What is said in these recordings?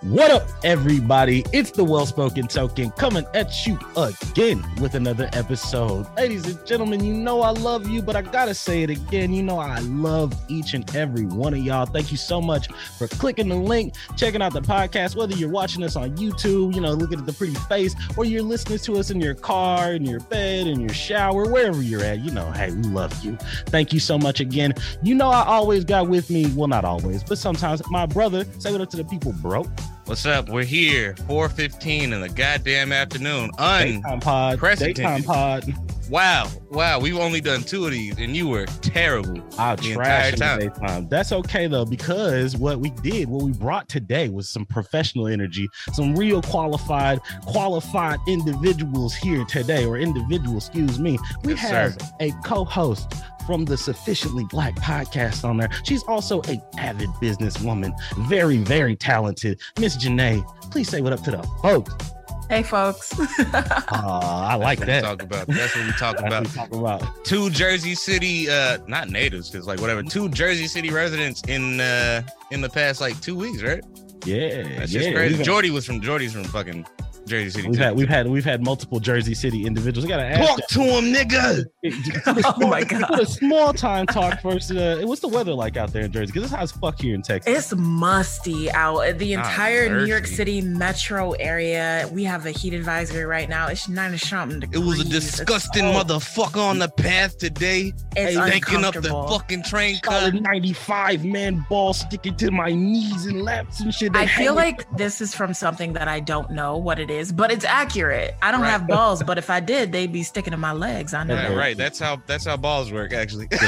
What up, everybody? It's the Well Spoken Token coming at you again with another episode. Ladies and gentlemen, you know I love you, but I gotta say it again. You know I love each and every one of y'all. Thank you so much for clicking the link, checking out the podcast, whether you're watching us on YouTube, you know, looking at the pretty face, or you're listening to us in your car, in your bed, in your shower, wherever you're at. You know, hey, we love you. Thank you so much again. You know, I always got with me, well, not always, but sometimes my brother. Say what up to the people, bro. What's up? We're here, 4:15 in the goddamn afternoon. Daytime pod. Daytime pod. Wow, wow. We've only done two of these, and you were terrible. I'll trash in daytime. That's okay though, because what we did, what we brought today was some professional energy, some real qualified, qualified individuals here today, or individuals, excuse me. We yes, have sir. a co-host from the Sufficiently Black podcast on there. She's also a avid businesswoman, very, very talented. Miss Janae, please say what up to the folks. Hey, folks. uh, I like that. Talk about that's what we talk about. We talk about two Jersey City, uh, not natives, because like whatever, two Jersey City residents in uh in the past like two weeks, right? Yeah, that's yeah. just crazy. Jordy was from Jordy's from fucking Jersey City. We've had we've had we've had multiple Jersey City individuals. We gotta ask talk to him, nigga. oh my god! Put a small time talk first. Uh, what's the weather like out there in Jersey? Because it's hot as fuck here in Texas. It's musty out. The entire New York City metro area. We have a heat advisory right now. It's nine something degrees. It was a disgusting motherfucker on the path today. It's taking up the fucking train cut. Ninety five man ball sticking to my knees and laps and shit. I feel like this is from something that I don't know what it is, but it's accurate. I don't right. have balls, but if I did, they'd be sticking to my legs. I know. Right, right. That's how that's how balls work, actually. is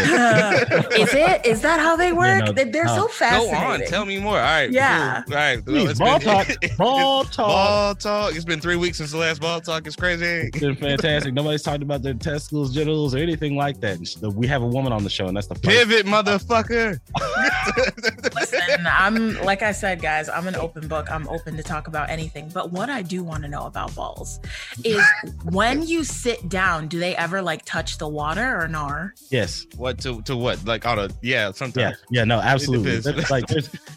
it? Is that how they work? Yeah, no, They're uh, so fascinating. Go on, tell me more. All right. Yeah. Cool. All right. Please, ball been, talk. Ball talk. Ball talk. It's been three weeks since the last ball talk. It's crazy. It's been fantastic. Nobody's talked about their testicles, genitals, or anything like that. We have a woman on the show, and that's the pivot, motherfucker. Listen, I'm like I said, guys. I'm an open book. I'm open to talk about anything. But what I do want to know about balls is when you sit down, do they ever like touch the water or nar? Yes. What to to what? Like on a yeah, sometimes. Yeah, yeah, no, absolutely. like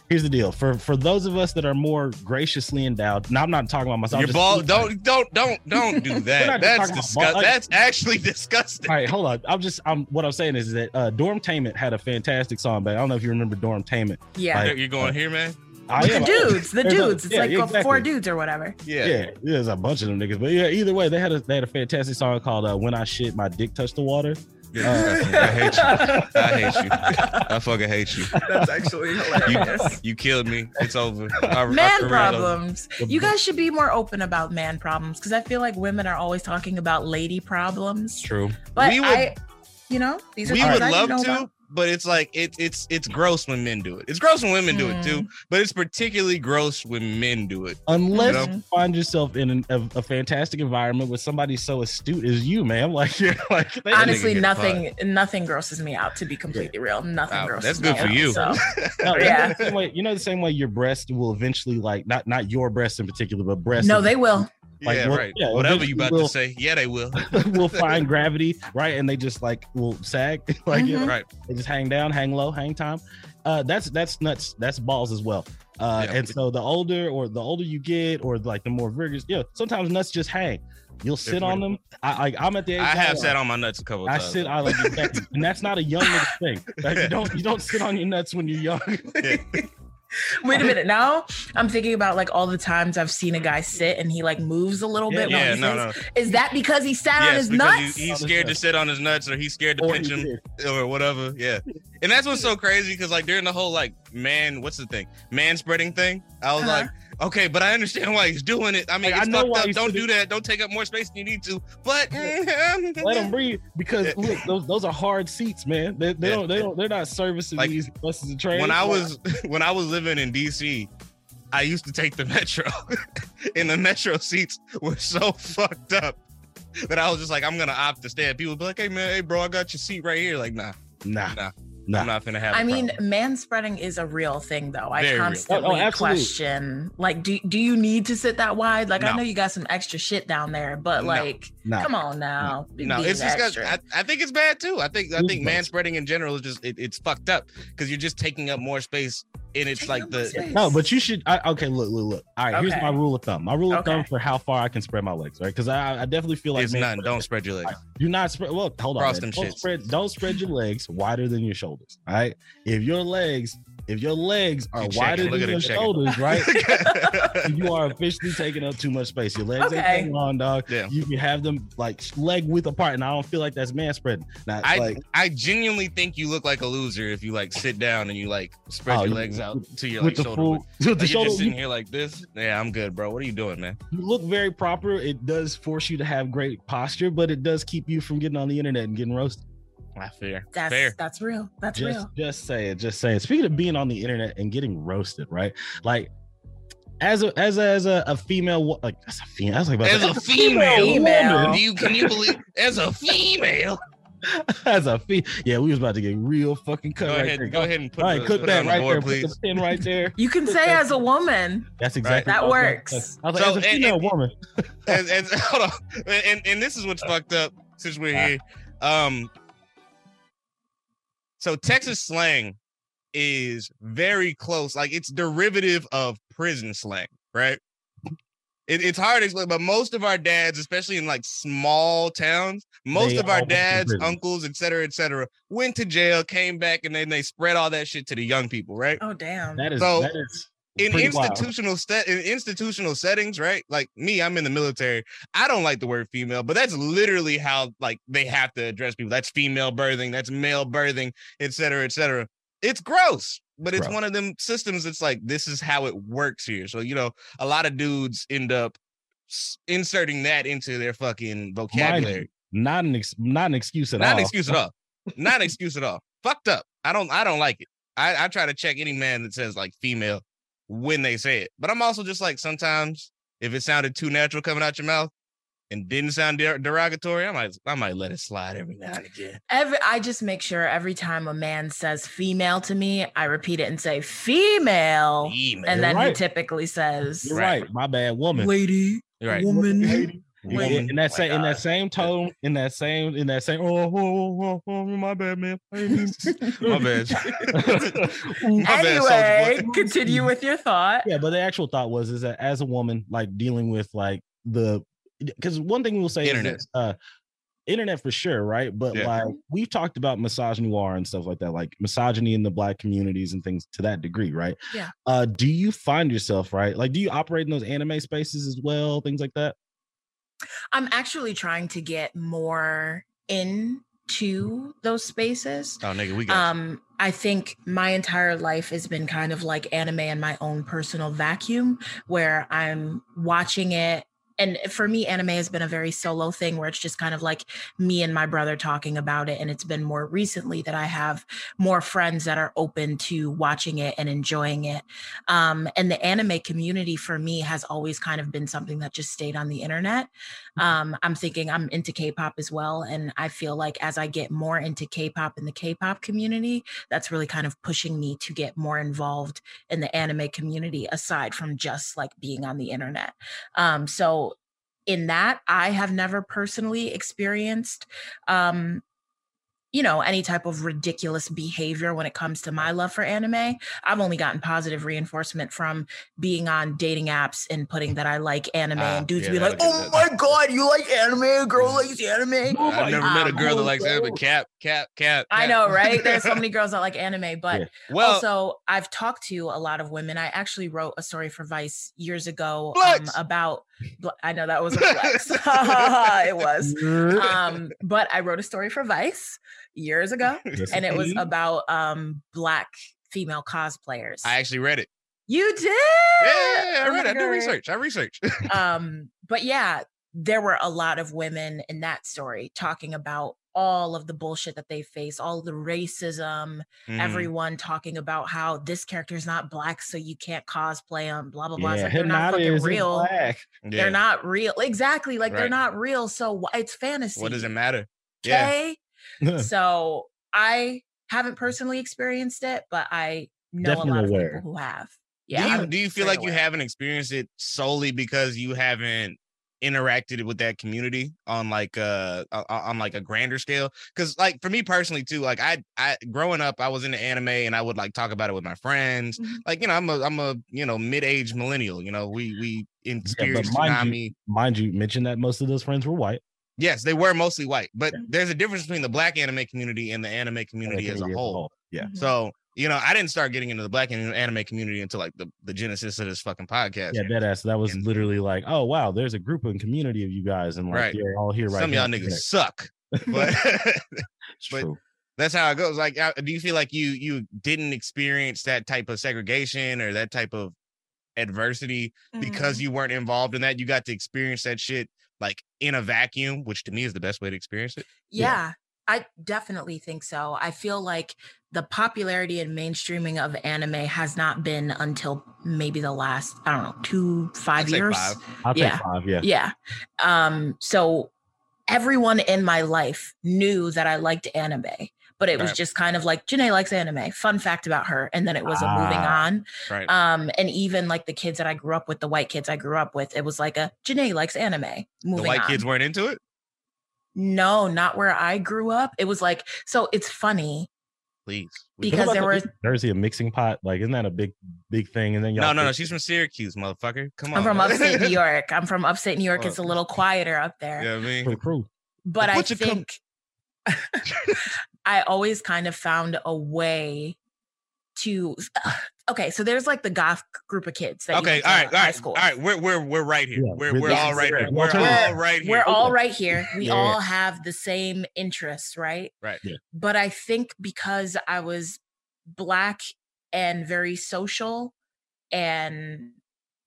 here's the deal. For for those of us that are more graciously endowed, now I'm not talking about myself. Your ball don't don't don't don't do that. That's disgusting. That's actually disgusting. All right, hold on. I'm just I'm what I'm saying is that uh Dormtainment had a fantastic song, but I don't know if you remember Dormtainment. Yeah. Like, you're going uh, here, man. The dudes, the dudes. it's yeah, like exactly. four dudes or whatever. Yeah. yeah, there's a bunch of them niggas. But yeah, either way, they had a they had a fantastic song called uh, "When I Shit, My Dick Touched the Water." Uh, I hate you. I hate you. I fucking hate you. That's actually hilarious. You, you killed me. It's over. Our, man our problems. Over. You guys should be more open about man problems because I feel like women are always talking about lady problems. True. But we would, I, you know, these are we would I love to. About but it's like it, it's it's gross when men do it. It's gross when women mm. do it too, mm. but it's particularly gross when men do it. Unless you, know? you find yourself in an, a, a, fantastic environment with somebody so astute as you, man. Like you're like honestly, nothing nothing grosses me out. To be completely real, nothing wow, grosses. That's good for out, you. So. no, yeah, you know, way, you know the same way your breast will eventually like not not your breast in particular, but breast. No, they will. Like, yeah, right. Yeah, Whatever you about will, to say. Yeah, they will. we'll find gravity, right? And they just like will sag, like mm-hmm. you know, right. They just hang down, hang low, hang time. Uh, that's that's nuts. That's balls as well. Uh, yeah. and so the older or the older you get, or like the more vigorous, yeah. Sometimes nuts just hang. You'll sit on them. I, I am at the age. I have sat on my nuts a couple. I times. sit. I like and that's not a young thing. Like, you don't you don't sit on your nuts when you're young. Yeah. Wait a minute. Now I'm thinking about like all the times I've seen a guy sit and he like moves a little yeah, bit. Yeah, no, no. Is that because he sat yes, on his nuts? He, he's scared to sit on his nuts, or he's scared to or pinch him, did. or whatever. Yeah, and that's what's so crazy because like during the whole like man, what's the thing, man spreading thing, I was uh-huh. like Okay, but I understand why he's doing it. I mean, like, I know why Don't do that. Don't take up more space than you need to. But let him breathe because look, those those are hard seats, man. They, they yeah. don't they don't they're not servicing like, these buses and trains. When I was when I was living in DC, I used to take the metro, and the metro seats were so fucked up that I was just like, I'm gonna opt to stand. People would be like, Hey man, hey bro, I got your seat right here. Like, nah, nah, nah. Nah. I'm not gonna have. I mean, man spreading is a real thing, though. I Very constantly oh, oh, question, like, do do you need to sit that wide? Like, no. I know you got some extra shit down there, but like, no. come on now. No, it's just I, I, think it's bad too. I think I think man spreading in general is just it, it's fucked up because you're just taking up more space and it's Take like the space. No, but you should. I, okay, look, look, look. All right, here's my rule of thumb. My rule of thumb for how far I can spread my legs, right? Because I, I definitely feel like it's man- none. Don't spread your legs. Do not spread. Well, hold on. Cross man. them Don't shits. spread. Don't spread your legs wider than your shoulders. All right. If your legs, if your legs are You checking. wider Look than your him checking. shoulders, right, you are officially taking up too much space. Your legs Okay. ain't that long, dog. Yeah. You can have them like leg width apart, and I don't feel like that's man spreading. Now, I like, I genuinely think you look like a loser if you like sit down and you like spread Oh, your you- legs out to your with like shoulder. full, width. with the Like, you're shoulder, just sitting here like this. Yeah, I'm good, bro. What are you doing, man? you look very proper. It does force you to have great posture, but it does keep you from getting on the internet and getting roasted. I fair. That's fair. that's real. That's just real. just say it just say it speaking of being on the internet and getting roasted right like as a as a as a, a female like as a female I like about As to- a female, Female. do you can you believe as a female? as a fe- yeah we was about to get real fucking cut Go right ahead, there go ahead and put, all right the, click put that on the right board, there please. put the pin right there You can say as a woman. that's exactly That what I was gonna works. I was like So, as a female and- woman and, and hold on, and, and this is what's fucked up since we're here. Um, so Texas slang is very close, like it's derivative of prison slang, right? It, it's hard to explain, but most of our dads, especially in like small towns, most They of our dads, uncles, et cetera, et cetera, went to jail, came back, and then they spread all that shit to the young people, right? Oh damn. that is So, that is in pretty institutional st- in institutional settings, right? Like me, I'm in the military. I don't like the word female, but that's literally how like they have to address people. That's female birthing, that's male birthing, et cetera, et cetera. It's gross, but it's Gross. one of them systems. It's like this is how it works here. So you know, a lot of dudes end up inserting that into their fucking vocabulary. not an ex- not an excuse at Not all an excuse at all. Not an excuse at all. Fucked up. I don't. I don't like it. I, I try to check any man that says like female when they say it. But I'm also just like sometimes if it sounded too natural coming out your mouth and didn't sound der- derogatory, I might I might let it slide every now and again. Every I just make sure every time a man says female to me, I repeat it and say female. Female. And then he typically says you're Right. right my bad woman lady, You're right. woman. Lady. Woman. in that Oh same in that same tone, in that same in that same. Oh, oh, oh, oh, oh, my bad, man. My bad. My anyway, Soulja continue with your thought. yeah, but the actual thought was is that as a woman, like dealing with like the because one thing we'll say Internet. is uh internet for sure, right? But Yeah. like we've talked about misogynoir and stuff like that, like misogyny in the black communities and things to that degree, right? Yeah. Uh, do you find yourself right? Like, do you operate in those anime spaces as well, things like that? I'm actually trying to get more into those spaces. Oh nigga, we got. Um, I think my entire life has been kind of like anime in my own personal vacuum where I'm watching it. And for me, anime has been a very solo thing where it's just kind of like me and my brother talking about it. And it's been more recently that I have more friends that are open to watching it and enjoying it. Um, and the anime community for me has always kind of been something that just stayed on the internet. Um, I'm thinking I'm into K pop as well. And I feel like as I get more into K pop and the K pop community, that's really kind of pushing me to get more involved in the anime community aside from just like being on the internet. Um, so in that, I have never personally experienced um you know any type of ridiculous behavior when it comes to my love for anime. I've only gotten positive reinforcement from being on dating apps and putting that i like anime Ah, and dudes yeah, be like oh get my god you like anime? A girl likes anime? I've never met a um, girl that likes anime but cap, cap, cap. i know right? There's so many girls that like anime but Yeah. Well, also i've talked to a lot of women. I actually wrote a story for vice years ago um, about bl- i know that was a flex it was um but i wrote a story for vice years ago and it was about um black female cosplayers I actually read it. you did Yeah, I Oh read it. I do research. I research. um but yeah there were a lot of women in that story talking about all of the bullshit that they face all the racism Mhm. everyone talking about how this character is not black so you can't cosplay them blah blah blah yeah, like they're not fucking real black. Yeah. they're not real exactly like they're not real so it's fantasy What does it matter? Yeah. so i haven't personally experienced it but i know Definitely a lot aware. of people who have yeah do you do you feel like you haven't experienced it solely because you haven't interacted with that community on like uh on like a grander scale because like for me personally too like i i growing up i was into anime and i would like talk about it with my friends mm-hmm. like you know i'm a i'm a you know mid-age millennial you know we we experienced yeah, mind, you, mind you mention that most of those friends were white yes they were mostly white but there's a difference between the black anime community and the anime community, as, a whole. whole yeah mm-hmm. so you know, I didn't start getting into the black and anime community until like the, the genesis of this fucking podcast. Yeah, that ass. That was and, literally like, oh wow, there's a group and community of you guys, and like right. you're all here right. Some y'all niggas suck, but but that's how it goes. Like, uh, do you feel like you you didn't experience that type of segregation or that type of adversity mm-hmm. because you weren't involved in that? You got to experience that shit like in a vacuum, which to me is the best way to experience it. Yeah, yeah. I definitely think so. I feel like the popularity and mainstreaming of anime has not been until maybe the last I don't know two 5 years. Five. I'll yeah. five. Yeah. Yeah. Um. So everyone in my life knew that I liked anime, but it was just kind of like Janae likes anime. Fun fact about her, and then it was ah, a moving on. Right. Um. And even like the kids that I grew up with, the white kids I grew up with, it was like a Janae likes anime. Moving the white on. kids weren't into it. No, not where I grew up. It was like so. It's funny please. Because there was Jersey a mixing pot. Like, isn't that a big, big thing? And then y'all no, no, no. She's from Syracuse, motherfucker. Come on. I'm from upstate New York. I'm from upstate New York. It's a little quieter up there. Yeah, I mean, but I think I always kind of found a way to okay, so there's like the goth group of kids. okay, all right, all right, school. all right. We're we're we're right here. Yeah, we're we're all right here. We're all right here. We're all right here. We yeah. all have the same interests, right? Right. Yeah. But I think because I was black and very social, and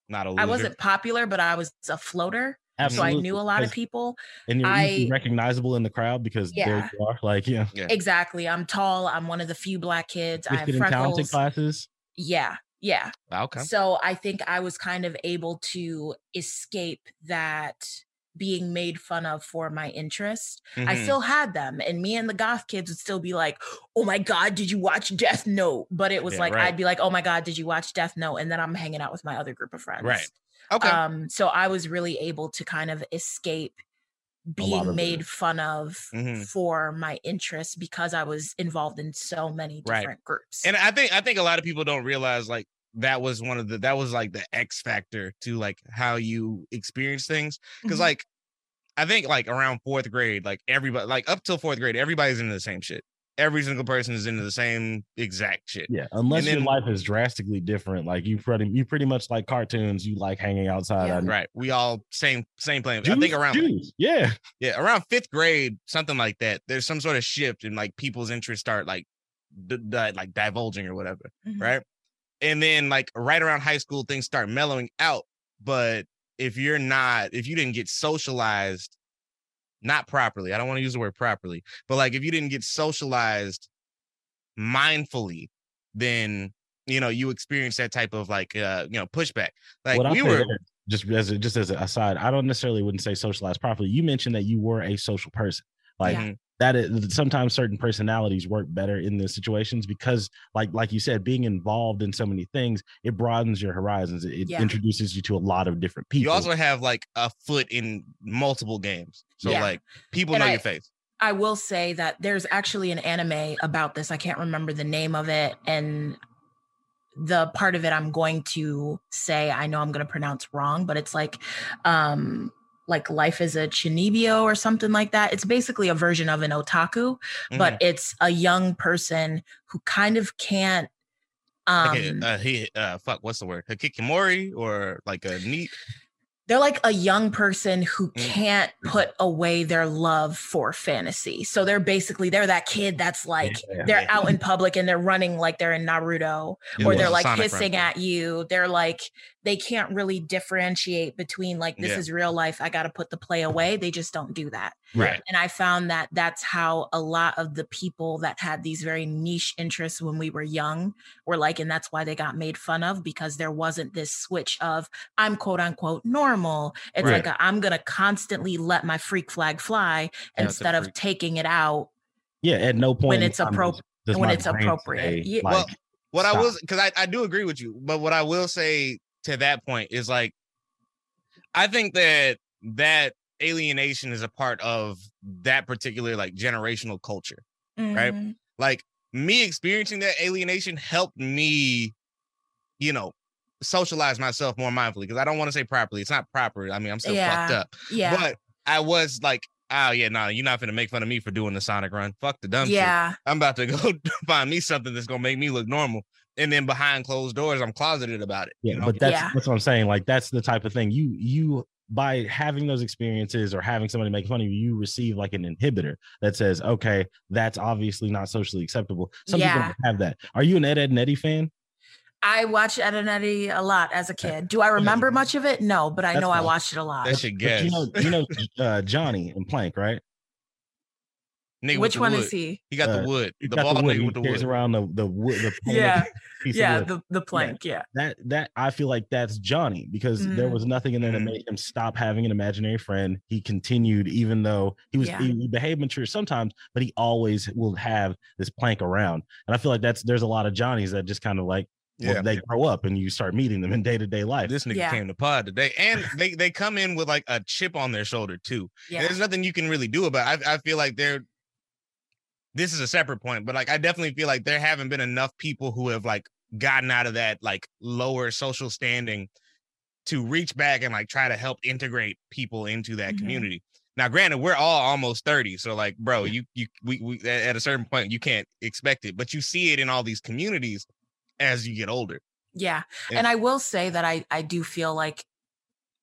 not a I wasn't popular, but I was a floater. Absolutely. So I knew a lot of people. And you're I, recognizable in the crowd because yeah. there you are. Like, yeah. yeah. Exactly. I'm tall. I'm one of the few black kids. I have freckles. talented classes. Yeah. Yeah. Okay. So I think I was kind of able to escape that being made fun of for my interest. Mm-hmm. I still had them, and me and the goth kids would still be like, "Oh my god, did you watch Death Note?" But it was yeah, like right. I'd be like, "Oh my god, did you watch Death Note?" And then I'm hanging out with my other group of friends. Right. Okay. Um, so I was really able to kind of escape being made it. fun of mm-hmm. for my interests because I was involved in so many different right. groups. And I think I think a lot of people don't realize like that was one of the that was like the X factor to like how you experience things because mm-hmm. like I think like around fourth grade like everybody like up till fourth grade everybody's into the same shit every single person is into the same exact shit. Yeah, unless then, your life is drastically different. Like you pretty you pretty much like cartoons. You like hanging outside. Yeah. Right. We all same same plan. I think around Jews. yeah yeah around fifth grade something like that. There's some sort of shift and like people's interests start like d- d- like divulging or whatever. Mm-hmm. Right. And then like right around high school things start mellowing out. But if you're not if you didn't get socialized not properly. I don't want to use the word properly, but like if you didn't get socialized mindfully, then you know you experience that type of like uh you know pushback. Like what we were just as a, just as an aside, I don't necessarily wouldn't say socialized properly. You mentioned that you were a social person. Like yeah that is sometimes certain personalities work better in those situations because like like you said being involved in so many things it broadens your horizons it, yeah. introduces you to a lot of different people you also have like a foot in multiple games so yeah. like people and know I, your face i will say that there's actually an anime about this i can't remember the name of it and the part of it i'm going to say i know i'm going to pronounce wrong but it's like um like life is a chunibyo or something like that. It's basically a version of an otaku, mm-hmm. but it's a young person who kind of can't um like a, uh, he uh fuck what's the word hikikomori or like a NEET they're like a young person who mm. can't put away their love for fantasy. So they're basically they're that kid that's like yeah, they're yeah. out in public and they're running like they're in Naruto it or they're like hissing at you. They're like they can't really differentiate between like this yeah. is real life i got to put the play away they just don't do that right and i found that that's how a lot of the people that had these very niche interests when we were young were like and that's why they got made fun of because there wasn't this switch of i'm quote unquote normal it's right. like i am gonna constantly let my freak flag fly yeah, instead of taking it out yeah at no point when it's appropriate when it's appropriate say, yeah. well what Stop. I will because I, I do agree with you, but what I will say to that point is like I think that that alienation is a part of that particular like generational culture. Right. Mhm. Like me experiencing that alienation helped me, you know, socialize myself more mindfully because I don't want to say properly. It's not proper. I mean, I'm still fucked up. Yeah. But I was like, oh yeah, no, you're not gonna make fun of me for doing the Sonic run. Fuck the dumb shit. yeah. I'm about to go find me something that's gonna make me look normal. And then behind closed doors, I'm closeted about it. Yeah, you know? but that's Yeah. that's what I'm saying. Like that's the type of thing you you by having those experiences or having somebody make fun of you, you receive like an inhibitor that says, okay, that's obviously not socially acceptable. Some people Yeah. don't have that. Are you an Ed Edd n Eddy fan? I watched Ed and Eddie a lot as a kid. Do I remember much of it? No, but I That's know I watched it a lot. that should But guess. you know, you know uh, Johnny and Plank, right? Nigga Which one wood. is he? He got Uh, the wood. The got bald wood. nigga He with the carries wood. around the the wood. The Yeah. Yeah, the, the plank. Yeah. that that I feel like that's Johnny because there Mhm. was nothing in there that Mhm. made him stop having an imaginary friend. He continued, even though he was Yeah. he, he behaved mature sometimes, but he always will have this plank around. And I feel like that's there's a lot of Johnnies that just kind of like well, Yeah. they grow up and you start meeting them in day to day life. This nigga Yeah. came to pod today, and they they come in with like a chip on their shoulder too. Yeah. There's nothing you can really do about. It. I I feel like they're. This is a separate point, but like I definitely feel like there haven't been enough people who have like gotten out of that like lower social standing to reach back and like try to help integrate people into that Mhm. community. Now, granted, we're all almost 30, so like, bro, you you we, we at a certain point you can't expect it, but you see it in all these communities as you get older. Yeah. Yeah. And I will say that I I do feel like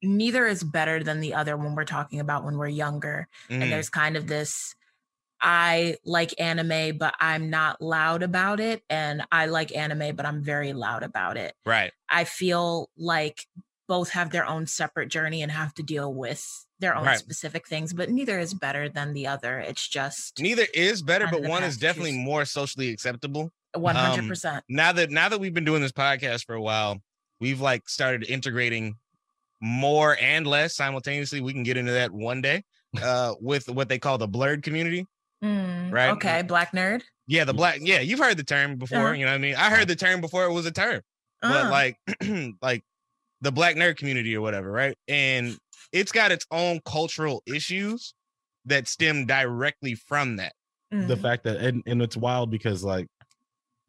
neither is better than the other when we're talking about when we're younger. Mhm. And there's kind of this I like anime, but I'm not loud about it. And I like anime, but I'm very loud about it. right. I feel like both have their own separate journey and have to deal with their own Right. specific things, but neither is better than the other. It's just Neither is better, but one is definitely choose. more socially acceptable. 100%. Now that now that we've been doing this podcast for a while, we've like started integrating more and less simultaneously. We can get into that one day uh with what they call the blerd community. Mm, right. Okay. Black nerd. Yeah, the black yeah, you've heard the term before, Uh-huh. you know what I mean? I heard the term before it was a term. But Uh, like like the black nerd community or whatever, right? And it's got its own cultural issues that stem directly from that. the mm, fact that and, and it's wild because like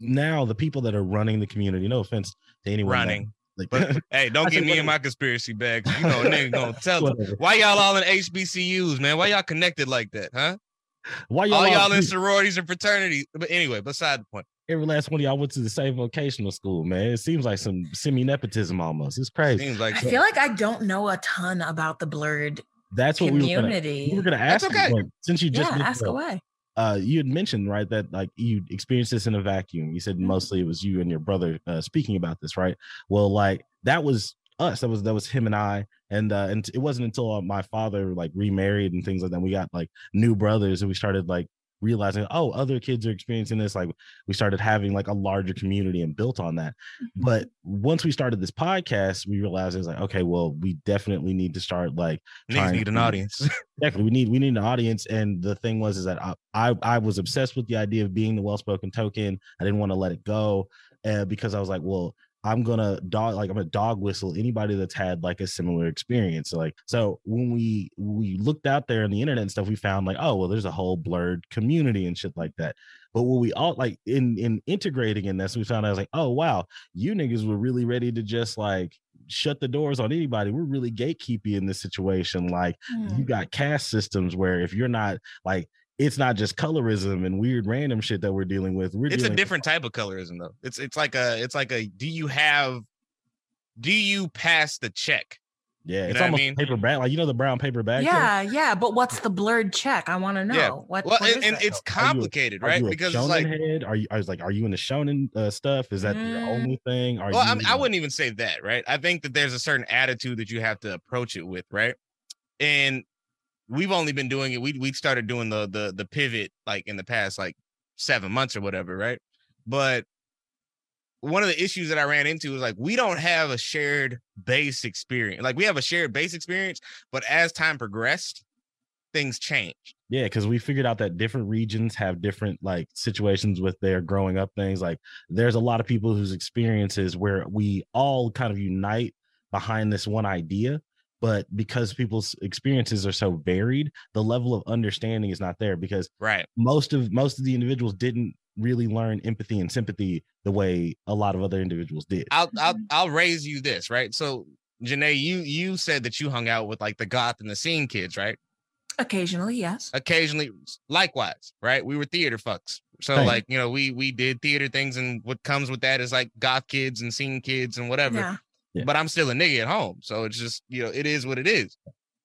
now the people that are running the community, no offense to anyone that- Running. like But hey, don't I get said me in my conspiracy bag. 'cause You know, a nigga gonna tell them. Why y'all all in HBCUs, man? Why y'all connected like that, huh? Why all y'all all in sororities and fraternities. But anyway, beside the point. every last one of y'all went to the same vocational school, man. It seems like some semi nepotism almost. It's crazy. Seems like I feel like I don't know a ton about the blerd That's what we were gonna, community. we were gonna That's ask. okay. you, like, since you just yeah, ask the- away. uh, you had mentioned right that like you experienced this in a vacuum. You said Mhm. mostly it was you and your brother uh, speaking about this, right? Well, like that was us. That was that was him and I, and uh, and it wasn't until uh, my father like remarried and things like that we got like new brothers and we started like realizing oh other kids are experiencing this like we started having like a larger community and built on that Mm-hmm. but once we started this podcast we realized it's like okay well we definitely need to start like trying need an audience. Definitely, we need we need an audience. And the thing was is that I I, I was obsessed with the idea of being the well spoken token. I didn't want to let it go uh, because I was like, well, I'm gonna dog like I'm a dog whistle anybody that's had like a similar experience. Like so when we we looked out there on the internet and stuff, we found like oh well, there's a whole blerd community and shit like that. But what we all like in in integrating in this, we found out I was like, oh wow, you niggas were really ready to just like shut the doors on anybody. We're really gatekeepy in this situation. Like you Mm, got caste systems where if you're not like it's not just colorism and weird random shit that we're dealing with. We're it's a dealing with- different type of colorism though. It's it's like a it's like a do you have do you pass the check? yeah, it's know what I almost mean? paper bag, like you know the brown paper bag. thing? yeah, yeah. But what's the blerd check? I want to know. Yeah. What, Well, what and, and it's Are a- complicated, right? Because it's like head? Are you? I was like, are you in the shonen uh, stuff? Is that your Mm. only thing? Are well, you, I, mean, I wouldn't even say that, right? I think that there's a certain attitude that you have to approach it with, right? And we've only been doing it. We we started doing the the the pivot like in the past like seven months or whatever, right? But one of the issues that I ran into is like we don't have a shared base experience. Like we have a shared base experience, but as time progressed, things changed. Yeah, because we figured out that different regions have different like situations with their growing up things. Like there's a lot of people whose experiences where we all kind of unite behind this one idea. But because people's experiences are so varied the level of understanding is not there because right most of most of the individuals didn't really learn empathy and sympathy the way a lot of other individuals did i'll i'll, mm-hmm. I'll raise you this right so Janae, you you said that you hung out with like the goth and the scene kids, right? Occasionally, yes. Occasionally, likewise, right? We were theater fucks. So Thanks. like, you know, we we did theater things and what comes with that is like goth kids and scene kids and whatever. Yeah. Yeah. But I'm still a nigga at home. So it's just, you know, it is what it is.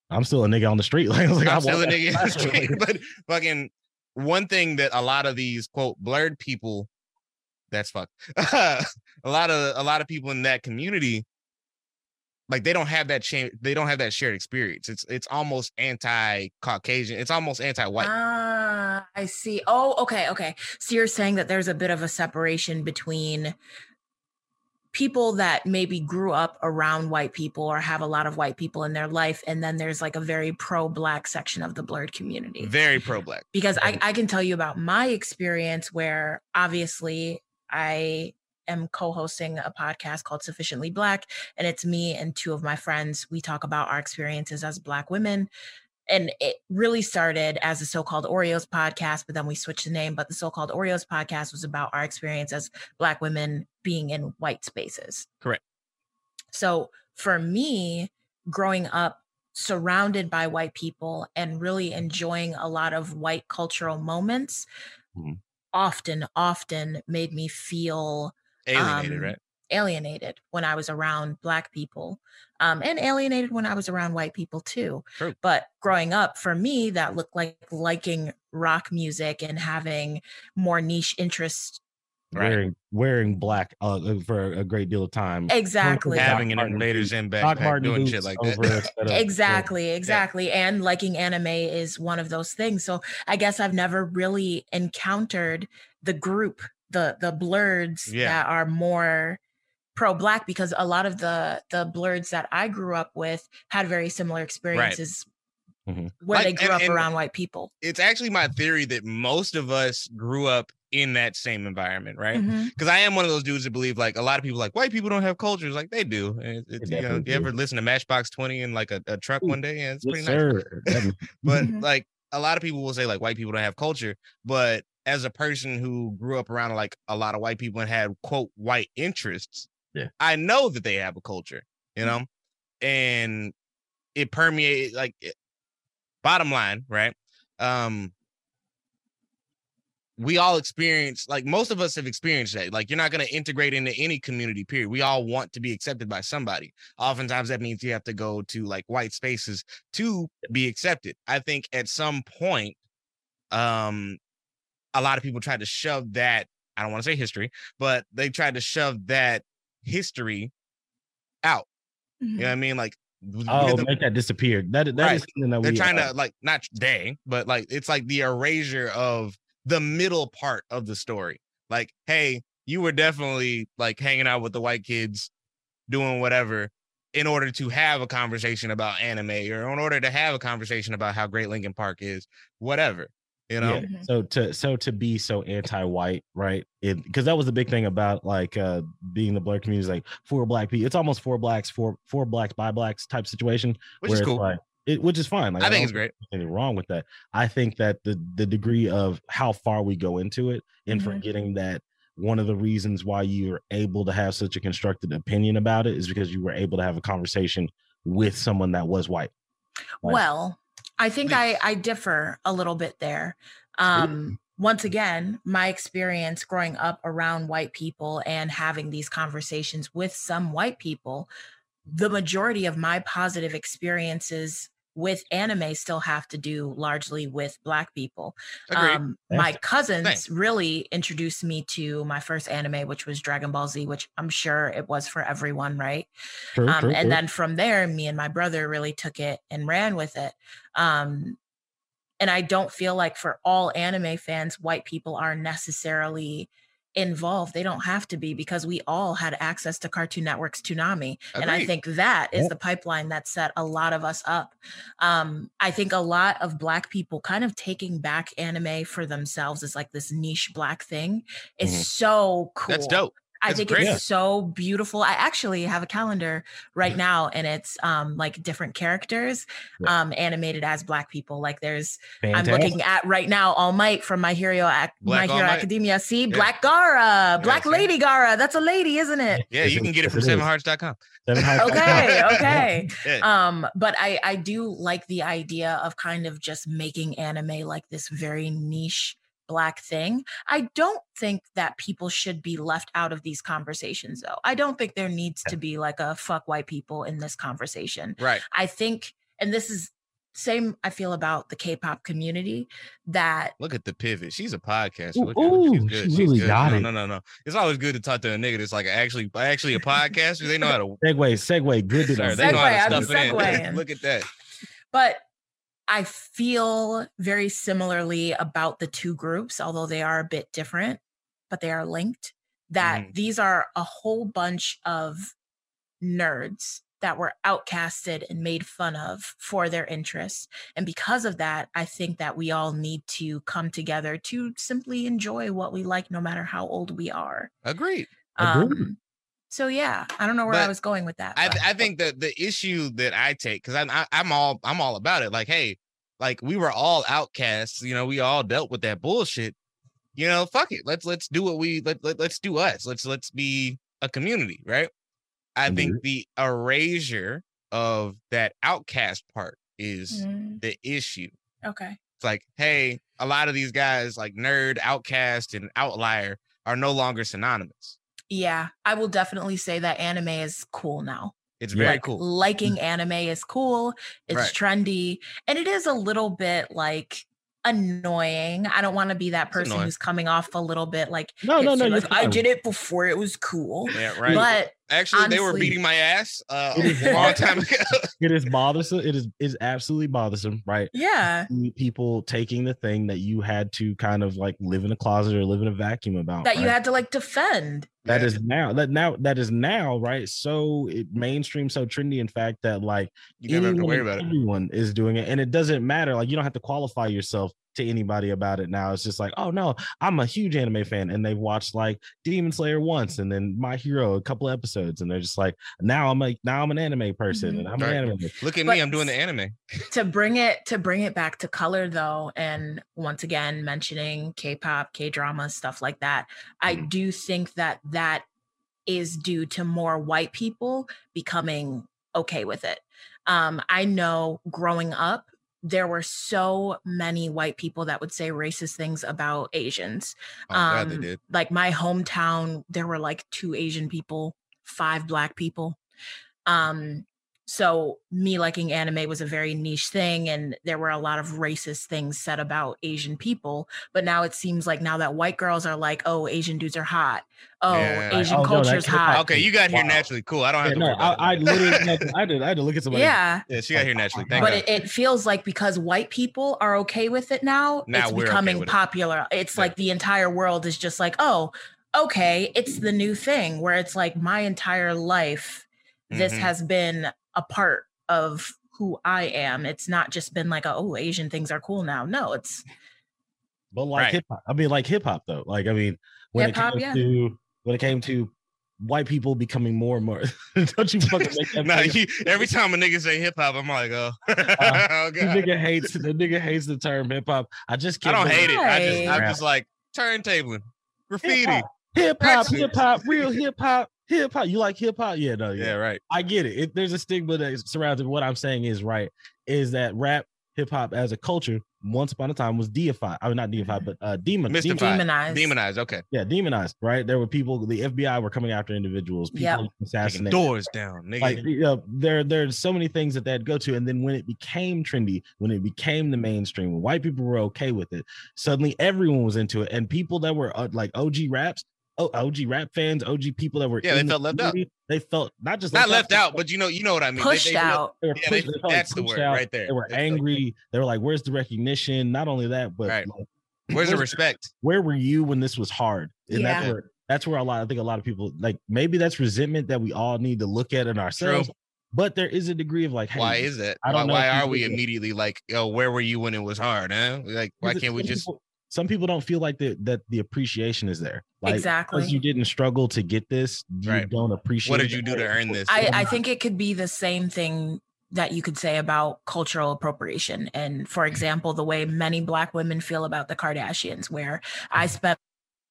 I'm still a nigga on the street. Like, like I'm still a nigga on the street. but fucking one thing that a lot of these quote blerd people, that's fuck. a lot of a lot of people in that community like they don't have that cha- they don't have that shared experience it's it's almost anti-caucasian it's almost anti-white ah i see oh okay okay so you're saying that there's a bit of a separation between people that maybe grew up around white people or have a lot of white people in their life and then there's like a very pro-black section of the blerd community very pro-black because I, I can tell you about my experience where obviously i am co-hosting a podcast called Sufficiently Black, and it's me and two of my friends. We talk about our experiences as Black women. And it really started as the so-called Oreos podcast, but then we switched the name. But the so-called Oreos podcast was about our experience as Black women being in white spaces. Correct. So for me, growing up surrounded by white people and really enjoying a lot of white cultural moments, mm-hmm. often, often made me feel Alienated, um, right? Alienated when I was around Black people, um, and alienated when I was around white people too. True. But growing up, for me, that looked like liking rock music and having more niche interests Right. wearing wearing black uh, uh for a great deal of time. Exactly. Having an Invader's Zim backpack, doing shit like that. exactly, exactly. Yeah. And liking anime is one of those things. So I guess I've never really encountered the group the the blerds yeah. that are more pro black because a lot of the the blerds that I grew up with had very similar experiences right. mm-hmm. where like, they grew and, up and around white people. It's actually my theory that most of us grew up in that same environment, right? Because mm-hmm. I am one of those dudes that believe like a lot of people like white people don't have cultures, like they do. It, it, you know, you ever listen to Matchbox Twenty in like a, a truck one day? Yeah, it's pretty nice. but mm-hmm. like a lot of people will say like white people don't have culture, but as a person who grew up around like a lot of white people and had quote white interests, yeah, I know that they have a culture, you know, mm-hmm. and it permeates like it, bottom line, right? Um, we all experience like most of us have experienced that. Like you're not going to integrate into any community period. We all want to be accepted by somebody. Oftentimes that means you have to go to like white spaces to be accepted. I think at some point um a lot of people tried to shove that I don't want to say history, but they tried to shove that history out. Mm-hmm. You know what I mm-hmm. mean? Like oh, the, make that disappear. That that right. is something that they're we, trying uh, to like not they, but like it's like the erasure of the middle part of the story. Like, hey, you were definitely like hanging out with the white kids, doing whatever, in order to have a conversation about anime or in order to have a conversation about how great Linkin Park is, whatever you know? Yeah. so to so to be so anti-white right? Because that was the big thing about like uh being the black community is like for black people it's almost for blacks for for blacks by blacks type situation which is cool. like, it, which is fine like, i, I think it's great. anything wrong with that. I think that the the degree of how far we go into it and mm-hmm. forgetting that one of the reasons why you're able to have such a constructed opinion about it is because you were able to have a conversation with someone that was white like, well I think I, I differ a little bit there. Um, once again, my experience growing up around white people and having these conversations with some white people, the majority of my positive experiences with anime still have to do largely with black people. Um, my cousins Thanks. really introduced me to my first anime, which was Dragon Ball Z, which I'm sure it was for everyone, right? True, um, true, and true. then from there, me and my brother really took it and ran with it. Um, and I don't feel like for all anime fans, white people are necessarily involved. They don't have to be because we all had access to Cartoon Network's Toonami. Agreed. And I think that is the pipeline that set a lot of us up. Um, I think a lot of Black people kind of taking back anime for themselves is like this niche Black thing is mm-hmm. so cool. That's dope. I think great. it's so beautiful. I actually have a calendar right now and it's um like different characters Yeah. um animated as black people. Like there's Fantastic. I'm looking at right now All Might from My Hero Ac- My All Hero Might. Academia. See, Yeah. Black Gaara, Black see? Lady Gaara. That's a lady, isn't it? Yeah, you it- can get it from it is. sevenhearts.com. Seven Hearts- Okay, okay. Yeah. Um, but I I do like the idea of kind of just making anime like this very niche black thing. I don't think that people should be left out of these conversations though. I don't think there needs to be like a fuck white people in this conversation. Right. I think and this is same I feel about the K-pop community that Look at the pivot. She's a podcaster. Ooh, Look ooh, She's she good. She's really good. got no, it. No, no, no. It's always good to talk to a nigga that's like actually actually a podcaster. They know how to Segue, segue. Good to Sir, know. they know how Segue, to I'm stuff it in. Look at that. but I feel very similarly about the two groups, although they are a bit different, but they are linked. That Mhm. these are a whole bunch of nerds that were outcasted and made fun of for their interests. And because of that, I think that we all need to come together to simply enjoy what we like, no matter how old we are. Agreed. Agreed. Um, so yeah, I don't know where I was going with that. I, I think that the issue that I take because I'm I, I'm all I'm all about it. Like, hey, like we were all outcasts. You know, we all dealt with that bullshit. You know, fuck it. Let's let's do what we let, let let's do us. Let's let's be a community, right? I think the erasure of that outcast part is Mm, the issue. okay. It's like, hey, a lot of these guys like nerd, outcast, and outlier are no longer synonymous. Yeah, I will definitely say that anime is cool now. It's very like, cool. Liking mm. anime is cool. It's Right. trendy, and it is a little bit like annoying. I don't want to be that person who's coming off a little bit like, No, no, no. like, I did it before it was cool. Yeah, right. But Actually, they were beating my ass uh, It is a long time ago. It is bothersome. It is is absolutely bothersome, right? yeah, People taking the thing that you had to kind of like live in a closet or live in a vacuum about. that you had to like defend. That Yeah. is now that now that is now right. So it mainstream, so trendy. In fact, that like You never have to worry about it. Everyone is doing it, and it doesn't matter. Like you don't have to qualify yourself to anybody about it now. It's just like, oh no, I'm a huge anime fan, and they've watched like Demon Slayer once, and then My Hero a couple episodes, and they're just like, now I'm like, now I'm an anime person, Mhm. and I'm Right. an anime. Look at But me, I'm doing the anime. to bring it to bring it back to color though and once again mentioning k-pop k-drama stuff like that i Mhm. do think that that is due to more white people becoming okay with it um i know growing up there were so many white people that would say racist things about asians Oh, God, they um, did. like my hometown there were like two asian people five black people um so me liking anime was a very niche thing and there were a lot of racist things said about asian people but now it seems like now that white girls are like oh asian dudes are hot oh Yeah. asian Oh, no, culture's can't hot Okay, you got here Wow. naturally. Cool. I don't have Yeah, to no, worry about I, I literally, I did, I had to look at somebody. yeah yeah, she got here naturally. Thank but God. it, it feels like because white people are okay with it now, Now it's we're okay becoming it. popular. It's Yeah. like the entire world is just like, oh, okay, it's the new thing where it's like my entire life, this Mhm. has been a part of who I am. It's not just been like, a, oh, Asian things are cool now. No, it's But like Right. hip hop, I mean, like hip hop though. Like, I mean, when Hip-hop, it came yeah. to when it came to white people becoming more and more, don't you fucking make that? Nah, face? you, every time a nigga say hip hop, I'm like, oh, uh, oh The nigga hates the nigga hates the term hip hop. I just I can't. don't hate it. I just I'm just like turntable, graffiti. Hip hop, hip hop, real hip hop, hip hop. You like hip hop? Yeah, no, yeah. Yeah, right. I get it. it. There's a stigma that surrounds it. What I'm saying is right. Is that rap, hip hop as a culture once upon a time was deified. I mean, not deified, but uh, demon, demon Mystified. demonized. Demonized. Okay. yeah, demonized. Right? There were people. The FBI were coming after individuals. People Yep. Taking doors down, nigga. like you know, there there's so many things that they'd go to and then when it became trendy when it became the mainstream when white people were okay with it suddenly everyone was into it and people that were uh, like og raps oh og rap fans og people that were Yeah, they the felt left out. they felt not just Not left out, but you know, you know what I mean. They- pushed they, real- out. they were Yeah, pushed- they felt that's the pushed word right there. they were That's like- angry they were like where's the recognition not only that but Right. like, Where's the respect? where were you when this was hard? And that's Yeah. where that's where a lot I think a lot of people like maybe that's resentment that we all need to look at in ourselves. But there is a degree of like, hey, Why is it? I Why, don't know why are we think that- immediately like, yo, where were you when it was hard? Huh? Like, why can't we just? people- some people don't feel like the, that the appreciation is there. Like, exactly. Because you didn't struggle to get this, you Right. don't appreciate. What did you do to earn this? I, I think it could be the same thing that you could say about cultural appropriation. And for example, the way many Black women feel about the Kardashians, where I mm-hmm. spent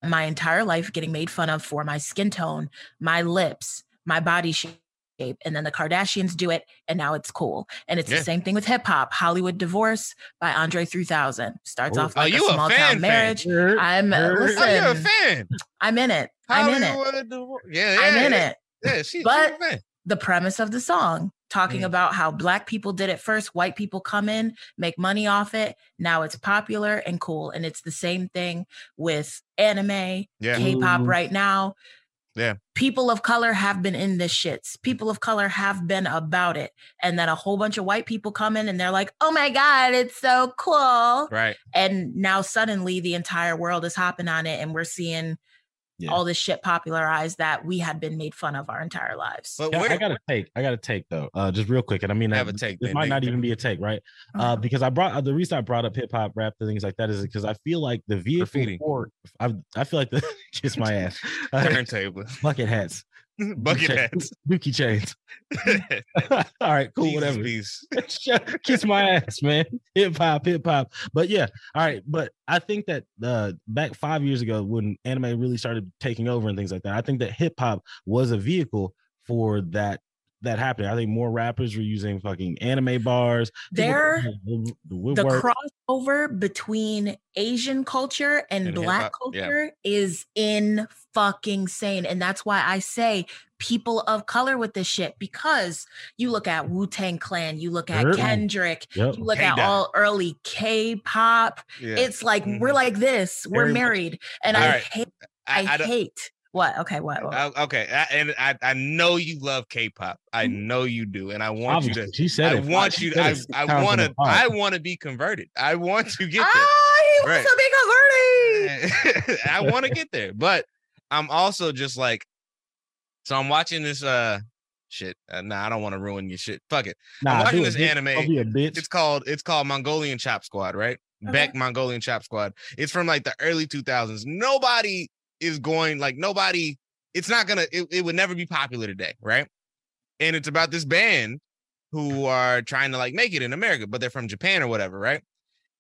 my entire life getting made fun of for my skin tone, my lips, my body shape. And then the Kardashians do it, and now it's cool. And it's Yeah. the same thing with hip hop. Hollywood Divorce by Andre 3000 starts Oh. off like you a a small fan town fan. marriage. Heard- I'm heard- oh, you're a fan. I'm in it. I'm in it. Yeah, yeah, I'm in yeah. it. Yeah, she, But- she's a fan. the premise of the song talking Mm. about how black people did it first white people come in make money off it now it's popular and cool and it's the same thing with anime Yeah. k-pop right now Yeah. people of color have been in this shits people of color have been about it and then a whole bunch of white people come in and they're like oh my god it's so cool Right. and now suddenly the entire world is hopping on it and we're seeing Yeah. all this shit popularized that we had been made fun of our entire lives But Yeah, where, I got to take. I got to take though. Uh, just real quick, and I mean, I Have uh, a take, This man. might not even be a take, right? Uh, Uh-huh. because I brought uh, the reason I brought up hip hop, rap, and things like that is because I feel like the vehicle Graffiti. for I, I feel like the kiss my ass, uh, turntable, bucket hats, bucket hats. dookie chains. All right, cool, Jesus, whatever. peace. kiss my ass, man. Hip hop, hip hop. But yeah, all right. But I think that uh back five years ago when anime really started taking over and things like that, I think that hip hop was a vehicle for that that happening. I think more rappers were using fucking anime bars. There- the the crossover between Asian culture and, And black hip-hop, yeah. culture is in fucking sane. And that's why I say people of color with this shit because you look at Wu Tang Clan, you look at Kendrick, Yep. you look at K-Dot. all early K pop. Yeah. It's like we're Mhm. like this, we're Very much. married. And I Alright. hate, I, I, I hate what? Okay, what? what? I- okay, I, and I, I know you love K-pop. I Mhm. know you do, and I want you to. she said I it. want She you. I, I want to. I want to be converted. I want to get there. ah, he Right. wants to be converted. I want to get there, but I'm also just like, so I'm watching this. Uh, shit. Uh, nah, I don't want to ruin your shit. Fuck it. Nah, watching do it, this bitch. anime. Be a bitch. It's called. It's called Mongolian Chop Squad, right? Okay. Beck Mongolian Chop Squad. It's from like the early 2000s. Nobody is going like nobody. It's not gonna. It, it would never be popular today, right? And it's about this band who are trying to like make it in America, but they're from Japan or whatever, right?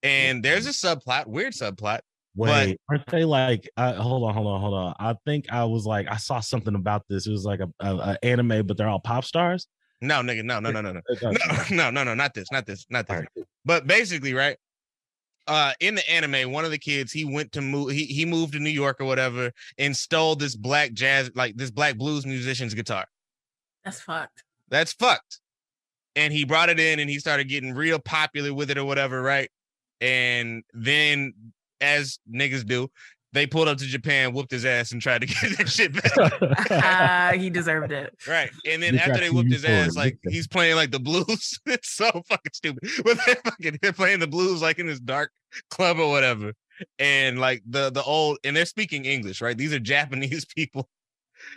And there's a subplot, weird subplot. Wait, aren't they like? Uh, hold on, hold on, hold on. I think I was like, I saw something about this. It was like a, a, a anime, but they're all pop stars. No, nigga, no, no, no, no, no, no, no, no, no, not this, not this, not this. right. But basically, right? Uh, in the anime, one of the kids he went to move. He he moved to New York or whatever, and stole this black jazz, like this black blues musician's guitar. That's fucked. That's fucked. And he brought it in, and he started getting real popular with it or whatever, right? And then, as niggas do, they pulled up to Japan, whooped his ass, and tried to get that shit back. Uh, he deserved it. Right. And then They after they whooped his ass, like he's playing like the blues. it's so fucking stupid. But they're fucking they're playing the blues like in this dark club or whatever. And like the the old and they're speaking English, right? These are Japanese people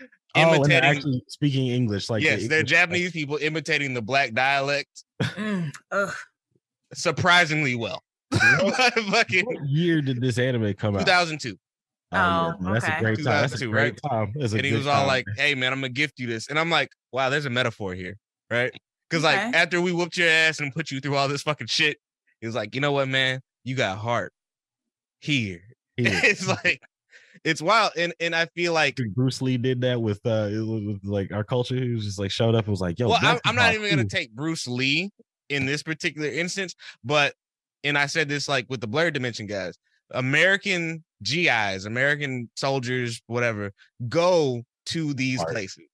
oh, and they're imitating actually speaking English. Like yes, the they're English, like- Japanese people imitating the black dialect Mm, ugh. surprisingly well. fucking What year did this anime come out? 2002. Oh, man, that's a great time. That's a 2002, great time. That's a and he was all time. like, "Hey man, I'm gonna gift you this," and I'm like, "Wow, there's a metaphor here, right?" Because like Okay. after we whooped your ass and put you through all this fucking shit, he was like, "You know what, man? You got heart here." Here. it's like, it's wild, and and I feel like, Bruce Lee did that with uh it was with like our culture. He was just like showed up and was like, "Yo, well, I'm, I'm not even gonna take Bruce Lee in this particular instance, but and I said this like with the Blerd Dimension guys, American GIs, American soldiers, whatever, go to these Right. places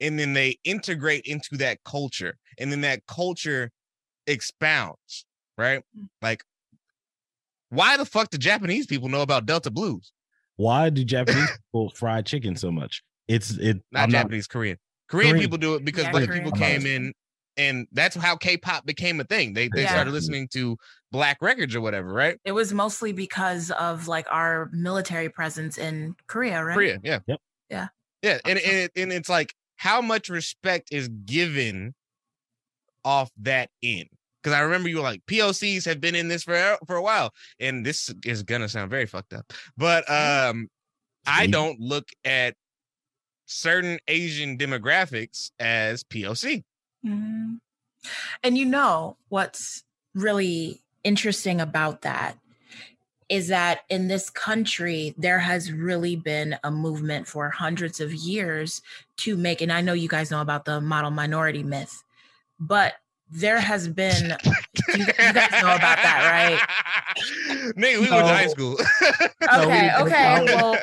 and then they integrate into that culture and then that culture expounds, right? Mm. Like, why the fuck do Japanese people know about Delta Blues? Why do Japanese people fry chicken so much? It's it. Not I'm Japanese, Korean. Korean. Korean. people do it because Yeah, black Korean people people. came in and that's how K-pop became a thing. They they Yeah. started listening to black records or whatever, right? It was mostly because of like our military presence in Korea, right? Korea, yeah. Yep. Yeah. Yeah, and, Awesome. and, it- and it's like how much respect is given off that end. because I remember you were like POCs have been in this for for a while, and this is gonna sound very fucked up, but um, I don't look at certain Asian demographics as POC. Mm-hmm. And you know what's really interesting about that is that in this country, there has really been a movement for hundreds of years to make, and I know you guys know about the model minority myth, but there has been, you, you guys know about that, right? Nigga, we went to high school. okay, okay. Well,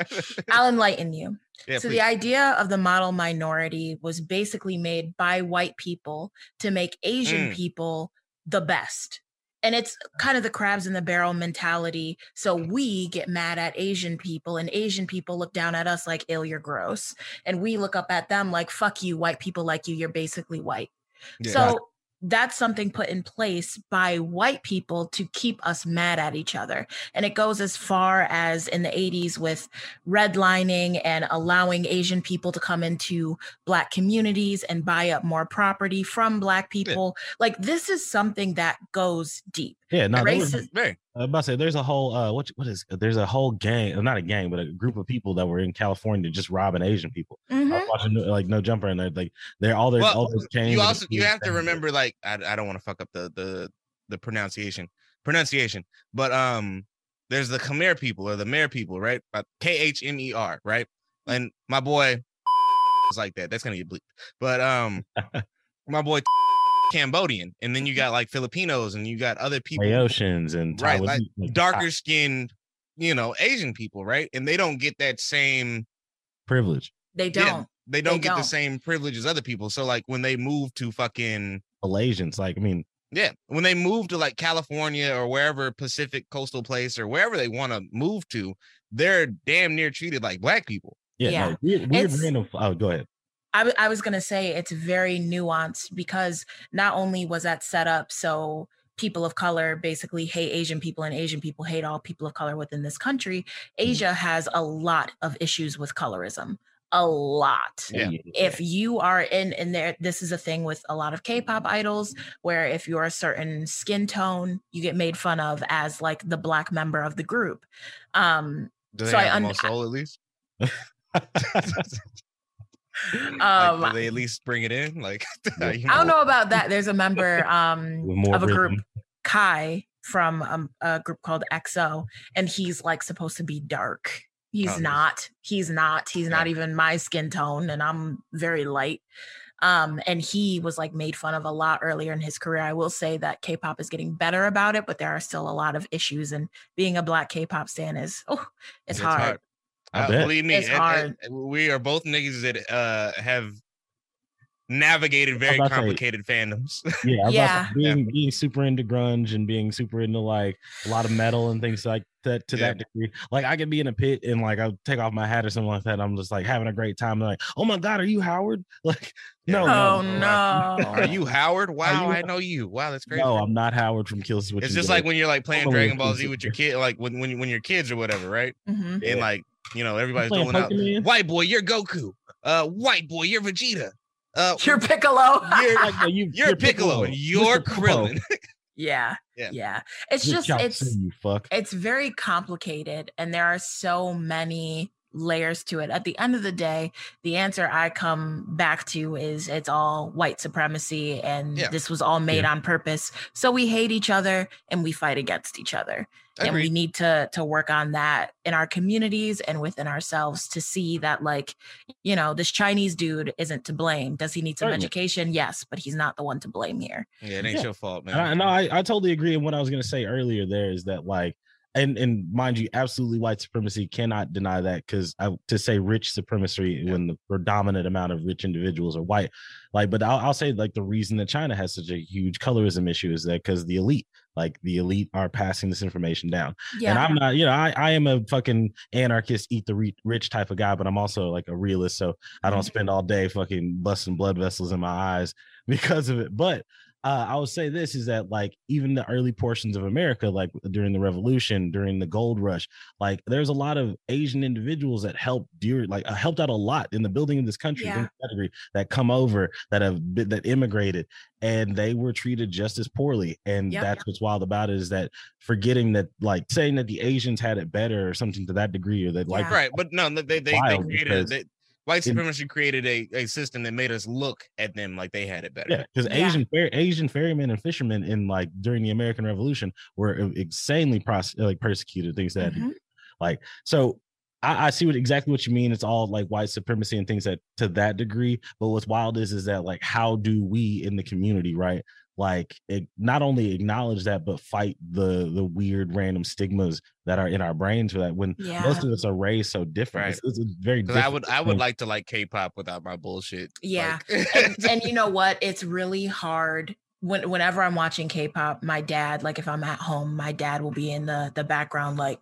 I'll enlighten you. Yeah, so please. the idea of the model minority was basically made by white people to make Asian Mm. people the best. And it's kind of the crabs in the barrel mentality. So we get mad at Asian people, and Asian people look down at us like, ill, you're gross. And we look up at them like, fuck you, white people like you, you're basically white. Yeah. So that's something put in place by white people to keep us mad at each other. And it goes as far as in the 80s with redlining and allowing Asian people to come into Black communities and buy up more property from Black people. Like, this is something that goes deep. Yeah, no, there was- Racist. Very. I was about to say there's a whole uh what what is there's a whole gang uh, not a gang but a group of people that were in California just robbing Asian people. I Mhm. was watching like no jumper and they're like they're all their Well, all those chains. you and also you have to remember like I, I don't want to fuck up the the the pronunciation pronunciation but um there's the Khmer people or the Khmer people right K H M E R right and my boy is like that that's gonna get bleeped but um my boy Cambodian and then you mm-hmm. got like Filipinos and you got other people Laotians and Right, like like, darker skinned you know Asian people right and they don't get that same privilege. They don't. they don't get the don't. same privilege as other people so like when they move to fucking Malaysians, like I mean, Yeah, when they move to like California or wherever Pacific coastal place or wherever they want to move to, they're damn near treated like black people. yeah, Yeah. no, weird, weird It's- random. Oh, go ahead. I, w- I was going to say it's very nuanced because not only was that set up so people of color basically hate Asian people and Asian people hate all people of color within this country, Asia has a lot of issues with colorism. A lot. Yeah. If you are in in there, this is a thing with a lot of K-pop idols where if you're a certain skin tone, you get made fun of as like the black member of the group. Um, Do they So I have the un- most soul at least? um, like, they at least bring it in? Like, you I don't know about that. There's a member um, more of a group, rhythm. Kai, from um, a group called EXO, and he's like supposed to be dark. He's Oh, not. He's not. He's not even my skin tone, and I'm very light. Um, and he was like made fun of a lot earlier in his career. I will say that K-pop is getting better about it, but there are still a lot of issues. And being a black K-pop stan is oh, it's, hard. I Uh, believe me, It's and- and hard. we are both niggas that uh have navigated very about to say- complicated fandoms. Yeah, I about to Yeah. say, being being super into grunge and being super into like a lot of metal and things like that to that degree. Like I could be in a pit and like I'll take off my hat or something like that. I'm just like having a great time. They're like, oh my god, are you Howard? Like, no, Oh no, no! Are you Howard? Wow, you- I know you. Wow, that's crazy. no, I'm not Howard from Killswitch. it's just like when you're like playing Dragon Ball Z with your kid, like when when when you're kids or whatever, right? Mhm. And like you know everybody's playing going out. White boy, you're Goku. Uh, white boy, you're Vegeta. Uh, You're Piccolo. you're like, no, you, you're Piccolo. and You're Krillin. yeah, Yeah. yeah. It's Good just job, it's you fuck. it's very complicated and there are so many layers to it at the end of the day the answer i come back to is it's all white supremacy and Yeah. this was all made on purpose so we hate each other and we fight against each other and we need to to work on that in our communities and within ourselves to see that like you know this chinese dude isn't to blame does he need some Certainly. education yes but he's not the one to blame here Yeah, it ain't Yeah. your fault, And I, man. no, I, I totally agree. And what I was gonna say earlier there is that like, and and mind you, absolutely white supremacy cannot deny that because to say rich supremacy Yeah. when the predominant amount of rich individuals are white, like, but I'll, I'll say like the reason that China has such a huge colorism issue is that because the elite, like the elite, are passing this information down. Yeah. And I'm not, you know, I, I am a fucking anarchist, eat the re- rich type of guy, but I'm also like a realist. So I don't Mhm. spend all day fucking busting blood vessels in my eyes because of it. But uh, I will say this is that like even the early portions of America, like during the Revolution, during the Gold Rush, like there's a lot of Asian individuals that helped during like uh, helped out a lot in the building of this country Yeah. category, that come over that have been, that immigrated and they were treated just as poorly. And Yep. that's what's wild about it is that forgetting that like saying that the Asians had it better or something to that degree or that like right, but no, they they, they Wild created because they, white supremacy created a, a system that made us look at them like they had it better. Yeah, because Yeah. Asian fer- Asian ferrymen and fishermen in like during the American Revolution were insanely pros- like persecuted things that Mhm. like so. I, I see what exactly what you mean. It's all like white supremacy and things that to that degree. But what's wild is is that like how do we in the community right like it, not only acknowledge that but fight the the weird random stigmas that are in our brains for that when Yeah. most of us are raised so different. Right. It's, it's very Because I different would I would like to like K-pop without my bullshit. Yeah. Like- and, and you know what? It's really hard when whenever I'm watching K-pop, my dad, like if I'm at home, my dad will be in the the background, like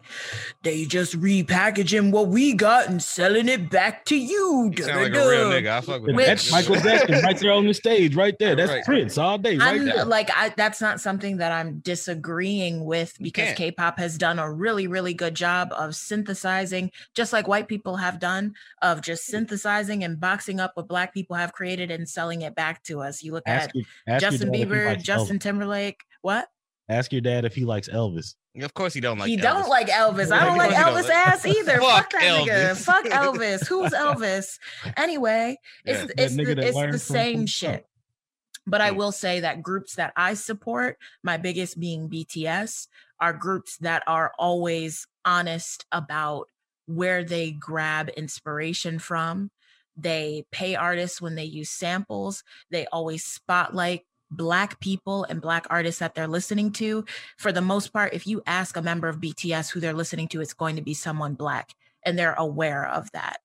they just repackaging what we got and selling it back to you. you sound like a real nigga. I fuck with Which- That's Michael Jackson right there on the stage, right there. That's Right. Prince all day, right I'm there. like I that's not something that I'm disagreeing with because. K-pop has done a really really good job of synthesizing just like white people have done of just mm. synthesizing and boxing up what black people have created and selling it back to us. You look Ask, at your, ask your Justin dad if he Bieber, Justin Elvis. Timberlake, what? Ask your dad if he likes Elvis. Of course he don't like he Elvis. don't like Elvis. I don't like course don't Elvis ass either. Fuck, Fuck that nigga. Elvis. Fuck Elvis. Who's Elvis? Anyway, it's Yeah. the- it's the, it's the same from shit. Trump. But I Mm. will say that groups that I support, my biggest being BTS, are groups that are always honest about where they grab inspiration from. They pay artists when they use samples. They always spotlight black people and black artists that they're listening to. For the most part, if you ask a member of BTS who they're listening to, it's going to be someone black and they're aware of that.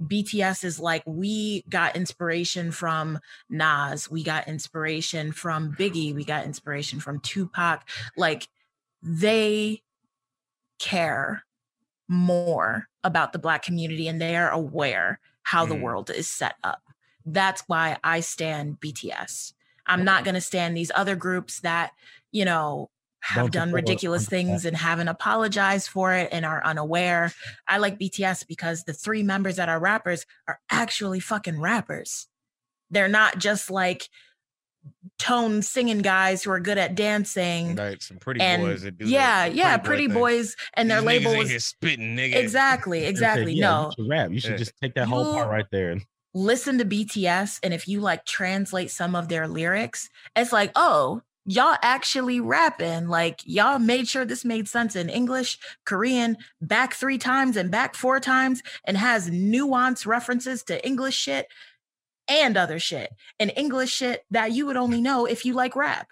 BTS is like we got inspiration from Nas, we got inspiration from Biggie, we got inspiration from Tupac. Like they care more about the black community and they are aware how the Mm. world is set up. That's why I stand BTS. I'm not going to stand these other groups that, you know, have Don't done ridiculous things and haven't apologized for it and are unaware. I like BTS because the three members that are rappers are actually fucking rappers. They're not just like tone singing guys who are good at dancing. Right, some pretty And boys that do yeah, the, yeah, boy pretty thing. boys, and their These niggas label ain't was spitting nigga. exactly, They say, exactly. "Yeah, no, you should rap. You should Yeah. just take that whole part right there. And listen to BTS and if you like translate some of their lyrics, it's like, oh, y'all actually rapping. Like y'all made sure this made sense in English, Korean, back three times and back four times, and has nuance references to English shit and other shit. And English shit that you would only know if you like rap.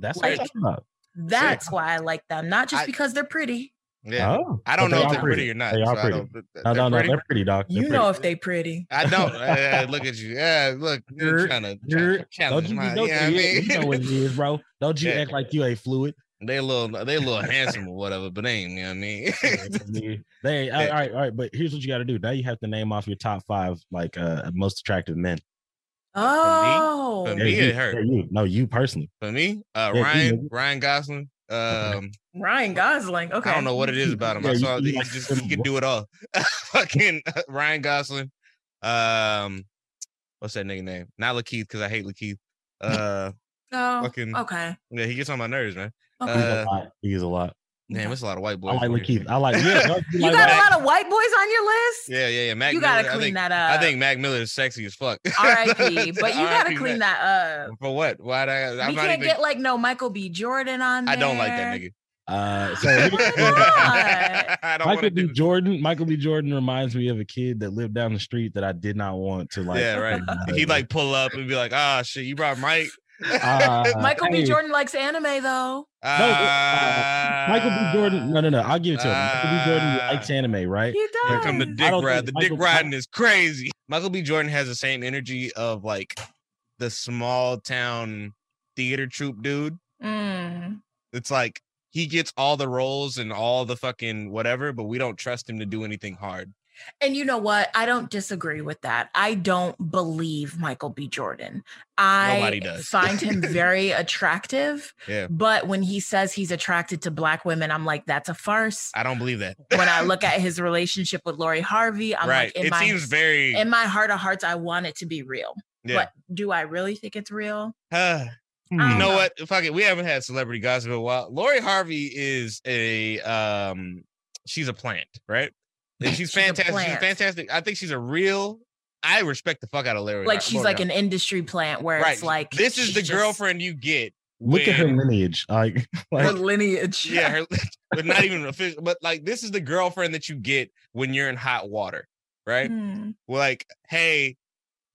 that's what I'm Like- talking. That's why I like them, not just I- because they're pretty. Yeah, Oh, I don't know they if they're pretty or not. They are so I pretty. don't- No, they're no, no, pretty? they're pretty, doc. They're You pretty. know if they pretty. I don't. Uh, look at you. Yeah, look, you're You're- trying to, You're- trying to challenge Don't you, my. don't, You know what I mean? you know what it is, bro. Don't you Yeah. act like you ain't fluid. they a little, they a little handsome or whatever, but they ain't. You know what I mean? they all Yeah. right, all right. But here's what you got to do. Now you have to name off your top five like uh most attractive men. Oh, For Yeah, me, you, it hurt. yeah, you. No, you personally. For me, uh, Yeah, Ryan, nigga. Ryan Gosling. Um, Ryan Gosling. Okay. I don't know what it is about him. Yeah, I saw you he just he can do it all. Fucking Ryan Gosling. Um, what's that nigga name? Not Lakeith because I hate Lakeith. Uh, Oh, fucking okay. yeah, he gets on my nerves, man. okay. He's Uh, a lot. He's a lot. Damn, it's a lot of white boys. I like over here. Lakeith. I like. Yeah, don't you you like got that? a lot of white boys on your list. Yeah, yeah, yeah. Mac you gotta Miller, clean think, that up. I think Mac Miller is sexy as fuck. R.I.P. But you gotta clean Mac. that up. For what? Why? I, I'm we not can't even. get like no Michael B. Jordan on there. I don't like that nigga. Uh, so Why here's- not? I don't want Michael B. Jordan. Michael B. Jordan reminds me of a kid that lived down the street that I did not want to like. Yeah, right. He like pull up and be like, "Ah, shit, you brought Mike." Uh, Michael B. hey, Jordan likes anime though. Ah, Michael B. Jordan. No, no, no. I'll give it to him. Michael B. Jordan Ah. likes anime, right? He does. Here come the dick ride. The Michael- dick riding is crazy. Michael B. Jordan has the same energy of like the small town theater troupe dude. Mm. It's like he gets all the roles and all the fucking whatever, but we don't trust him to do anything hard. And you know what? I don't disagree with that. I don't believe Michael B. Jordan. I find him very attractive. Yeah. But when he says he's attracted to black women, I'm like, that's a farce. I don't believe that. when I look at his relationship with Lori Harvey, I'm right. like, in it my seems very. in my heart of hearts, I want it to be real. yeah. But do I really think it's real? Uh. You know know. what? Fuck it. We haven't had celebrity gossip in a while. Lori Harvey is a um she's a plant, right? And she's She's fantastic. She's plant. fantastic. I think she's a real I respect the fuck out of Lori. Like she's Lori like an industry plant where right. it's like this is the just- girlfriend you get. Look at her lineage. Like, her lineage. Yeah, her, but not even official. But like this is the girlfriend that you get when you're in hot water, right? Hmm. like, hey,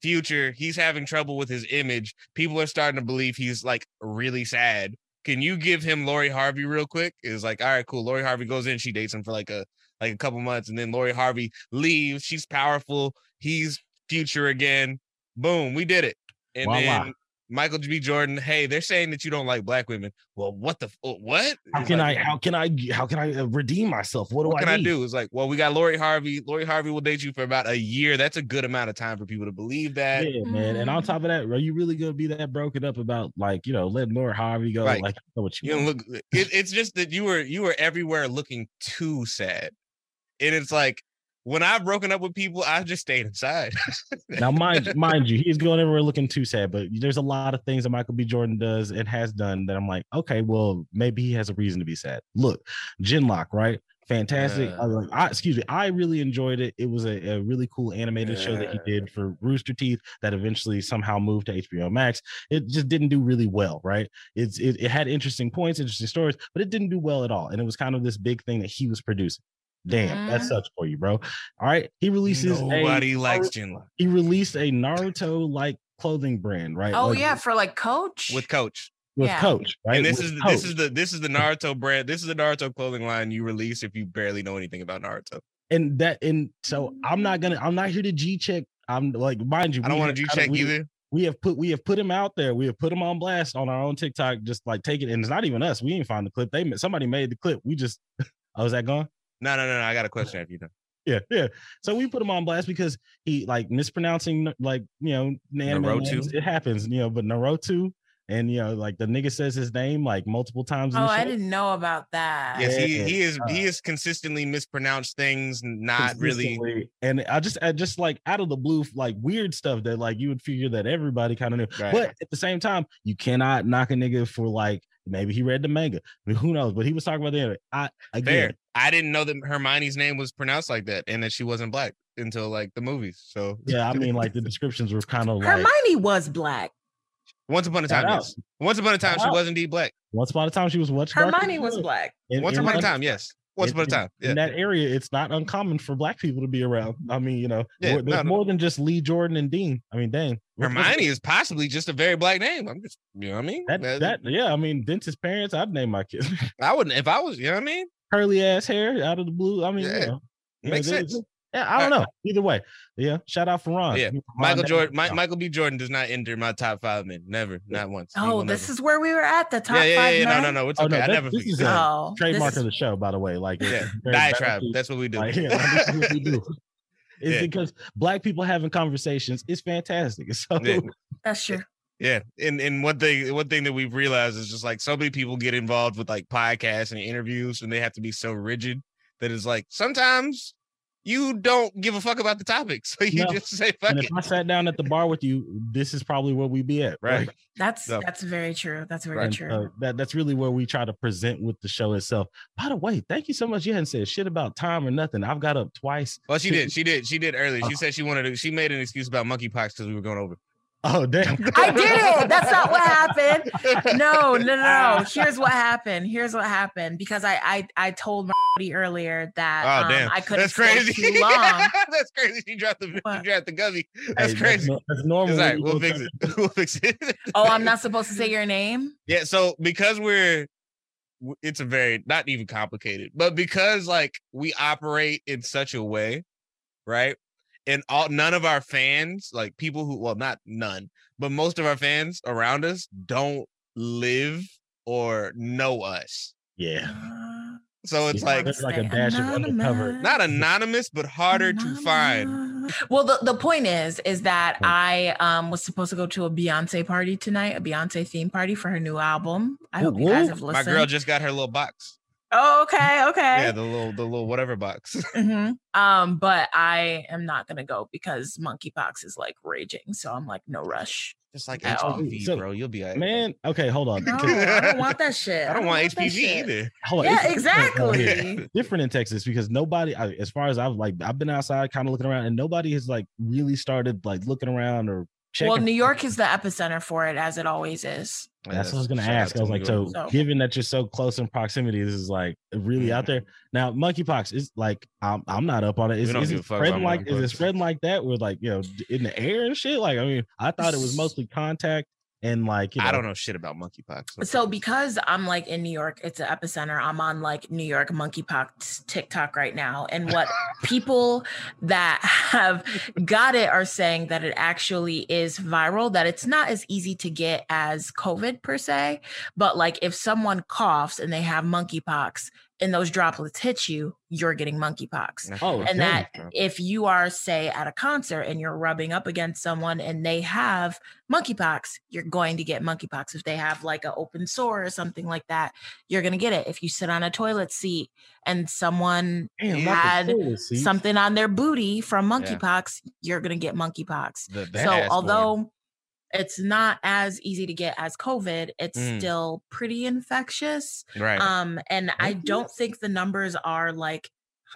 future, he's having trouble with his image. People are starting to believe he's like really sad. Can you give him Lori Harvey real quick? Is like, all right, cool. Lori Harvey goes in, she dates him for like a like a couple months, and then Lori Harvey leaves. She's powerful. He's future again. Boom, we did it. And Voila. then Michael B. Jordan, hey, they're saying that you don't like black women. Well, what the uh, what? how It's can like, I? How can I? How can I uh, redeem myself? What do what I can I do? It's like, well, we got Lori Harvey. Lori Harvey will date you for about a year. That's a good amount of time for people to believe that. Yeah, man. And on Mm. top of that, are you really gonna be that broken up about like you know letting Lori Harvey go? Right. Like, you know what you, You look. It, it's just that you were you were everywhere looking too sad, and it's like when I've broken up with people, I've just stayed inside. now, mind mind you, he's going everywhere looking too sad. But there's a lot of things that Michael B. Jordan does and has done that I'm like, okay, well, maybe he has a reason to be sad. Look, Genlock, right? Fantastic. Uh. I, I, excuse me, I really enjoyed it. It was a, a really cool animated show that he did for Rooster Teeth that eventually somehow moved to HBO Max. It just didn't do really well, right? It's it, it had interesting points, interesting stories, but it didn't do well at all. And it was kind of this big thing that he was producing. Damn, that Mhm. sucks for you, bro. All right, he releases a Nobody likes Jinla he released a Naruto like clothing brand, right? Oh Like, yeah, for like coach. with Coach. with Yeah. Coach, right? And this With is the, Coach. this is the this is the Naruto brand. This is the Naruto clothing line you release if you barely know anything about Naruto. and that and so I'm not gonna I'm not here to G check. I'm like mind you, I don't we want have to G check either. We have put we have put him out there. We have put him on blast on our own TikTok. Just like take it, and it's not even us. We ain't find the clip. They ma- somebody made the clip. We just oh is that gone? No, no, no, no. I got a question after you done. Yeah, yeah. So we put him on blast because he like mispronouncing like you know anime Naruto? names. It happens, you know. But Naruto and you know like the nigga says his name like multiple times. In oh, the I show. didn't know about that. Yes, he he is uh, he is consistently mispronounced things, not really. And I just, I just like out of the blue, like weird stuff that like you would figure that everybody kind of knew. Right. But at the same time, you cannot knock a nigga for like maybe he read the manga. I mean, who knows? But he was talking about the anime. I again, Fair. I didn't know that Hermione's name was pronounced like that and that she wasn't black until like the movies. So yeah, I mean, like the descriptions were kind of like Hermione was black. once upon a time, yes. Once upon a time, Shout she out. was indeed black. once upon a time she was much darker Hermione was black. In- Once in upon a London- time, yes. Once upon a time. in that area, it's not uncommon for black people to be around. I mean, you know, Yeah, more- there's no, no. more than just Lee Jordan and Dean. I mean, dang, Hermione is possibly just a very black name. I'm just, you know what I mean? That, That- that yeah, I mean, dentist parents, I'd name my kids I wouldn't if I was, you know what I mean? curly ass hair out of the blue. I mean, Yeah, you know, you know, Makes sense. Yeah, I don't know. Either way, yeah. Shout out for Ron. Yeah, Ron Michael never- Jordan, Mi- Michael B. Jordan does not enter my top five men. Never, not once. Oh, will this never. is where we were at the top yeah, yeah, yeah, yeah. No, men? no, no. It's Oh, no, I that- never this is a Oh, trademark this of the show, by the way. Like, Yeah, very diatribe. That's what we do. Like, yeah, like, this is what we do. It's Yeah. because black people having conversations is fantastic. So Yeah. That's true. Yeah, and and one thing one thing that we've realized is just like so many people get involved with like podcasts and interviews, and they have to be so rigid that it's like sometimes you don't give a fuck about the topic, so you No. just say fuck and it. if I sat down at the bar with you, this is probably where we'd be at, Right. That's So- that's very true. That's very Right. and, true. uh, that that's really where we try to present with the show itself. By the way, thank you so much. You hadn't said shit about time or nothing. I've got up twice. Well, she did, she did, she did earlier. She Uh. said she wanted to. She made an excuse about monkeypox because we were going over. Oh damn! I did it. That's not what happened. No, no, no, no. Here's what happened. Here's what happened because I I, I told Marty earlier that Oh um, damn, I couldn't that's crazy. too long. that's crazy. She dropped the What? she dropped the gummy. That's Hey, crazy. no- That's, normal. It's when all right. you We'll fix to- it. We'll fix it. Oh, I'm not supposed to say your name. Yeah, so because we're it's a very not even complicated, but because like we operate in such a way, right? And all none of our fans, like people who well, not none, but most of our fans around us don't live or know us. Yeah. So it's Yeah, like there's like a Stay dash of undercover. anonymous. not anonymous, but harder to find. Well, the, the point is, is that I um was supposed to go to a Beyonce party tonight, a Beyonce theme party for her new album. I hope you guys Ooh. have My girl just got her little box. Oh, okay, okay. Yeah, the little the little whatever box. hmm Um, but I am not gonna go because monkeypox is like raging. So I'm like, no rush. Just like At all. HPV, So, bro. You'll be all right. Man, okay, hold on. No, 'cause- I don't want that shit. I don't want that HPV either. hold on, Yeah, it's different out exactly. different in Texas because nobody, I, as far as I've like, I've been outside kind of looking around, and nobody has like really started like looking around or checking. Well, New York is the epicenter for it, as it always is. That's what I was gonna Shout out ask. I was like, so, So- given that you're so close in proximity, this is like really out mm-hmm. there. Now, monkeypox is like, I'm, I'm not up on it. Is, is it spreading like, is it spreading like that with like, you know, in the air and shit? Like, I mean, I thought it was mostly contact and like, you know, I don't know shit about monkeypox. So because I'm like in New York, it's an epicenter. I'm on like New York monkeypox TikTok right now, and what people that have got it are saying that it actually is viral. That it's not as easy to get as COVID per se, but like if someone coughs and they have monkeypox and those droplets hit you, you're getting monkeypox. Oh, and damn. that bro. if you are say at a concert and you're rubbing up against someone and they have monkeypox you're going to get monkeypox if they have like an open sore or something like that you're going to get it if you sit on a toilet seat and someone Damn, had something on their booty from Yeah. monkeypox you're going to get monkeypox The- the so ass although it's not as easy to get as covid it's Mm. still pretty infectious right. um, and I Mhm. don't think the numbers are like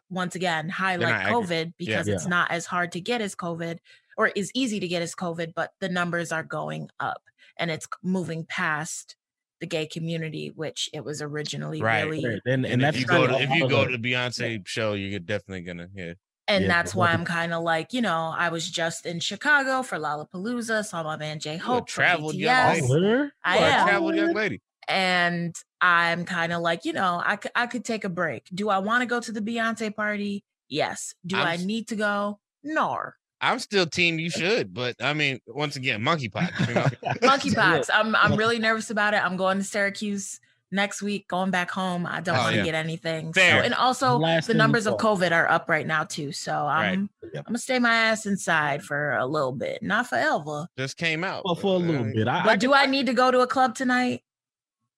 once again high They're like not accurate. COVID because Yeah. it's not as hard to get as COVID or is easy to get as COVID, but the numbers are going up and it's moving past the gay community, which it was originally Right. really Right, And, and, and, that's if you go to, if you go the- to the Beyonce show, you're definitely gonna yeah. And Yeah, that's why I'm kind of like, you know, I was just in Chicago for Lollapalooza, saw my man J a Hope from traveled young lady. I You are a am. traveled young lady. and I'm kind of like, you know, I could I could take a break. Do I want to go to the Beyonce party? Yes. Do I'm i s- need to go? No. I'm still team you should, but I mean, once again, monkeypox. You know? Monkeypox. I'm I'm really nervous about it. I'm going to Syracuse next week, going back home. I don't Oh, want to yeah. get anything. Fair. So, and also Last the numbers you of. COVID are up right now too. So I'm Right. Yep. I'm gonna stay my ass inside for a little bit, not forever. Just came out. well, for a little bit. I, But I do I need to go to a club tonight?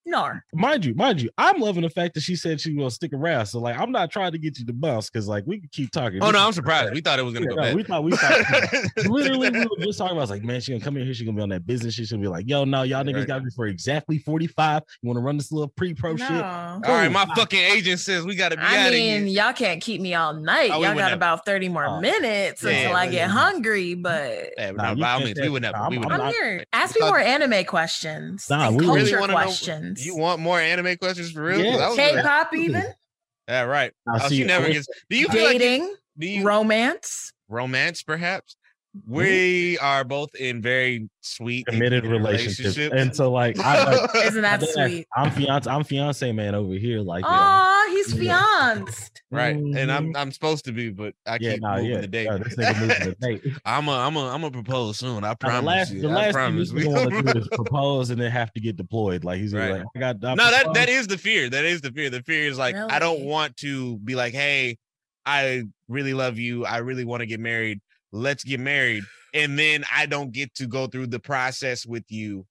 No. mind you, mind you, I'm loving the fact that she said she will stick around. So like, I'm not trying to get you to bounce because like we could keep talking. Oh This no, I'm surprised. We thought it was gonna Yeah, go no, bad. we thought we thought literally we were just talking about. I was like, man, she gonna come in here. She's gonna be on that business. She's gonna be like, yo, no, y'all niggas Right. got me for exactly 45. You want to run this little pre-pro shit? All right, my fucking agent says we gotta be out I of mean, here. y'all can't keep me all night. Oh, y'all got never. about 30 more Oh. minutes Yeah, until I get yeah. hungry, but Yeah, Nah, by all means, we would never. Nah, we would I'm I'm never. not- here. Ask me more anime questions. Nah, we really culture really wanna know- questions. You want more anime questions for real? Yeah. I was gonna- K-pop even? Yeah, right. Now, Oh, see, she never gets. Do you feel like you- Dating, do you romance. romance perhaps? We are both in very sweet committed relationships. And so like, I, like isn't that I, sweet i'm fiance. I'm fiance man over here. Like, you know, Oh, he's Yeah. fianced. right, and I'm mhm. I'm supposed to be, but I yeah, keep nah, moving yeah, the date. yeah, this nigga moving the date. I'm a I'm a I'm a propose soon. I Now, promise the last, you. the last thing promise. he's gonna want to do is propose and then have to get deployed. Like he's Right. like, I got I no, that that is the fear. That is the fear. The fear is like I don't want to be like, hey, I really love you. I really want to get married. Let's get married, and then I don't get to go through the process with you.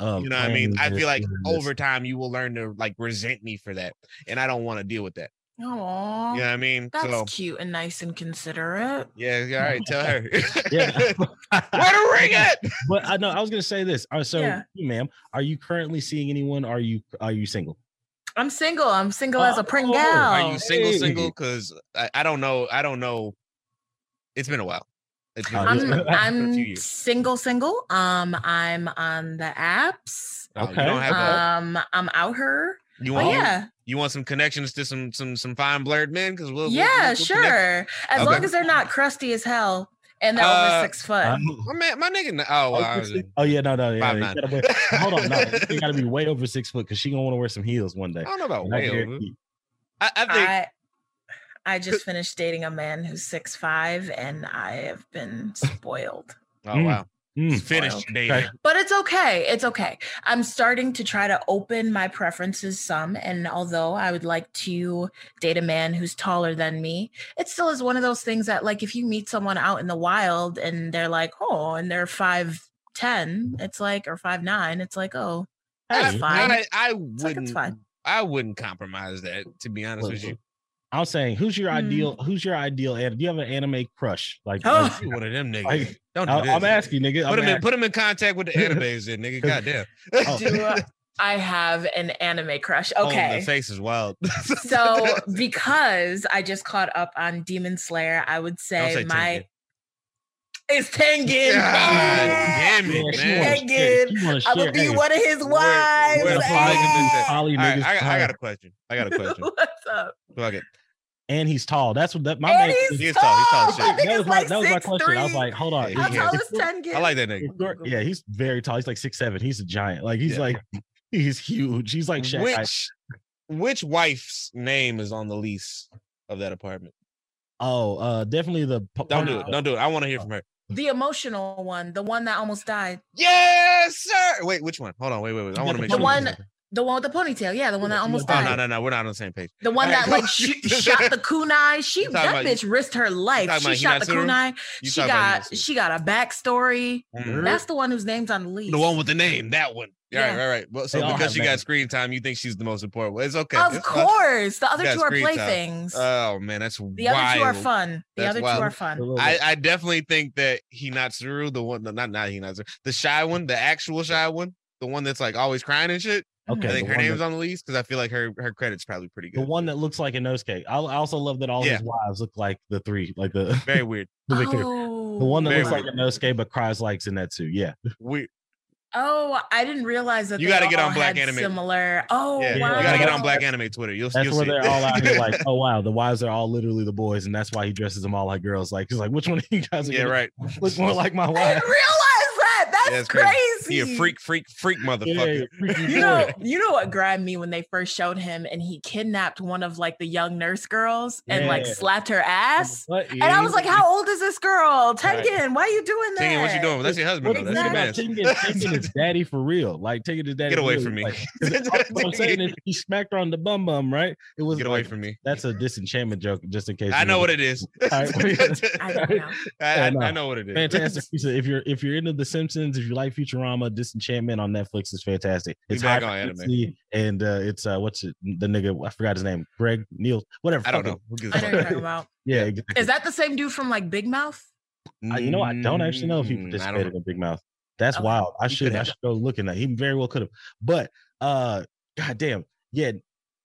of You know what I mean? I feel like over time you will learn to like resent me for that, and I don't want to deal with that. Oh, You know what I mean? that's so cute and nice and considerate. yeah, all right, tell her. Yeah. Where to ring it? but I know I was gonna say this. Uh, so, Yeah. you, ma'am, are you currently seeing anyone? Are you are you single? I'm single. I'm single as a Oh, pringle. Are you single? Hey. Single? Because I, I don't know. I don't know. It's been a while. It's been, Oh, I'm it's been a few I'm single, single. Um, I'm on the apps. Oh, Okay. don't have a- Um, I'm out here. you Oh want yeah, you want some connections to some some some fine blerd men because we'll, we'll- yeah, we'll- we'll connect. sure. As Okay. long as they're not crusty as hell and they're Uh, over six foot. Um, My man, my nigga. kn- Oh, oh, wow. Was- six- oh, yeah, no, no, yeah. Five gotta wear- hold on, no, you gotta be way over six foot because she gonna want to wear some heels one day. I don't know about And I way over. I, I think I I just finished dating a man who's six five, and I have been spoiled. Oh Mm. wow. Mm. Finished dating. Okay. But it's okay. It's okay. I'm starting to try to open my preferences some. And although I would like to date a man who's taller than me, it still is one of those things that, like, if you meet someone out in the wild and they're like, oh, and they're 5'10, it's like, or 5'9, it's like, oh, that's Hey, fine. I, I wouldn't. it's fine. I wouldn't compromise that. To be honest with you, I'm saying, who's your Hmm. ideal? Who's your ideal? And do you have an anime crush? Like, Oh. like- one of them niggas. like, Don't do I, this. I'm asking, nigga. Put I'm him in. Put him in contact with the animes, then, nigga. Goddamn. Oh. Do I have an anime crush? Oh, Okay. the face is wild. so because I just caught up on Demon Slayer, I would say, say my Tengen. it's Tengen. God Yeah. damn it, she man. wanna Dang share- it. she wanna I'm gonna be hey, one of his wives. where the fuck is this Hey. poly All right, I, I got a question. I got a question. What's up? Fuck it. And he's tall. That's what that my and man. he's He is tall. tall, he's tall That shit. that was nigga's my that was my six question. I was like, hold on. Yeah, How tall is Tengen? I like that nigga. He's short- Yeah, he's very tall. He's like six seven. He's a giant. Like he's Yeah. like he's huge. He's like Shaq. Which which wife's name is on the lease of that apartment? Oh, uh, definitely the. Don't do it. Don't do it. I want to hear from her. The emotional one, the one that almost died. Yes, sir. Wait, which one? Hold on. Wait, wait, wait. I want to make The sure. The one- The one with the ponytail. Yeah, the one that almost Oh died. no, no, no. We're not on the same page. The one All right, that like go- sh- shot the kunai. She that about- bitch risked her life. She about shot the Hinatsuru? kunai. You She got she got a backstory. Mhm. That's the one whose name's on the lease. the one with the name. That one. Yeah, Yeah. right, right, right. Well, so They because have she got screen time, you think she's the most important. Well, it's okay. of It's course, the other two are playthings. Oh man, that's the other two are fun. The That's other wild. two are fun. I. I definitely think that Hinatsuru, the one, no, not not Hinatsuru, the shy one, the actual shy one, the one that's like always crying and shit. Okay. I think her name's that- on the lease because I feel like her her credit's probably pretty good. the one that looks like a Inosuke. I, I also love that all Yeah. his wives look like the three, like the Very weird. the. Oh, the one that oh. Very looks like a Inosuke but cries like Zenitsu. Yeah, Weird. Oh, I didn't realize that You gotta get on Black Anime. Similar. Oh, Yeah, wow. you gotta get on Black Anime Twitter. You'll, that's you'll where see. they're all out here. Like, oh wow, the wives are all literally the boys, and that's why he dresses them all like girls. Like, he's like, which one of you guys are yeah, right. look more like my I wife? didn't realize that. That's crazy. crazy. He a freak, freak, freak motherfucker. freaky You know, you know what grabbed me when they first showed him and he kidnapped one of like the young nurse girls and like slapped her ass. What? And I was like, how old is this girl? Right. Why are you doing that? Thinking, what you doing? That's your husband. What though. That's your man. Exactly. Tengen, Tengen is daddy for real. Like Tengen is daddy. Get away from me. Like, 'cause what I'm saying is he smacked her on the bum bum, right? It was Get away like- from me. That's a disenchantment joke, just in case. I know know what it is. All right. I know. I, I, know what it is. Fantastic if you're if you're into The Simpsons, if you like Futurama, Disenchantment on Netflix is fantastic. It's back high on anime. and uh, it's uh, what's it? The nigga I forgot his name. Greg Neal, whatever. I don't know. it. Who gives I a know fuck? what you're talking about. Yeah, exactly. Is that the same dude from like Big Mouth? Uh, you know, I don't actually know if he Mm, I don't participated in Big Mouth. That's Okay. wild. I should I have. should go look at that. He very well could have. But uh goddamn, yeah.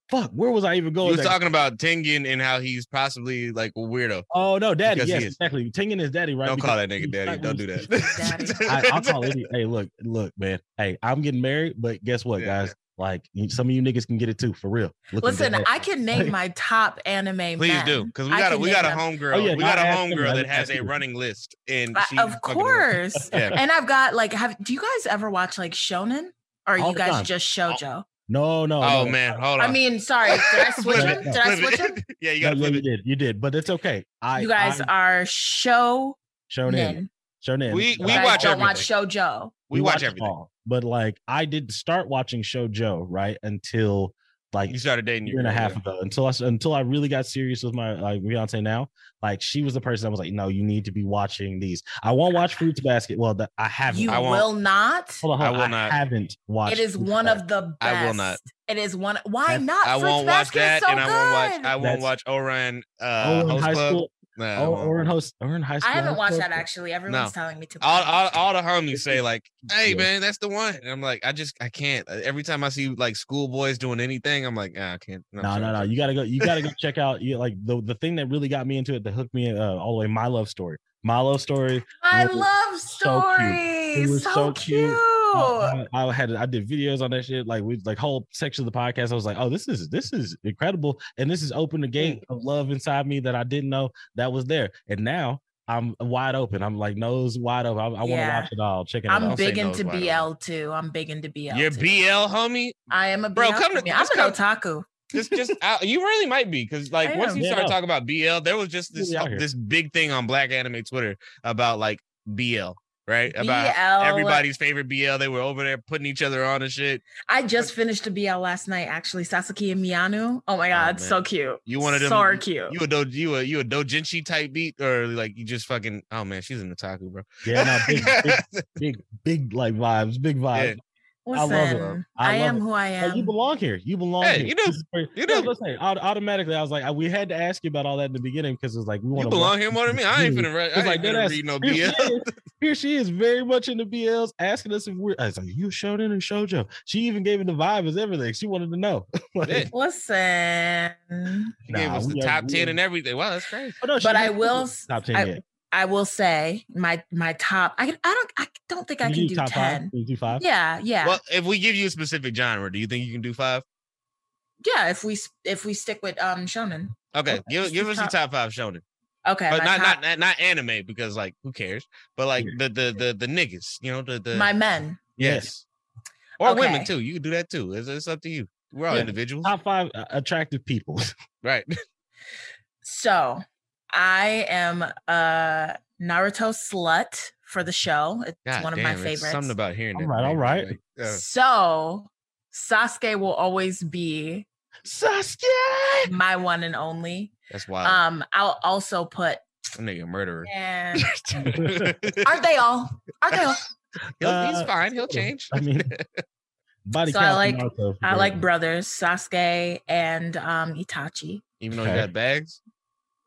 Fuck, where was I even going? You was talking about Tengen and how he's possibly like a weirdo. Oh no, daddy. Because Yes, exactly. Tengen is daddy, right? Don't call that nigga daddy. Don't do that. I, I'll call it. Hey, look, look, man. Hey, I'm getting married, but guess what, Yeah. guys? Like some of you niggas can get it too, for real. Looking Listen, bad. I can name my top anime Please men. do, because we got a can we got a name them. homegirl. Oh, yeah, we got I a asked him, homegirl that has a him. running list, and I- of course. Yeah. And I've got like, have do you guys ever watch like Shonen? Or are All you guys time. just shojo? No, no. Oh no. man, hold on. I mean, sorry, did I switch it? it. Did I switch it? it. yeah, you No, gotta yeah, you did, you did, but it's okay. I You guys I, are show shown in, nin. shown in. We- we guys watch don't watch everything. shojo. We watch it everything. all. But like, I didn't start watching shojo right until like You started dating a year and a half yeah. ago until I until I really got serious with my like fiance now. Like she was the person that was like, no, you need to be watching these. I won't watch Fruits Basket. Well, that I haven't. You I won't- will not. hold on, I on. will I, not. haven't watched. It is Fruits one Basket. of the best. I will not. It is one. Why That's- not? I Fruits won't watch Basket is that, so and I won't watch. good. I won't That's- watch Ouran. Uh, Oh, high Club. school. Nah, I Oh, won't. Ouran host, Ouran high school. I haven't watched Club. that actually. Everyone's No. telling me to. all, watch all, it. all the homies say like, "Hey Yeah. man, that's the one." And I'm like, I just I can't. Uh, Every time I see like schoolboys doing anything, I'm like, ah, I can't. I'm No, sorry, no, no. You gotta go. You gotta go check out. You like the the thing that really got me into it, that hooked me uh, all the way. My love story. My love story. I was love so cute. It stories. was so, so cute. cute. I, I I had I did videos on that shit. Like we like whole section of the podcast. I was like, oh, this is this is incredible, and this is open the gate mm. of love inside me that I didn't know that was there. And now I'm wide open. I'm like nose wide open. I, I want to watch it all. Check it I'm out. Don't big into nose wide BL too. I'm big into BL. You're too. BL homie. I am a Bro, BL. come to- queen. I'm just an come- otaku. Just, just out, you really might be because like once you Yeah, start talking about BL, there was just this Really out here. this big thing on Black Anime Twitter about like BL, right? About BL. everybody's favorite BL. They were over there putting each other on and shit. I just finished a BL last night, actually. Sasaki and Miyano. Oh my oh, god, man. so cute. You one of them- So cute. You a do you a you a dojinshi type beat or like you just fucking oh man, she's an otaku, bro. Yeah, no, big, big, big, big like vibes, big vibes. I Listen, love it. I I, love am it. who I Like, you belong here. You belong Hey, here. you do. This. You No, do. listen, automatically, I was like, I- we had to ask you about all that in the beginning because it's like we want to belong here more than me. I ain't finna write. I It's like ain't finna read no here, BL. she is, here she is, very much into BLs, asking us if we're. I was like, you showed in and shoujo. She even gave it the vibe as everything. She wanted to know. Like, Yeah. Listen, She gave Nah, us the we are- top ten and everything. Wow, that's crazy. Oh, no, But I will do s- top ten I- yet. I will say my my top. I I don't I don't think I can do top ten. five. You do five. Yeah, yeah, Well, if we give you a specific genre, do you think you can do five? yeah. If we if we stick with um shonen. Okay, Okay, give just give the us your top- top five shonen, Okay, but not, top- not not not anime because like who cares? But like the the the the niggas, you know the the my men. yes, or women too. You can do that too. It's, it's up to you. We're all Yeah. individuals, Top five uh, attractive people. right? So I am a Naruto slut for the show. It's God one of damn, my favorites. Something about hearing All that. right, all name, right. uh, So Sasuke will always be Sasuke. my one and only. that's wild. Um, I'll also put That nigga a murderer. and aren't they all? Aren't they all? He'll, he's Uh, fine. He'll change. I mean, body So I like- Naruto, I like brothers, Sasuke and um Itachi. Even though Okay. he got bags.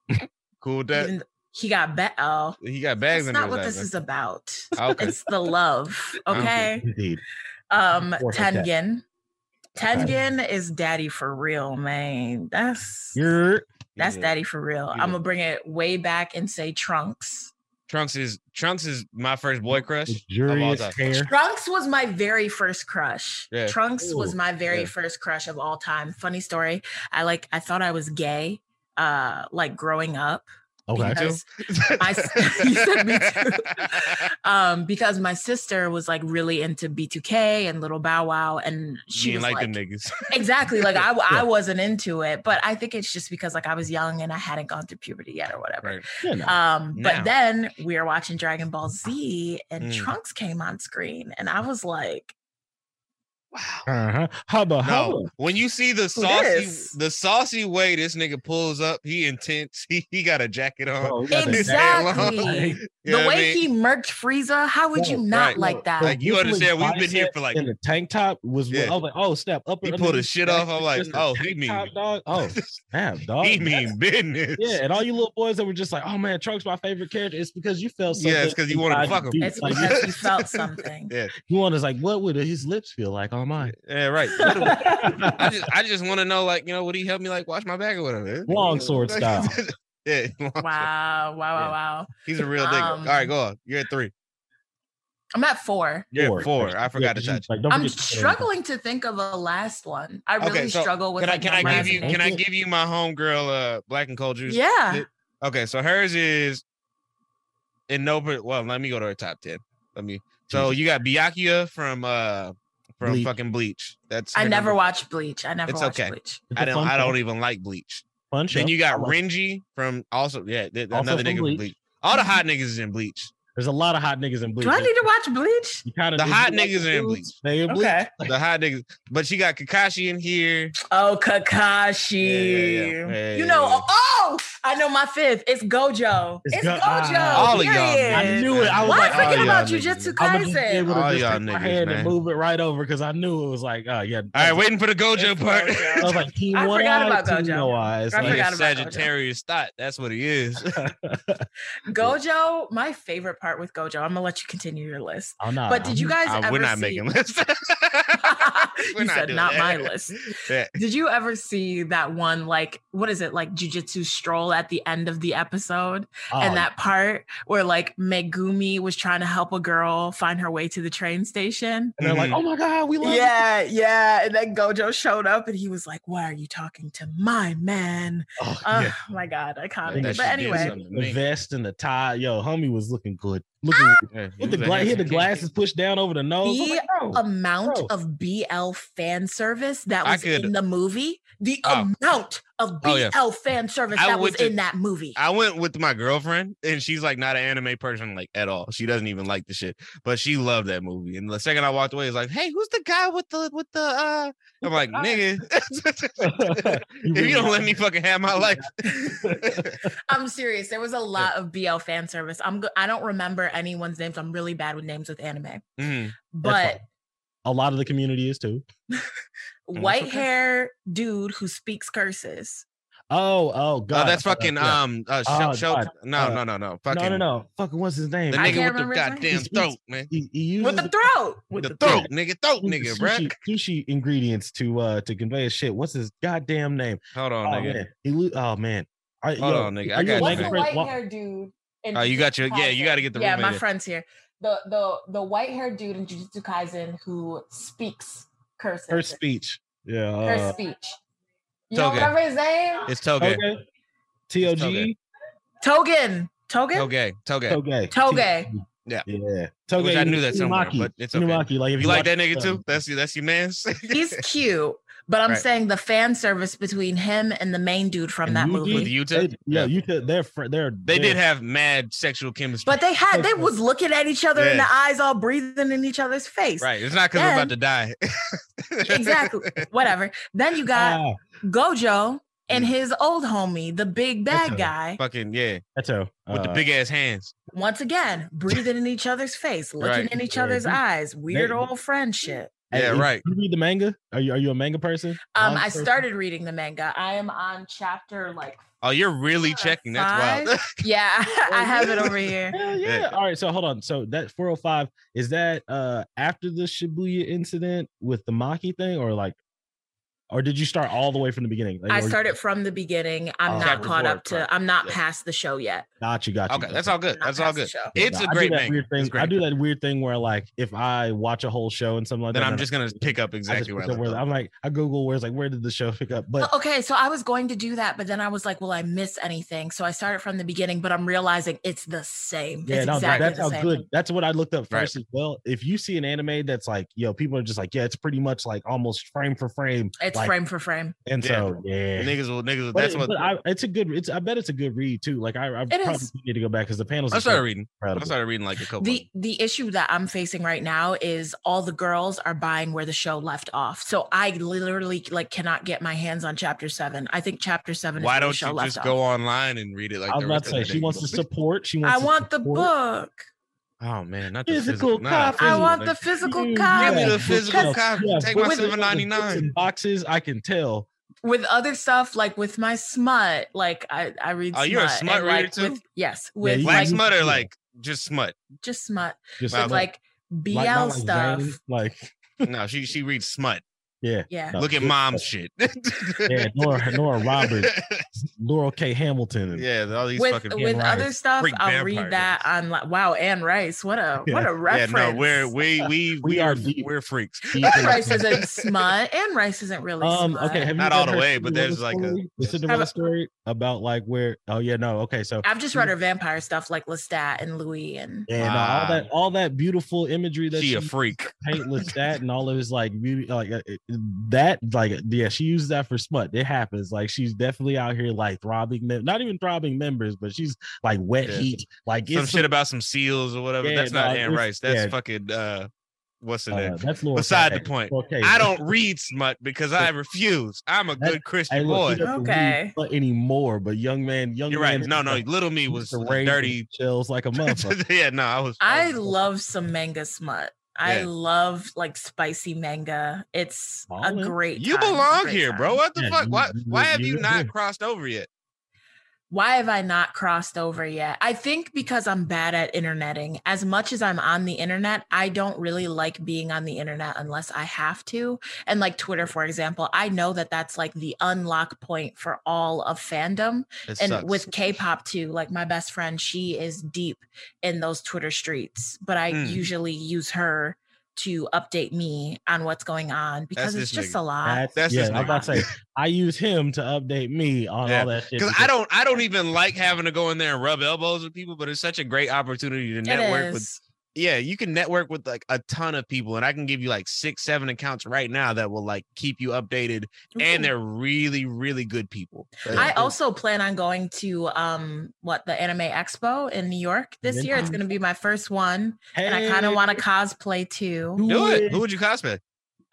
cool with that. He got bet. Oh, he got bags that's not what this is about. Okay. It's the love. Okay. Indeed. Um, Or her dad. Tengen. Tengen is daddy for real, man. That's You're that's Yeah. daddy for real. Yeah. I'm gonna bring it way back and say Trunks. Trunks is Trunks is my first boy crush. luxurious time. hair. Trunks was my very first crush. Yeah. Trunks was my very yeah. first crush of all time. Funny story. I like I thought I was gay uh like growing up Okay. because my you said me too. um because my sister was like really into B2K and Little Bow Wow and she was like, like, them niggas. exactly like I Yeah. I wasn't into it but I think it's just because like I was young and I hadn't gone through puberty yet or whatever. right. You know. Um, Now. but then we were watching Dragon Ball Z and Mm. Trunks came on screen, and I was like. Uh-huh. Hubba hubba. No, when you see the saucy, this? the saucy way this nigga pulls up, he intense. He, he got a jacket on. Bro, you got that exactly. jacket. The know what I way mean? he murked Frieza, how would you Right, not right. like that? Like, you understand, we've been here for, like- in the tank top was Yeah. I was like, oh snap up. He under pulled the his shit off. I'm like, oh, he tank mean- top, dog. Oh snap, dog. he mean business. Yeah, and all you little boys that were just like, "Oh man, Trunks my favorite character." It's because you felt something. Yeah, it's 'cause you wanted to fuck him. it's Like, because you felt something. Yeah, you want is like, what would his lips feel like on mine? yeah, right. I just, I just want to know, like, you know, would he help me like wash my back or whatever? Long sword style. yeah, long sword. Wow, wow, wow, Yeah. wow. He's a real nigga. Um, All right, go on. You're at three. I'm at four. You're at four. I forgot to Yeah, touch. Like, I'm forget to put it on. struggling to think of a last one. I really Okay, so struggle with Can I like, can I give you can I give you my homegirl uh black and cold juice? Yeah. Okay, so hers is in no per- well, let me go to her top 10. Let me so you got Byakuya from uh from Bleach. fucking Bleach. That's I never number- watched Bleach. I never It's watched okay. Bleach. It's I a don't I don't even like Bleach. Fun show. Then you got I Renji from also yeah, th- Also another nigga from Bleach. Bleach. All the hot niggas is in Bleach. There's a lot of hot niggas in Bleach. Do I need to watch Bleach? You kinda The hot niggas are in dudes? They in Bleach. Okay. The hot niggas, but she got Kakashi in here. Oh, Kakashi. Yeah, yeah, yeah. Yeah, you know, oh, I know my fifth. It's Gojo. It's It's, Go- Gojo. ah. All of y'all period. I knew it. I was Why like, I forget oh, about y'all Jujutsu niggas. I'm gonna Kaisen? able to All just y'all take my niggas, hand man. and move it right over because I knew it was like, oh yeah. All right, waiting for the Gojo part. I was like, team I one forgot eyes, about team Gojo. no eyes. I Like, forgot about Gojo. Sagittarius thought. That's what he is. Gojo, my favorite part with Gojo. I'm gonna let you continue your list. oh no. But did you guys ever we're not see? making lists. You not said not that. my list. Yeah. Did you ever see that one like what is it like Jujutsu stroll at the end of the episode Oh, and that part where like Megumi was trying to help a girl find her way to the train station? and they're like, Mhm. oh my god, we love it. Yeah, yeah. And then Gojo showed up and he was like, Why are you talking to my man? Oh, Oh yeah. my god, iconic. That But shit anyway, The vest and the tie, yo, homie was looking good it Looking, Yeah, he he had the, was a gla- he had the glasses pushed down over the nose. The like, bro, amount Bro. of BL fan service that was could- in the movie, the Oh. amount of BL Oh, yeah. fan service I that was to- in that movie. I went with my girlfriend, and she's like not an anime person like at all. She doesn't even like the shit, but she loved that movie. And the second I walked away, it's like, "Hey, who's the guy with the with the?" uh I'm like, "Nigga, if you don't let me fucking have my life." I'm serious. There was a lot of BL fan service. I'm go- I don't remember anyone's names. I'm really bad with names with anime. Mhm. But a lot of the community is too. white okay. hair dude who speaks curses. Oh, oh Oh, god. that's fucking Yeah. um. Uh, Oh, Shel- Shel- God. no, Uh, no, no, no. Fucking no, no, no. Fucking what's his name? The nigga with the remember his name. goddamn throat, speaks- man. He, he With the throat. with The the throat, nigga, throat, uses nigga, bruh. sushi, sushi ingredients to uh to convey his shit. What's his goddamn name? Hold on, Oh nigga. man, he lo- oh man. Are, Hold on, nigga. I are you a got you, manga man. person? Wa- dude? Oh, you got your- yeah, you gotta get the Yeah, roommate my in. friend's here. The the the white haired dude in Jujutsu Kaisen who speaks curses. Her speech. Yeah. Her Uh, speech. You don't remember his name? It's Toge. okay. T O G Toge. Togen. Togen? Toge. Toge. Toge. Toge. Yeah. Yeah. Toge. Which I knew that somewhere, Inumaki. but it's okay. Inumaki, Like if You like that nigga too? That's your that's your man's. He's cute, but I'm Right. saying the fan service between him and the main dude from And that Yugi? movie. With Yuta. They, yeah, you could. They're they're They did they're- have mad sexual chemistry. But they had they was looking at each other in the eyes, all breathing in each other's face. right. It's not because we're about to die. Exactly. Whatever. Then you got Ah, Gojo and his old homie, the big bad a- guy, Fucking yeah. that's a With the uh, big ass hands. once again, breathing in each other's face, looking Right. in each Yeah, other's they- eyes, weird they- old friend shit. Hey, Yeah, you- right. You read the manga? Are you are you a manga person? Um, Manga I person? started reading the manga. I am on chapter like Oh, you're really Four or checking. That's wild. yeah, I have it over here. Hell yeah. Yeah. All right. So hold on. So that 405 is that uh after the Shibuya incident with the Maki thing, or like, or did you start all the way from the beginning? Like, I or- started from the beginning. I'm Oh. not caught four, up to. correct. I'm not Yeah. past the show yet. Got you. Got you. Okay, got that's all good. That's all good. It's Yeah, a I great that manga. weird thing. It's I do that weird thing where like if I watch a whole show and something like Then that, I'm just gonna pick up I just exactly where I pick where, up where I'm like I Google where's like where did the show pick up, but okay, so I was going to do that, but then I was like, "Will I miss anything?" So I started from the beginning, but I'm realizing it's the same. Yeah, it's no, exactly that's the how same. good. That's what I looked up Right. first as well. If you see an anime that's like, yo, people are just like, yeah, it's pretty much like almost frame for frame. It's like, frame for frame. And so, yeah, Niggas will niggas. will- That's it- what but I, it's a good. It's I bet it's a good read too. Like I, I probably is. need to go back because the panels. I started so reading. I started reading like a couple. The the issue that I'm facing right now is all the girls are buying where the show left off. So I literally like cannot get my hands on chapter seven. I think chapter seven. Why where don't show you left just off. go online and read it like I was the about rest to say she wants to support. She wants. I to want the book. Oh man, not the Physical physical. Nah, copy. I physical, want the physical Dude, copy. Give me the physical yeah, copy. yeah, Take my with the- seven ninety books nine. and boxes. I can tell. with other stuff like with my smut like i i read smut. Oh, you're a smut and, reader like, too? with, yes with you Black like smut or like just smut? just smut Just with like bl like- not like stuff Zane, Like No, she she reads smut. Yeah, yeah No, Look at mom's shit. yeah. Nora, Nora Roberts, Laurel K. Hamilton. And, yeah, all these with fucking with Anne other Rice. stuff Freak i'll vampire read that on wow Anne Rice what a what Yeah. a yeah, reference no, we're we we we, We are are deep. we're freaks. Deep Anne Rice isn't smut Anne Rice isn't really Um. smut. Okay. Have Not guys all the way, but there's like a- story? the Cinderella story about like where. Oh yeah, no. Okay, so i've just read her vampire stuff like lestat and louis and yeah, no, all that all that beautiful imagery that She she a freak. paint Lestat and all of his like beauty, like uh, it- that, like yeah, she uses that for smut. It happens. Like she's definitely out here like throbbing, mem- not even throbbing members, but she's like wet Yeah. heat, like Some it's shit about some seals or whatever. Yeah, That's not no, Anne Rice. That's yeah. fucking uh what's the uh, name? that's Laura Beside the point. Okay, I don't read smut because I refuse. I'm a That- good Christian Hey, look, boy. Okay. read smut anymore, but young man, young You're man, right. No, no, like, little me was dirty. chills like a motherfucker. yeah, no, I was. i was- love some manga smut I Yeah. love like spicy manga. It's a great. You time, belong great here, time. bro. What the Yeah, fuck? you- Why? you- Why have you you not here. crossed over yet? Why have I not crossed over yet? I think because I'm bad at interneting. As much as I'm on the internet, I don't really like being on the internet unless I have to. And like Twitter, for example, I know that that's like the unlock point for all of fandom. It and sucks. with K-pop too, like my best friend, she is deep in those Twitter streets, but I Mm. usually use her to update me on what's going on because this it's just nigga. a lot. That's, That's yeah, just I was about to say I use him to update me on Yeah, all that shit. because I don't, I don't even like having to go in there and rub elbows with people. But it's such a great opportunity to network with is. Yeah, you can network with like a ton of people, and I can give you like six, seven accounts right now that will like keep you updated, and they're really, really good people. I also plan on going to um what the Anime Expo in New York this Then year. It's gonna be my first one, and I kind of want to cosplay too. do it. Who would you cosplay?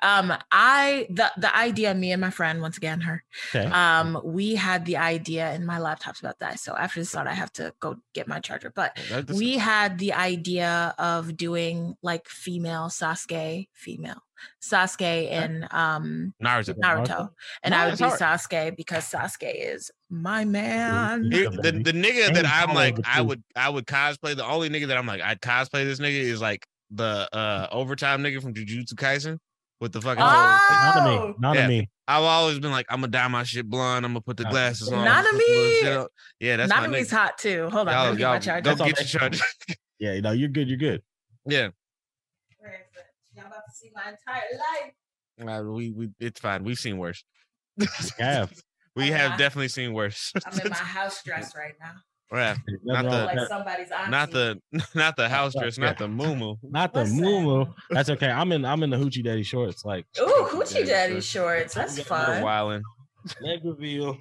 Um, I the the idea, me and my friend, once again her, Okay. um, we had the idea, and my laptop's about to die. So after this thought, I have to go get my charger. But That- that's- we had the idea of doing like female Sasuke, female Sasuke in um Naruto. Naruto, and No, I would be hard. Sasuke because Sasuke is my man. Here- the, the nigga that I'm like I would I would cosplay the only nigga that I'm like I'd cosplay this nigga is like the uh overtime nigga from Jujutsu Kaisen with the fucking whole- Not to Oh! me. Not Yeah. to me. I've always been like I'm gonna dye my shit blonde I'm gonna put the glasses on Not put to the little me. shit yeah that's my Nanami's me's hot too. Hold on, y'all, let me get my y'all charger. go That's get your charger Yeah, you know, you're good. You're good. yeah Where is it? Y'all about to see my entire life. uh, we we it's fine we've seen worse You have. we have definitely seen worse I'm in my house dress right now. Yeah Nothing Not the- Like somebody's auntie. not the not the house dress yeah. not the moo Not the Listen. moo That's okay. I'm in. I'm in the hoochie daddy shorts. Like Ooh, hoochie daddy shorts. That's I'm fun. wilding leg reveal.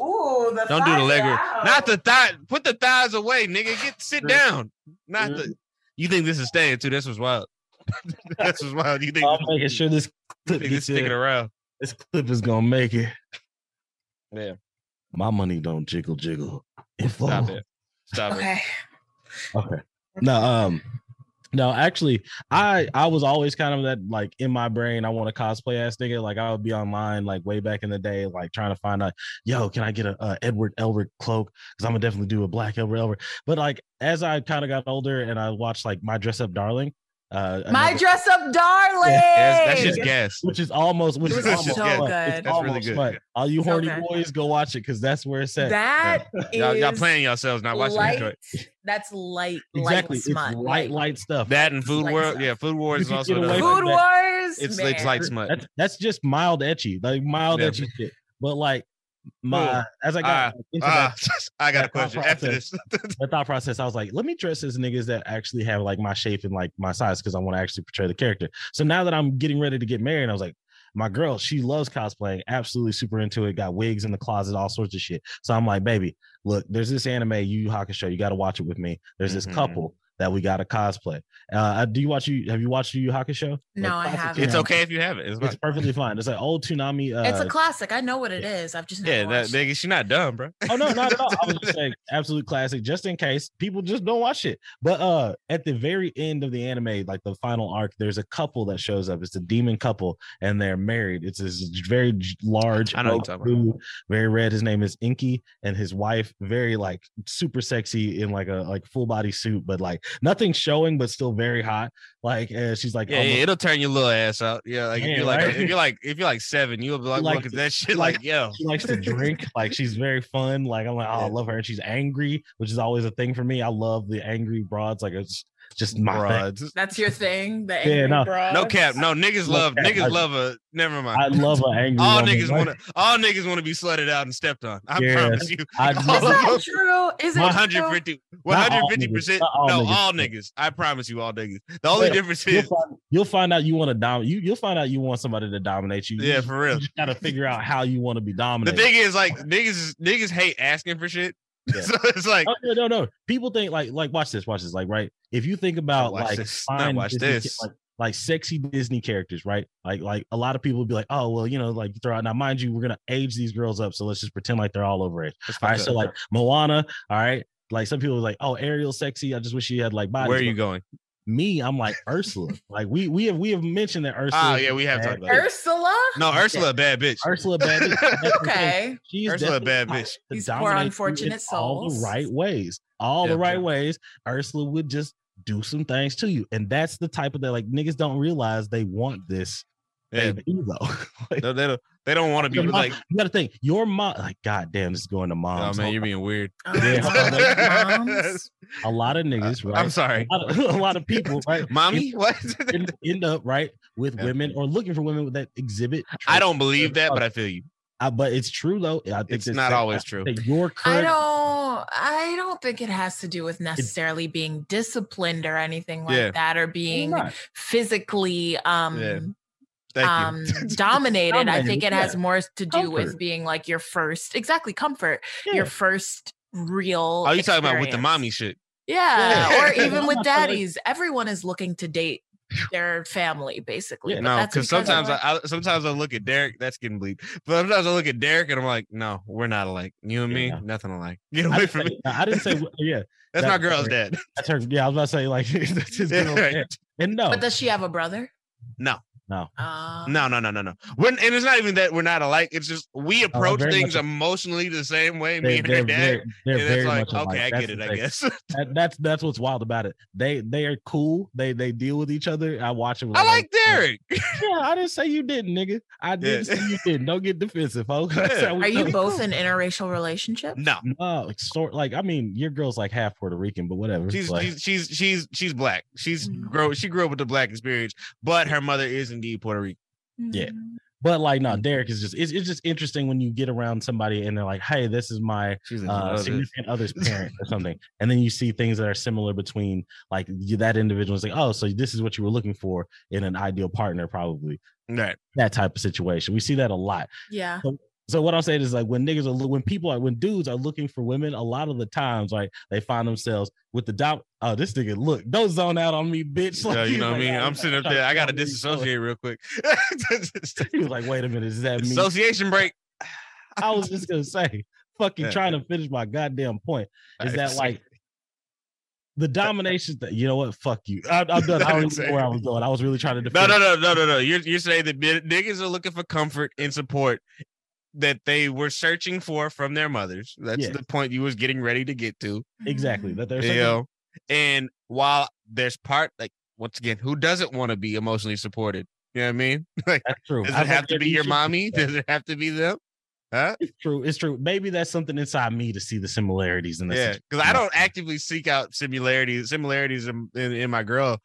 Ooh, the Don't do the leg. out. Not the thigh. Put the thighs away, nigga. Get sit down. Not the. You think this is staying too? This was wild. this was wild. You think, I'm making sure this clip think this sticking in. around? This clip is gonna make it. Yeah. My money don't jiggle jiggle. It Stop it. Stop it. Okay. Okay. No, um, no, actually, I I was always kind of that like in my brain. I want a cosplay ass nigga. Like I would be online like way back in the day, like trying to find out, yo, can I get a, uh Edward Elric cloak? Because I'm gonna definitely do a black Edward Elric. But like as I kind of got older and I watched like My Dress Up Darling, uh, My another- dress up darling. Yeah, that's just guess, which is almost which It is was almost so good. It's That's really good. smut. All you horny good. boys, go watch it because that's where it's at. That Y'all, y'all playing yourselves not watching light. Detroit. That's light, exactly. light smut. It's light, light stuff. That and Food Light World. stuff. Yeah, Food Wars You is can also get the- away Food like Wars. It's man. it's light smut. That's that's just mild ecchi, like mild Yeah. ecchi shit. But like my as I got into Ah, that, I got a that question after this. that thought process, I was like, let me dress as niggas that actually have like my shape and like my size because I want to actually portray the character. So now that I'm getting ready to get married, I was like, my girl, she loves cosplaying, absolutely super into it. Got wigs in the closet, all sorts of shit. So I'm like, baby, look, there's this anime Yu Yu Hakusho. You got to watch it with me. There's this Mhm. couple that we got a cosplay. Uh, do you watch you? Have you watched Yu Yu Hakusho? No, I haven't. It's okay if you have it. It's It's perfectly fine. It's like old Toonami. Uh, It's a classic. I know what it is. I've just never Yeah, that watched it. nigga, she not dumb, bro. Oh no, not at all. I was just saying absolute classic, just in case people just don't watch it. But uh at the very end of the anime, like the final arc, there's a couple that shows up. It's a demon couple, and they're married. It's this very large, I know what oak you're talking dude, very red. His name is Enki, and his wife, very like super sexy in like a like full body suit, but like nothing showing, but still very hot. Like uh, she's like Yeah, yeah, it'll turn your little ass out. Yeah, like if you're like right? if you're like if you're like seven, you'll be like, Like- look at that shit, like- like, yo, she likes to drink. Like she's very fun. Like I'm like, oh, I love her. And she's angry, which is always a thing for me. I love the angry broads. Like it's just my thing. broads. That's your thing. The Yeah, no. broads? No cap, no niggas No love cap, niggas I- love a. Never mind. I love an angry. all woman. niggas Like, want to. All niggas want to be slutted out and stepped on. I Yeah. promise you. I Is that them. true? Is it true? 150 Not all 150 percent. niggas, all No, niggas. all niggas. I promise you, all niggas. The only Wait, difference You'll is, find, you'll find out you want to dom. You you'll find out you want somebody to dominate you. You yeah, just- for real. You just gotta figure out how you want to be dominated. The dominated. thing is, like niggas, niggas hate asking for shit. Yeah. so it's like, Oh, no, no, no. People think like like watch this, watch this. Like right, if you think about like this, fine watch Disney- this. like like sexy Disney characters, right? Like like a lot of people would be like, oh well, you know, like you throw out now, mind you, we're gonna age these girls up, so let's just pretend like they're all over it. All right, so like Moana, all right. Like some people are like, oh, Ariel sexy. I just wish she had like body. where are you going? Me, I'm like Ursula. like we we have we have mentioned that Ursula. Oh yeah, we have talked about it. Ursula? No, Ursula, a bad bitch. Ursula bad. bitch. That's the thing. Okay. She's Ursula a bad bitch. to These poor dominate you in unfortunate all the right ways, all Yeah, the right yeah. ways. Ursula would just do some things to you, and that's the type of that like niggas don't realize they want this. Yeah, They do though. like, they, they don't. They don't want to be mom- like, you got to think your mom. Like, goddamn, this is going to oh moms. man, you're being weird. Oh, Yeah, my moms. a lot of niggas, right? I'm sorry, A lot of, a lot of people, right? mommy. What? End, end up right with Yeah. women or looking for women that exhibit. I don't believe that, but I feel you. I, but it's true though. I think It's not that- always I true. Your I current, don't don't I don't think it has to do with necessarily being disciplined or anything like Yeah. that or being physically um Yeah. Thank um you. dominated. I think it has more to do with being like your first exactly comfort, Yeah. your first real Oh, you talking about with the mommy shit? Yeah, Yeah. or even with not trying daddies. Everyone is looking to date their family, basically. Yeah. but No, that's because because sometimes of- I, I sometimes I look at Derek. That's getting bleep. But sometimes I look at Derek and I'm like, no, we're not alike. You and me, Yeah. nothing alike. Get away from say, me. I didn't say yeah. That's that- my girl's dad. That's her. Yeah, I was about to say like that's his Yeah, girl. right. And no, but does she have a brother? No, no. Uh, no, no, no, no, no. When, and it's not even that we're not alike. It's just we approach very things much- emotionally the same way. They, me and they're, her dad. very, they're and very it's like, much alike. okay, I That's get it. the I guess. That, that's that's what's wild about it. They they are cool. They they deal with each other. I watch them. I like Derek. Yeah, I didn't say you didn't, nigga. I didn't Yeah. say you didn't. Don't get defensive, folks. That's Yeah. we Are you both in interracial relationships? No, No, like sort like I mean, your girl's like half Puerto Rican, but whatever. she's like, she's she's she's she's black. She's Mhm. grow. She grew up with the black experience, but her mother is indeed Puerto Rican. Yeah. Mm. but like no, Derek is just it's, it's just interesting when you get around somebody and they're like, hey, this is my uh, significant other's parent or something, and then you see things that are similar between like you, that individual is like, oh, so this is what you were looking for in an ideal partner, probably right. that type of situation. We see that a lot. Yeah. So what I'm saying is like when niggas are when people are when dudes are looking for women, a lot of the times like they find themselves with the dom. Oh, this nigga, look, don't zone out on me, bitch. Yeah, you know what I like, mean. "Oh, I'm sitting up there. I gotta me what he's doing." disassociate real quick. He was like, wait a minute, is that me? Association break. I was just gonna say, fucking Yeah. trying to finish my goddamn point. Is that like the domination that you know what? Fuck you. I, I'm done. I don't even know where I was going. I was really trying to No, defend. no, no, no, no, no. You're you're saying that niggas are looking for comfort and support that they were searching for from their mothers. That's Yeah. the point you was getting ready to get to. exactly. That there's You know, and while there's part like once again, who doesn't want to be emotionally supported? You know what I mean? Like, that's true. does I it have to be your mommy? Does it have to be them? Huh? It's true. It's true. Maybe that's something inside me to see the similarities in this. Yeah, because I don't actively seek out similarities, similarities in, in, in my girl,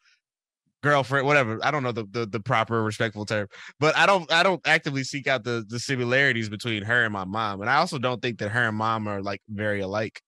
girlfriend, whatever. I don't know the, the the proper respectful term, but I don't I don't actively seek out the the similarities between her and my mom, and I also don't think that her and mom are like very alike.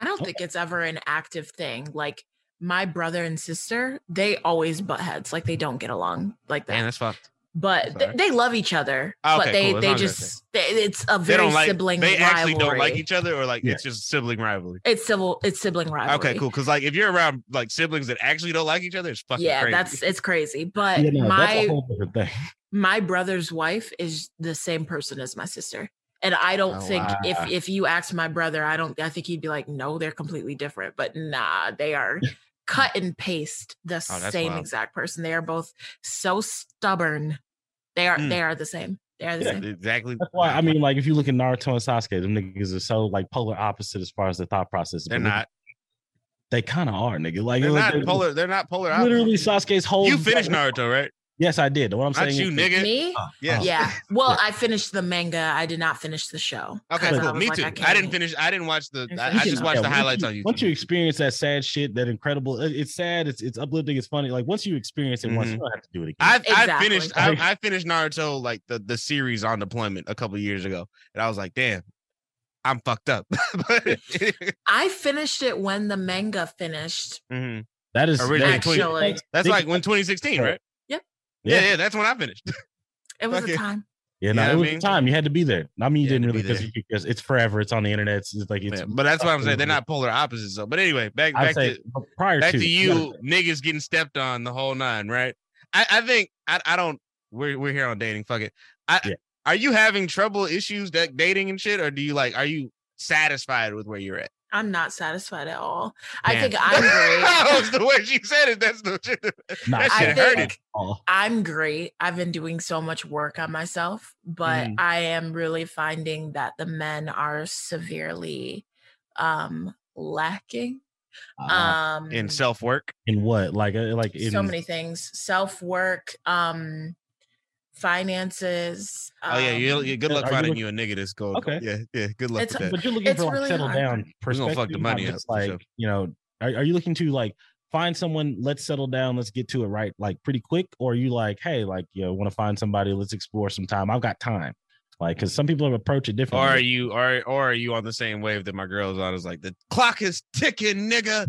I don't oh. think it's ever an active thing. Like my brother and sister, they always butt heads. Like they don't get along like that. Man, that's fucked. But th- they love each other. Oh, but they cool. As they long as that's just they, it's a very don't like sibling. they actually don't like each other, or like Yeah. it's just sibling rivalry. It's civil. It's sibling rivalry. Okay, cool. Because like if you're around like siblings that actually don't like each other, it's fucking Yeah, crazy. that's it's crazy. But Yeah, no, my a whole different thing. my brother's wife is the same person as my sister. And I don't Oh, think wow. if if you ask my brother, I don't I think he'd be like, no, they're completely different. But nah, they are cut and paste the Oh, same wild. exact person. They are both so stubborn. They are Mm. they are the same. They are the Yeah. same. exactly. That's why I mean, like, if you look at Naruto and Sasuke, them niggas are so like polar opposite as far as the thought process. They're but not. They kind of are, nigga. Like, They're like, not they- polar. They're not polar. Literally, opposites. Sasuke's whole. You finished Naruto, right? Yes, I did. What I'm Not saying, you, is- nigga. Me? Uh, uh-huh. Yeah. Yeah. Well, I finished the manga. I did not finish the show. Okay, cool. Me like, too. I, can't- didn't finish. I didn't watch the. I, I just watched Yeah, the highlights you- on YouTube. Once you experience that sad shit, that incredible, it- it's sad, it's it's uplifting, it's funny. Like once you experience it once, mm-hmm. you don't have to do it again. I've, I finished. I, I finished Naruto like the the series on deployment a couple years ago, and I was like, damn, I'm fucked up. I finished it when the manga finished. Mhm. that is Originally that- Actually, that's Think- like when 2016, right? Yep. Yeah, Yeah. yeah, that's when I finished. it was Okay. a time. Yeah, no, Yeah, I it was mean- the time you had to be there. I mean, you You didn't really because there. you- because it's forever. It's on the internet. It's, it's like it's. Yeah, but that's what I'm saying. They're unbelievable. not polar opposites though. But anyway, back I'd back to prior back to, to you you niggas getting stepped on the whole nine, right? I, I think I, I don't we're we're here on dating. Fuck it. I Yeah. are you having trouble issues that dating and shit, or do you like are you satisfied with where you're at? I'm not satisfied at all. I think I'm great. That's the way she said it. That's the shit. Nah, that I shit hurted. think- Oh, I'm great. I've been doing so much work on myself, but Mhm. I am really finding that the men are severely um lacking. uh, Um In self work. in what? Like, uh, like in so many things. Self-work, um finances. Oh yeah, you, um, you good are luck you finding look- you a nigga that's going. Okay. Yeah, yeah. Good luck It's- with that. But you're looking It's for like really settle hard. down We gonna perspective. fuck the money up, Like sure. you know, are, are you looking to like find someone? Let's settle down. Let's get to it right, like pretty quick. Or are you like, hey, like you know, want to find somebody? Let's explore some time. I've got time. Like, because some people approach it Or differently. are you or or are you on the same wave that my girl's on? Is like the clock is ticking, nigga.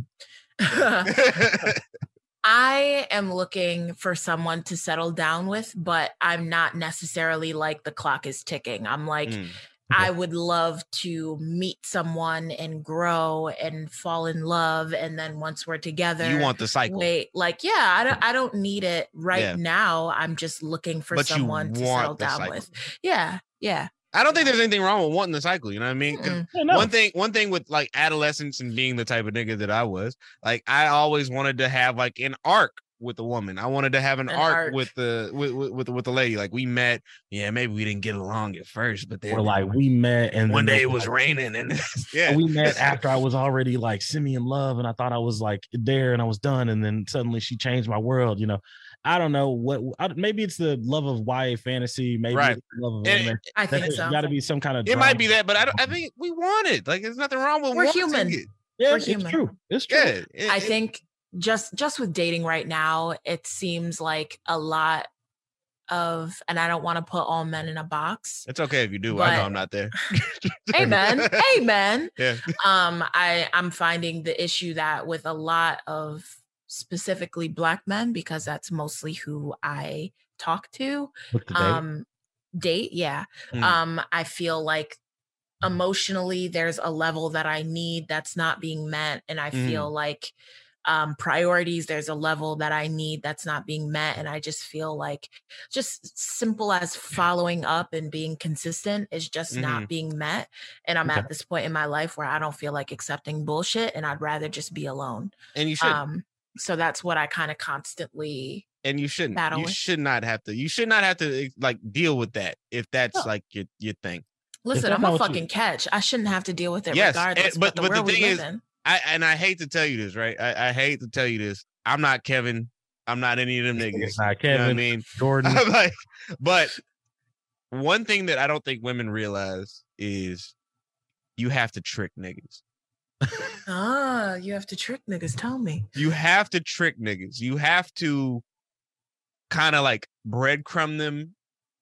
I am looking for someone to settle down with, but I'm not necessarily like the clock is ticking. I'm like, Mm. I would love to meet someone and grow and fall in love. And then once we're together, You want the cycle, wait, like, yeah, I don't, I don't need it right Yeah. now. I'm just looking for but someone to settle down cycle. with. Yeah, yeah. I don't think there's anything wrong with wanting the cycle. You know what I mean? Mm-mm. Yeah, no. One thing, one thing with like adolescence and being the type of nigga that I was, like I always wanted to have like an arc with the woman. I wanted to have an, An arc, arc. with the with, with with with the lady. Like we met, yeah, maybe we didn't get along at first, but then Or like we met and one day it was raining and yeah, we met after I was already like semi in love and I thought I was like there and I was done and then suddenly she changed my world. You know, I don't know what. I, maybe it's the love of YA fantasy. Maybe Right. it's the love of And- anime. I think There's so. got to be some kind of. it might be that, but I don't. I think we want it. Like there's nothing wrong with We're human. it. Yeah, we're it's human. true. It's true. Yeah, it- I it- think just just with dating right now, it seems like a lot of, and I don't want to put all men in a box. it's okay if you do. I know I'm not there. Amen. Amen. Yeah. Um, I I'm finding the issue that with a lot of specifically black men, because that's mostly who I talk to. With the date. Um, date, yeah. Mm. Um, I feel like emotionally there's a level that I need that's not being met, and I Mm. feel like um priorities there's a level that i need that's not being met and i just feel like just simple as following up and being consistent is just not being met and i'm Okay. at this point in my life where i don't feel like accepting bullshit and i'd rather just be alone and you should. um so that's what i kind of constantly and you shouldn't. battle You with. should not have to. You should not have to eh, like deal with that if that's No. like your your thing. listen i'm a what you- fucking catch i shouldn't have to deal with it Yes, and- regardless but- but, the but the world we thing live is, in I and I hate to tell you this, right? I, I hate to tell you this. I'm not Kevin. I'm not any of them niggas. It's not You know what I mean? Jordan. I'm like, but one thing that I don't think women realize is you have to trick niggas. Ah you have to trick niggas tell me You have to trick niggas. You have to kind of like breadcrumb them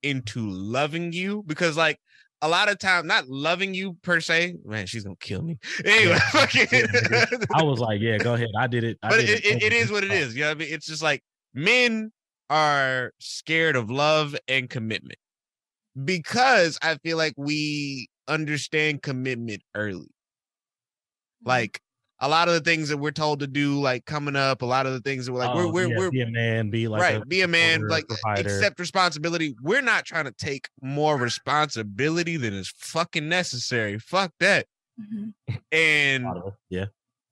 into loving you because like a lot of time not loving you per se man she's gonna kill me anyway Yeah. Yeah, I was like, yeah, go ahead. I did it. I but did it, it, it is what it is you know what i mean it's just like men are scared of love and commitment because i feel like we understand commitment early like a lot of the things that we're told to do like coming up a lot of the things that we're like Oh, we're we're, yeah, we're be a man, be like right a be a man like provider. accept responsibility. We're not trying to take more responsibility than is fucking necessary. Fuck that. Mhm. and yeah.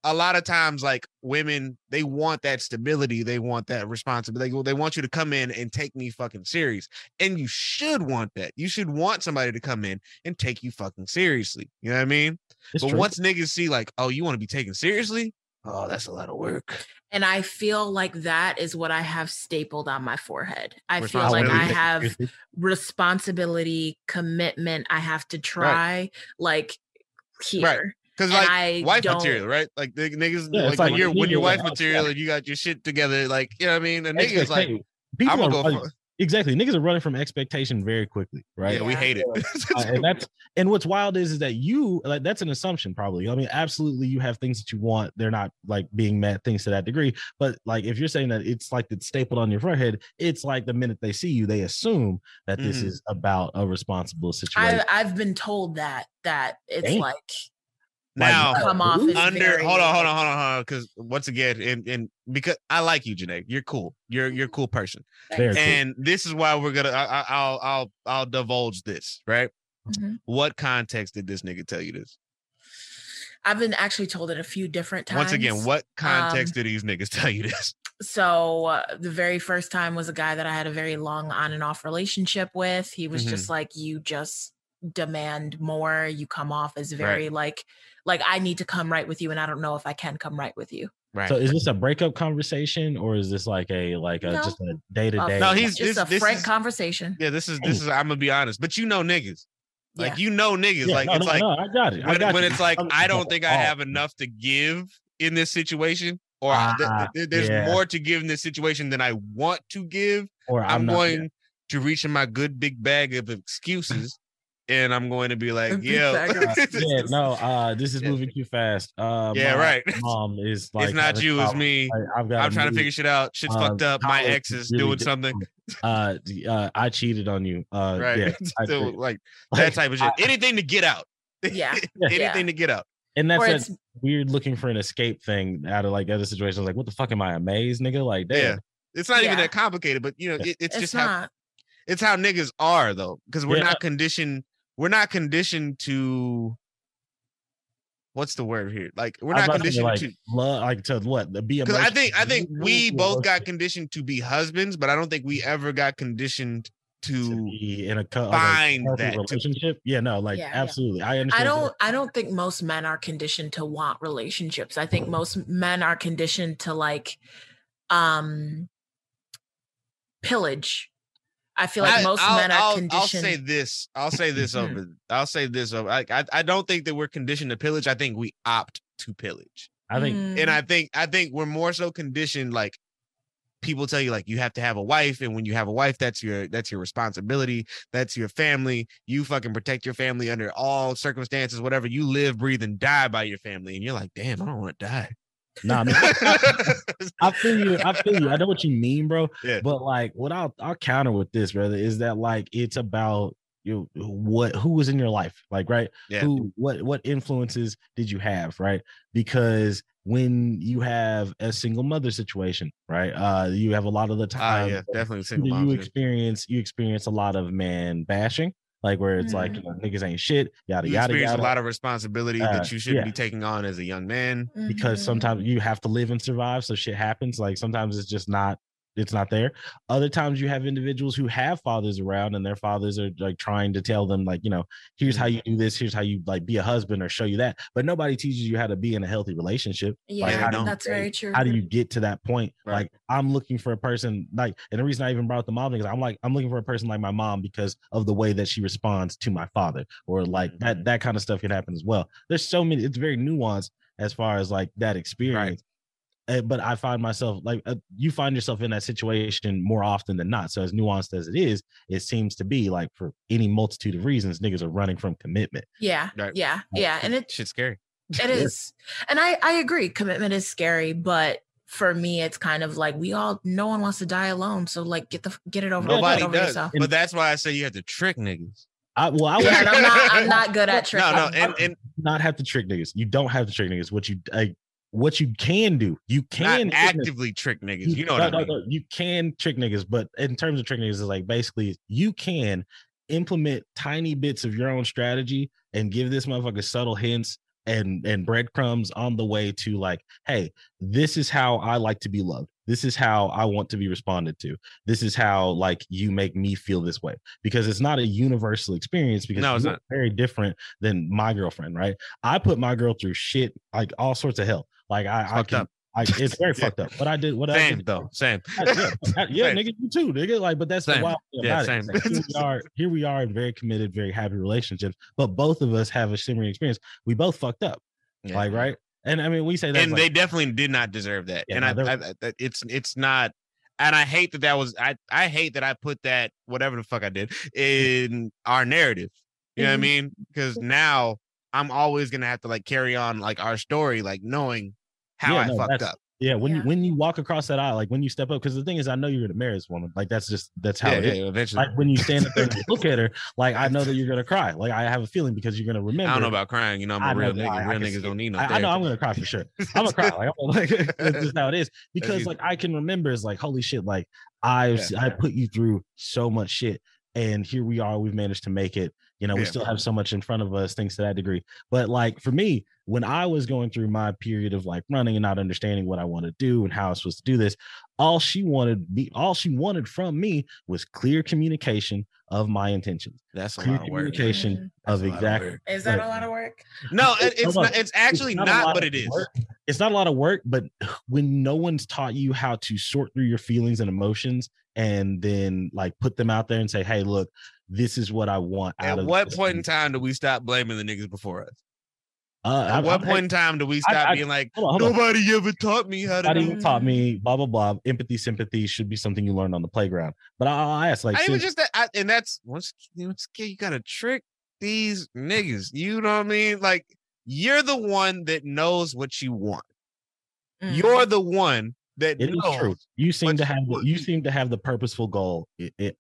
a lot of times like women they want that stability they want that responsibility they, they want you to come in and take me fucking serious. And you should want that. You should want somebody to come in and take you fucking seriously. You know what i mean It's but true. once niggas see like oh you want to be taken seriously oh that's a lot of work And I feel like that is what I have stapled on my forehead. I feel like Responsibility. I Take it have responsibility, commitment. I have to try, like here. because like I wife don't- material right like the niggas Yeah, like, it's when you're when your wife house, material and you got your shit together like you know what i mean the niggas like Expectation. people i'm gonna go for, exactly. Niggas are running from expectation very quickly, right? yeah we hate it. Uh, and that's and what's wild is is that you like that's an assumption probably. I mean absolutely you have things that you want. They're not like being met things to that degree. But like if you're saying that it's like it's stapled on your forehead it's like the minute they see you they assume that this Mhm. is about a responsible situation. I, I've been told that that it's Damn. like now come off under very, hold on hold on hold on hold on because once again and and because i like you Janae. you're cool you're you're a cool person Very cool. and this is why we're gonna I, I, i'll i'll i'll divulge this right Mhm. what context did this nigga tell you this I've been actually told it a few different times. once again what context Um, did these niggas tell you this So uh, the very first time was a guy that I had a very long on and off relationship with. He was Mhm. just like, you just demand more. You come off as very like, like I need to come right with you, and I don't know if I can come right with you. right so is this a breakup conversation or is this like a like a No. just a day to Uh, day No, he's- just this- a this frank is- conversation. yeah this is this is i'm gonna be honest but you know niggas like yeah. you know niggas Yeah, like no, it's no, like no, I got it. I when, got when it's like I'm- I don't think I have enough to give in this situation, or I- th- Ah, th- there's yeah. more to give in this situation than I want to give. or I'm, I'm, not, going to reach in my good big bag of excuses and I'm going to be like, Big yo. Uh, yeah, no, uh, this is moving too fast. Uh, Yeah, right. Mom is like, it's not you, it's me. Like, I've got. I'm trying to figure shit out. Shit's uh, fucked up. My ex is is really doing difficult. something. Uh, uh, I cheated on you. Uh, Right. yeah, so agree. like Like, that type of shit. I- Anything to get out. Yeah. Anything to get out. and that's Or that it's weird looking for an escape thing out of like other situations. Like, what the fuck am I amazed, nigga? Like, damn. Yeah. It's not even that complicated, but you know, it, it's, it's just how it's how niggas are though, because we're Yeah. not conditioned. We're not conditioned to. What's the word here? Like we're not about to conditioned like to. love, like to what? To be Because I think I think we both got conditioned to be husbands, but I don't think we ever got conditioned to to. be in a co- find healthy that to- relationship. Yeah, no, like Yeah, yeah. absolutely. I I understand. don't I don't think most men are conditioned to want relationships. I think most men are conditioned to like um pillage. I feel like I- most I'll, men are I'll, I'll say this. I'll say this over. I'll say this over. Like I, I don't think that we're conditioned to pillage. I think we opt to pillage. I think Mm, and I think I think we're more so conditioned like people tell you like you have to have a wife and when you have a wife that's your that's your responsibility that's your family you fucking protect your family under all circumstances whatever you live breathe and die by your family and you're like damn I don't want to die nah, man, I feel you. I feel you. I know what you mean, bro. Yeah. But like, what I'll I'll counter with this, brother, is that like it's about you what who was in your life, like right? Yeah. Who what what influences did you have, right? Because when you have a single mother situation, right? Uh, you have a lot of the ah time. yeah definitely single you experience you experience a lot of man bashing, like where it's like you know, niggas ain't shit, yada you yada experience yada. a lot of responsibility Uh, that you shouldn't yeah. be taking on as a young man because mhm. sometimes you have to live and survive so shit happens like sometimes it's just not it's not there. Other times you have individuals who have fathers around and their fathers are like trying to tell them like you know here's how you do this here's how you like be a husband or show you that. But nobody teaches you how to be in a healthy relationship. Yeah, how do you- that's very true. how do you get to that point? Right. like i'm looking for a person like and the reason i even brought up the mom because i'm like i'm looking for a person like my mom because of the way that she responds to my father or like Mhm. that that kind of stuff can happen as well. There's so many it's very nuanced as far as like that experience. Uh, but i find myself like uh, you find yourself in that situation more often than not so as nuanced as it is it seems to be like for any multitude of reasons niggas are running from commitment yeah, Right. yeah, yeah. And it shit's scary It is. And I I agree. Commitment is scary, but for me it's kind of like we all no one wants to die alone. So like get the get it over, nobody over does yourself. but that's why I say you have to trick niggas I, well, I would Yeah, and I'm not I'm not good at tricking. no no and and not have to trick niggas. You don't have to trick niggas. What you like, what you can do, you not can niggas. actively trick niggas you know what I mean no, no, You can trick niggas, but in terms of trick niggas, is like basically you can implement tiny bits of your own strategy and give this motherfucker subtle hints and and breadcrumbs on the way to like, hey, this is how I like to be loved. This is how I want to be responded to. This is how like you make me feel this way because it's not a universal experience because No, it's not. very different than my girlfriend, right? I put my girl through shit like all sorts of hell. Like I, I can, up. I, it's very Yeah. fucked up. What I did, what I did, though same yeah, yeah, yeah, Same. nigga, you too, nigga. Like, but that's the wild thing Yeah, about it. same. It's like, here we are, here we are in very committed, very happy relationships, but both of us have a similar experience. We both fucked up, Yeah. like, right? And I mean, we say that, and they definitely did not deserve that. Yeah, and no, I, I, I- it's it's not. And I hate that that was I I hate that I put that whatever the fuck I did in our narrative. You know what I Mhm. mean? Because now I'm always gonna have to like carry on like our story, like knowing how Yeah, I no, fucked up. Yeah. When you when you walk across that aisle, like when you step up, because the thing is, I know you're gonna marry this woman. Like that's just that's how Yeah, it yeah, is. eventually. Like when you stand up there and look at her, like I know that you're gonna cry. Like I have a feeling because you're gonna remember. I don't know about crying. You know, I'm a I know real nigga. I- I real can niggas see don't need no. I, I know I'm gonna cry for sure. I'm gonna cry. Like, I'm like that's just how it is. Because like I can remember is like holy shit, like I I put you through so much shit, and here we are. We've managed to make it. You know, we still have so much in front of us, things to that degree. But like for me, when I was going through my period of like running and not understanding what I want to do and how I was supposed to do this, all she wanted me, all she wanted from me was clear communication of my intentions, That's a clear lot of work. communication mm-hmm. That's of a of exactly—is that Right. a lot of work? No, it, it's not. It's actually It's not, a lot but it is. work. It's not a lot of work, but when no one's taught you how to sort through your feelings and emotions and then like put them out there and say, "Hey, look, this is what I want." out At of what this." point in time do we stop blaming the niggas before us? Uh, At I- what I- point in time do we stop I- being like, hold on, hold on. nobody ever taught me how to Nobody do taught me blah blah blah. Empathy, sympathy should be something you learn on the playground. But I, I ask, like, I even just that, I, and that's once once again, you got to trick these niggas. You know what I mean? Like you're the one that knows what you want. Mm. You're the one that It is true. You seem to have the, you seem to have the purposeful goal. It, it, it is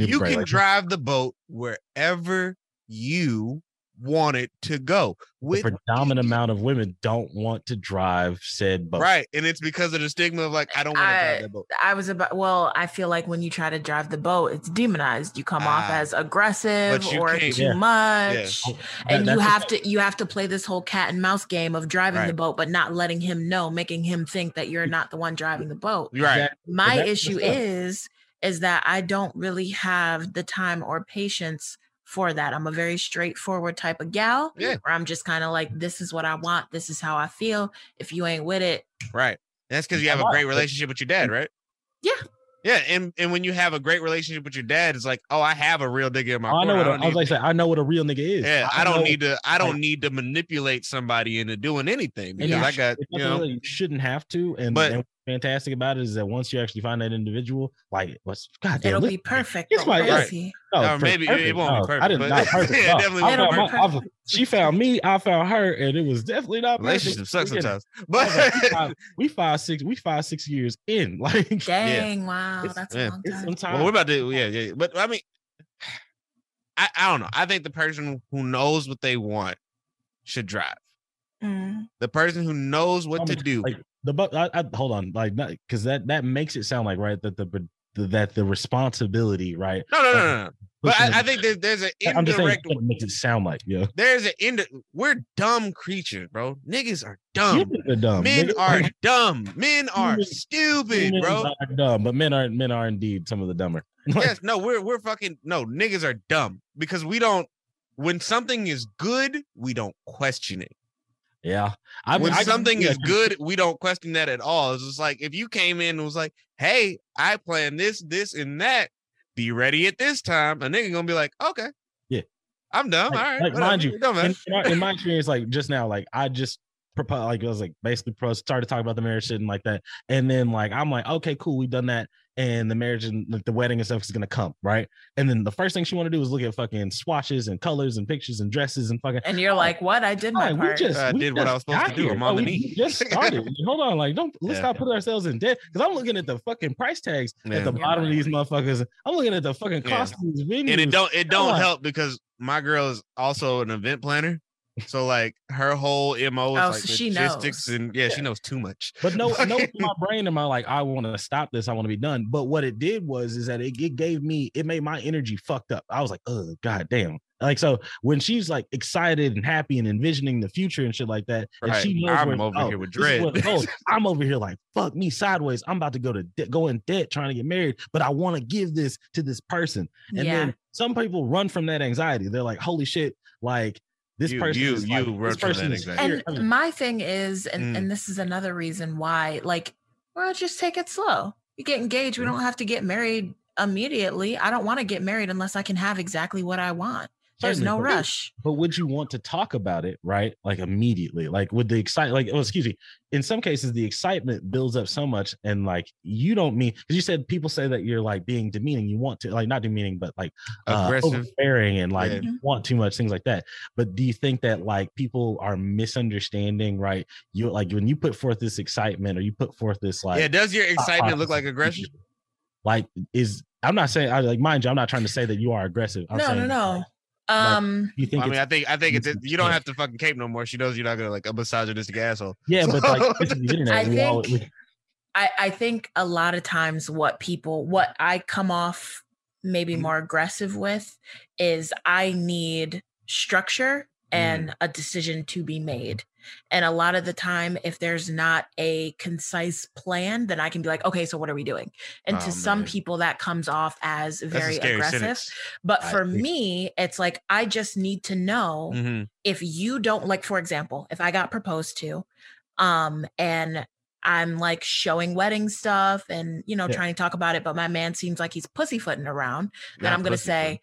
you can Like, drive the boat wherever you want it to go. With the With predominant amount of women don't want to drive said boat. right, and it's because of the stigma of like I don't want to drive that boat. I was about well, I feel like when you try to drive the boat, it's demonized. You come off Ah, as aggressive or too Yeah. much. Oh, And that- you have to you have to play this whole cat and mouse game of driving the boat, but not letting him know, making him think that you're not the one driving the boat. Right. My issue is is that I don't really have the time or patience for that. I'm a very straightforward type of gal. Yeah. Where I'm just kind of like, this is what I want. This is how I feel. If you ain't with it, Right. That's because you have a great relationship with your dad, right? Yeah. Yeah, and and when you have a great relationship with your dad, it's like, oh, I have a real nigga in my Oh, I know what a, I I don't was like, saying, I know what a real nigga is. yeah, I don't know- need to. I don't like- need to manipulate somebody into doing anything and because you I got you know. that you shouldn't have to. And, But- and what's fantastic about it is that once you actually find that individual, like, what's goddamn, it'll look- be perfect. It's my- right. is? No, Or per- maybe it won't be No, I perfect, did but- not perfect. Yeah, definitely I won't found be my- I she found me, I found her, and it was definitely not perfect. Relationships suck Again, sometimes, but we five- we five six we five six years in like Dang, wow, It's- that's yeah, a long time. sometimes well, we're about to yeah yeah. But I mean, I I don't know. I think the person who knows what they want should drive. Mm. The person who knows what to do. like the but I, I hold on like because that that makes it sound like right that the, the that the responsibility right no, no, no, no, no. But I, I think there, there's an I'm just saying indirect. what makes it sound like yeah There's an ind. We're dumb creatures, bro. Niggas are dumb. Are dumb Men Niggas- are dumb. Men are stupid, bro. are dumb but men are men are indeed some of the dumber yes, no, we're we're fucking no niggas are dumb because we don't. When something is good, we don't question it. Yeah I when I- something is good, we don't question that at all. It's just like if you came in and was like, "Hey, I plan this, this, and that. Be ready at this time." A nigga gonna be like, "Okay, Yeah. I'm done. Like- all right, like, whatever. mind you, in, in, our- in my experience, like just now, like I just proposed, like I was like basically pro- started talking about the marriage shit and like that, and then like I'm like, okay, cool, we've done that, and the marriage and like, the wedding and stuff is gonna come, right? And then the first thing she want to do is look at fucking swatches and colors and pictures and dresses and fucking. And you're like, what? I did my Like, part. we just I we did what I was supposed to do. here. I'm on Oh, the knee. Just started. Hold on, like don't let's Yeah. not put ourselves in debt because I'm looking at the fucking price tags Yeah. at the You're bottom of these motherfuckers. I'm looking at the fucking Yeah. cost of these venues. and it don't it don't on. help because my girl is also an event planner. So like her whole mo is Oh, like so she logistics knows. and yeah, she knows too much. But no, no, in my brain am I like, I want to stop this. I want to be done. But what it did was, is that it, it gave me, it made my energy fucked up. I was like, oh god damn. Like so, when she's like excited and happy and envisioning the future and shit like that, and Right. she knows I'm where, over oh, here with this where dread. goes. I'm over here like, fuck me sideways. I'm about to go to de- go in debt trying to get married, but I want to give this to this person. And yeah. then some people run from that anxiety. They're like, holy shit, like this You- person you- is you like, this person is anxiety. here. I and my thing is, and, Mm. and this is another reason why, like, well, just take it slow. You get engaged. We Mhm. don't have to get married immediately. I don't want to get married unless I can have exactly what I want. There's no but- rush. but would you want to talk about it right like immediately like with the excite like oh excuse me in some cases the excitement builds up so much and like you don't mean because you said people say that you're like being demeaning you want to like not demeaning but like uh, overbearing and like Yeah. want too much things like that but do you think that like people are misunderstanding right you like when you put forth this excitement or you put forth this like yeah, does your thought excitement look like aggression? like is i'm not saying i like mind you i'm not trying to say that you are aggressive I'm no, saying, no, no. like, Um, you think I mean, I think I think it's it's- you don't have to fucking cape no more. She knows you're not gonna like a misogynistic asshole. yeah but like this is the internet I we all, think- we- I, I think a lot of times what people what I come off maybe Mhm. more aggressive with is I need structure and a decision to be made. And a lot of the time, if there's not a concise plan, then I can be like, okay, so what are we doing? And Oh, to some people, that comes off as very aggressive. sentence. But for agree. me, it's like I just need to know Mhm. if you don't like for example if i got proposed to um and i'm like showing wedding stuff and you know Yeah. trying to talk about it but my man seems like he's pussyfooting around then i'm going to say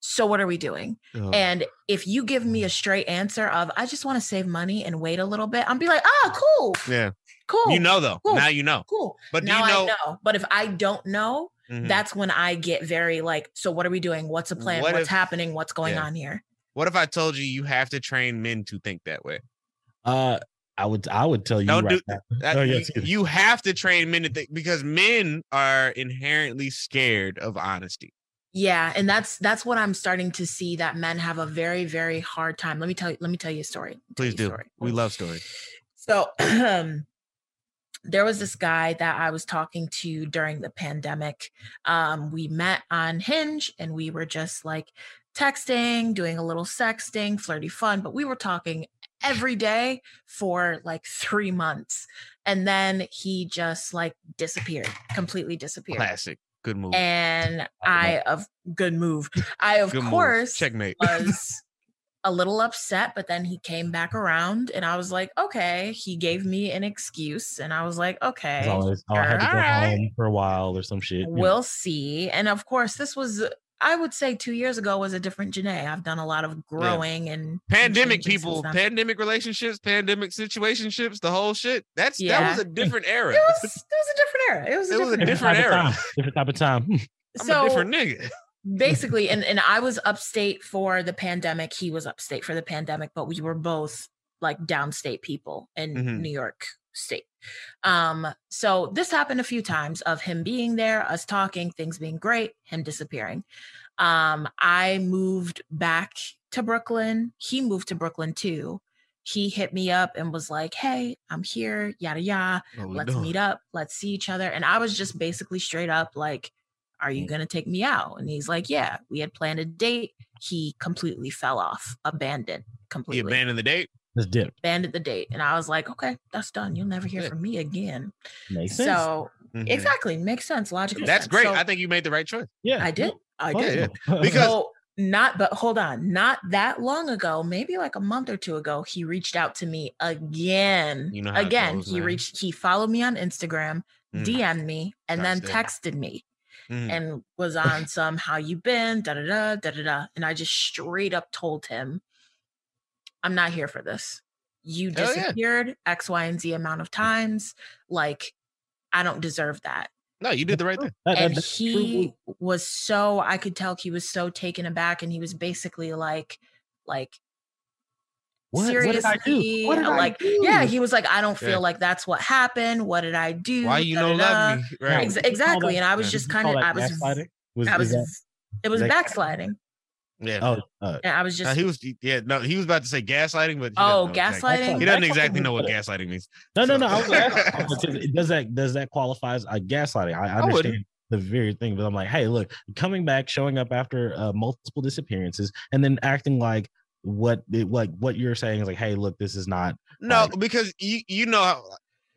so what are we doing Oh. and if you give me a straight answer of i just want to save money and wait a little bit i'm be like oh cool yeah, cool you know though. cool. Now you know. cool But do now you know? i know but if i don't know Mhm. that's when i get very like so what are we doing what's the plan What what's if- happening what's going yeah. on here What if I told you you have to train men to think that way? Uh, I would I would tell you Don't right do- now. That- Oh, yeah, you, you have to train men to think because men are inherently scared of honesty. Yeah, and that's that's what I'm starting to see that men have a very very hard time. Let me tell you let me tell you a story. Please do. story. We love stories. So there was this guy that I was talking to during the pandemic. Um, we met on Hinge and we were just like texting, doing a little sexting, flirty fun, but we were talking every day for like three months. And then he just like disappeared, completely disappeared. Classic. Good move. And I of good move. I of Good move. course Checkmate. was a little upset, but then he came back around and I was like, okay. He gave me an excuse and I was like, okay, always, oh, I had to go Alright. home for a while or some shit. we'll see. And of course, this was, I would say two years ago was a different Janae. I've done a lot of growing and pandemic changing people, then. pandemic relationships, pandemic situationships, the whole shit. That's that was a different era. It was, it was a different era. It was a It was a different, different type of era. time, different type of time. I'm so a different nigga. basically and and i was upstate for the pandemic he was upstate for the pandemic but we were both like downstate people in Mhm. new york state. Um so this happened a few times of him being there us talking things being great him disappearing. Um i moved back to brooklyn. He moved to brooklyn too. He hit me up and was like hey i'm here yada yada. Let's meet up. Let's see each other. And i was just basically straight up like are Mm. you going to take me out? And he's like yeah we had planned a date. He completely fell off abandoned He completely. abandoned the date. Let's dip. abandoned the date and i was like okay that's done you'll never hear from me again Makes sense. so Mhm. exactly makes sense logical That's sense. great. So I think you made the right choice. yeah, i did i fuck did yeah. it. Because- so not but hold on not that long ago maybe like a month or two ago he reached out to me again You know how it again goes, he man. reached he followed me on instagram Mm. DM'd me and then Gosh, texted me Mhm. and was on some how you been da da da da da da and I just straight up told him I'm not here for this. You Hell yeah. disappeared X Y and Z amount of times like I don't deserve that. No, you did the right thing. That- that- And that's true. he was so I could tell he was so taken aback and he was basically like like What, what did I seriously do? What did I like do? yeah he was like I don't feel Yeah. like that's what happened. What did I do? Why you Da, don't da, da. love me? Right. Ex- Would you call exactly. And I was yeah, just kind of I was? Was, I was that, it was that- backsliding. Yeah. oh, uh, And I was No, just he was yeah, no, he was about to say gaslighting, but he Oh, doesn't exactly- gaslighting? He doesn't exactly know what gaslighting means. no, no, So- no. I was asking, does that does that qualify as a gaslighting? I, I wouldn't. understand the very thing, but I'm like, hey, look, coming back, showing up after uh, multiple disappearances, and then acting like what it, like what you're saying is like, hey, look, this is not. No, Like- because you you know how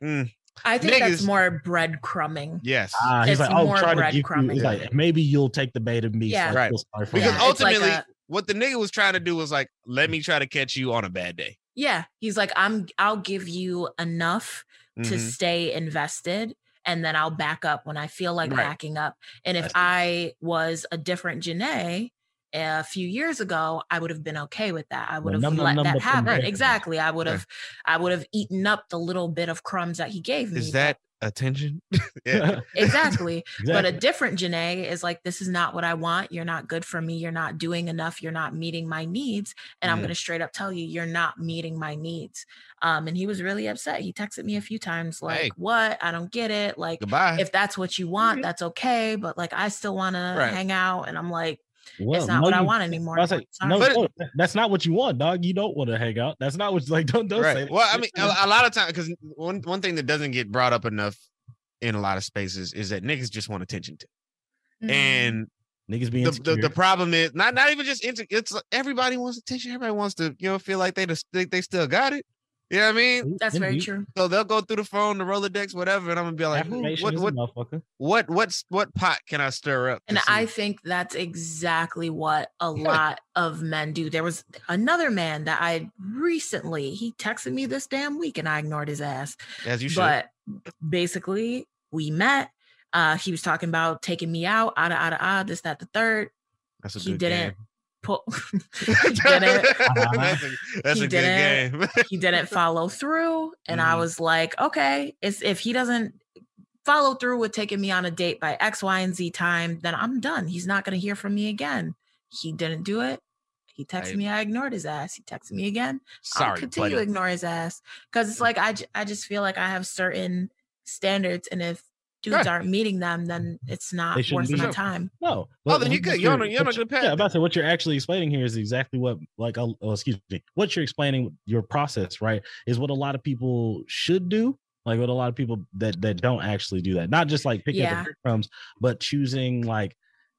mm, I think that's niggas- more breadcrumbing. yes. Ah, he's It's like, oh, more trying to give you. breadcrumbing. It's like maybe you'll take the bait of me. Yeah. so Right. feel sorry for Because. Yeah, it's like ultimately, a- what the nigga was trying to do was like, let me try to catch you on a bad day. Yeah, he's like I'm I'll give you enough to Mhm. stay invested and then I'll back up when I feel like Right. backing up. And if That's I was a different Janae a few years ago, I would have been okay with that. I would have num, num, let num, that from happen. Exactly. I would Yeah. have I would have eaten up the little bit of crumbs that he gave me. Is that attention? yeah. exactly. But a different Janae is like, this is not what I want. You're not good for me. You're not doing enough. You're not meeting my needs. And I'm Mhm. going to straight up tell you, you're not meeting my needs. Um, and he was really upset. He texted me a few times, like, Hey. what? I don't get it. Like, Goodbye. if that's what you want, that's okay. But like, I still want to Right. hang out. And I'm like, Well, it's not no, what I want anymore. I was like, no, But- no, that's not what you want, dog. You don't want to hang out. That's not what like don't don't say. right. that. Well, I mean, a, a lot of times, because one one thing that doesn't get brought up enough in a lot of spaces is that niggas just want attention to, Mhm. and niggas being the, the the problem is not not even just into it's like everybody wants attention. Everybody wants to you know feel like they just think they still got it. You know what I mean? that's very you- true. So they'll go through the phone, the Rolodex, whatever, and I'm gonna be like, "Hmm, Affirmation what is a what what what's what pot can I stir up? And see? I think that's exactly what a lot of men do. There was another man that I recently, he texted me this damn week and I ignored his ass. as you should. But basically, we met. Uh, he was talking about taking me out, out of, out of, ah, this, that, the third. that's a he good didn't game. Pull, he didn't, that's a, that's He a good didn't. game. he didn't follow through. And I Mhm. was like, okay, it's, if he doesn't follow through with taking me on a date by X, Y, and Z time, then I'm done. He's not going to hear from me again. He didn't do it. He texted I- me. I ignored his ass. He texted me again. I'll Sorry, continue to ignore his ass because it's like I, I just feel like I have certain standards, and if dudes Right. aren't meeting them, then it's not worth my Sure. time. No. Oh, then what- you good. You're on you're on a what good path Yeah, I'm about to say what you're actually explaining here is exactly what, like, oh, oh, excuse me, what you're explaining your process, right? Is what a lot of people should do. Like what a lot of people that that don't actually do that. Not just like picking Yeah. up the breadcrumbs, but choosing like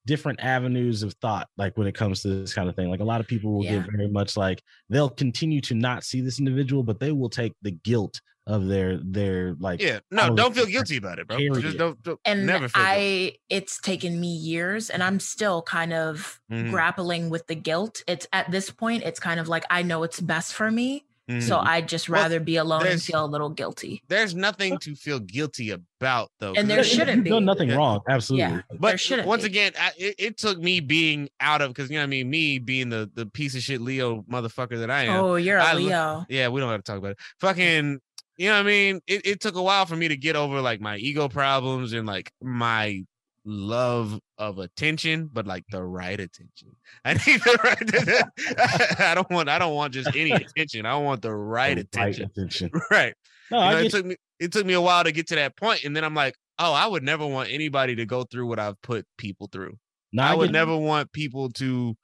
different avenues of thought. Like when it comes to this kind of thing, like a lot of people will Yeah. get very much like they'll continue to not see this individual, but they will take the guilt of their their like Yeah, no, don't feel guilty about it, bro. Just don't, don't And never feel guilty. I, it's taken me years, and I'm still kind of Mhm. grappling with the guilt. It's at this point, it's kind of like I know it's best for me, so Mhm. I'd just Well, rather be alone and feel a little guilty. there's nothing to feel guilty about, though And there shouldn't you've done be. nothing Yeah. wrong. Absolutely. Yeah. there But shouldn't once be. again, I, it, it took me being out of because you know what I mean. Me being the the piece of shit Leo motherfucker that I am. Oh, you're a I Leo. Yeah, we don't have to talk about it. Fucking, you know what I mean? It, it took a while for me to get over like my ego problems and like my love of attention, but like the right attention. I need the right. I don't want. I don't want just any attention. I want the right The attention. attention. Right. No, You know, I it took me. It took me a while to get to that point, and then I'm like, oh, I would never want anybody to go through what I've put people through. no, I would never want people to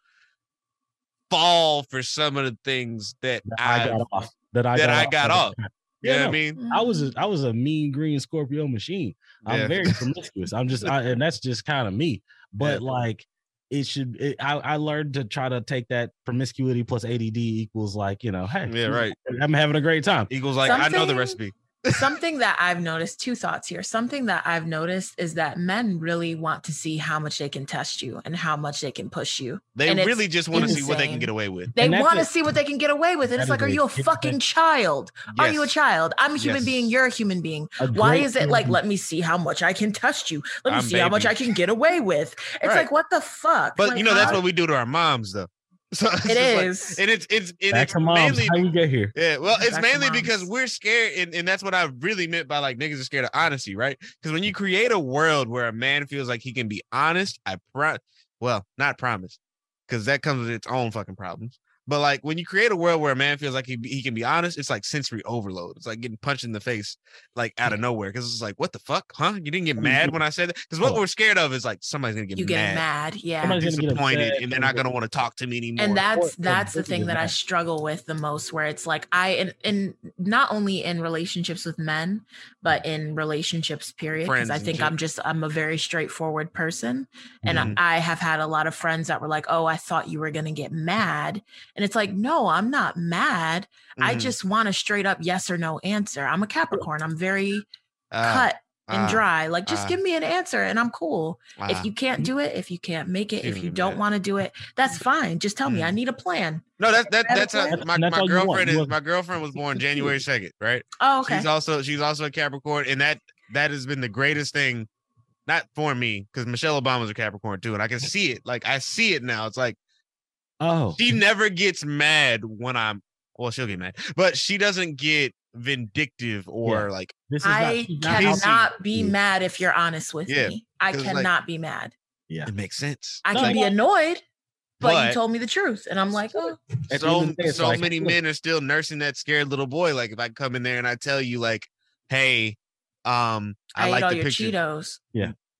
fall for some of the things that that I I got off. That I that got I off. got off. You Yeah, know no. I mean? I was a, I was a mean green Scorpio machine. I'm Yeah. very promiscuous. I'm just, I, and that's just kind of me. But like, it should. It, I I learned to try to take that promiscuity plus ADD equals like you know, hey, Yeah, right. I'm having a great time. Equals like I know the recipe. Something that I've noticed, two thoughts here. Something that I've noticed is that men really want to see how much they can test you and how much they can push you. They and really just want to see what they can get away with. They want to see what they can get away with. And it's like, is are you a fucking thing. child? Are you a child? I'm a human Yes. being. You're a human being. A Why is it like, let me see how much I can test you? Let me I'm see how much. I can get away with. It's Right. like, what the fuck? But Like, you know that's what we do to our moms, though. So it's it like- and it's it's and Back it's mainly How we get here? Yeah, well, it's Back mainly because we're scared, and, and that's what I really meant by like niggas are scared of honesty, right? Because when you create a world where a man feels like he can be honest, I pro well, not promise, because that comes with its own fucking problems. But like when you create a world where a man feels like he, he can be honest, it's like sensory overload. It's like getting punched in the face, like out of nowhere. Because it's like, what the fuck, huh? You didn't get mad when I said that? Because what Oh. we're scared of is like somebody's gonna get you get mad, mad. Yeah. Somebody's gonna get disappointed, and they're not gonna want to talk to me anymore. and that's Or- or that's the thing that I struggle with the most where it's like I and, and not only in relationships with men but in relationships period because I think. I'm just I'm a very straightforward person and Mhm. I, I have had a lot of friends that were like oh I thought you were going to get mad and it's like no I'm not mad I Mhm. just want a straight up yes or no answer I'm a Capricorn I'm very Ah, cut and ah, dry like just ah. give me an answer and I'm cool if you can't do it if you can't make it if you don't want to do it that's fine just tell me I Mhm. need a plan No, that that Have a that's how, my, that's my all you want. girlfriend is my girlfriend was born January second, right? oh okay She's also she's also a Capricorn, and that that has been the greatest thing, not for me, because Michelle Obama's a Capricorn too, and I can see it. Like I see it now. It's like Oh, she never gets mad when I'm well, she'll get mad, but she doesn't get vindictive or like this is not. I she's not Casey. cannot be mad if you're honest with Yeah, me. I 'cause, like- cannot be mad. Yeah. it makes sense. I No, can be annoyed, but, but- you told me the truth, and I'm like, oh, At the end So of the day, it's so like, many men are still nursing that scared little boy. Like if I come in there and I tell you like, hey, um, I, I, like the your picture. Cheetos.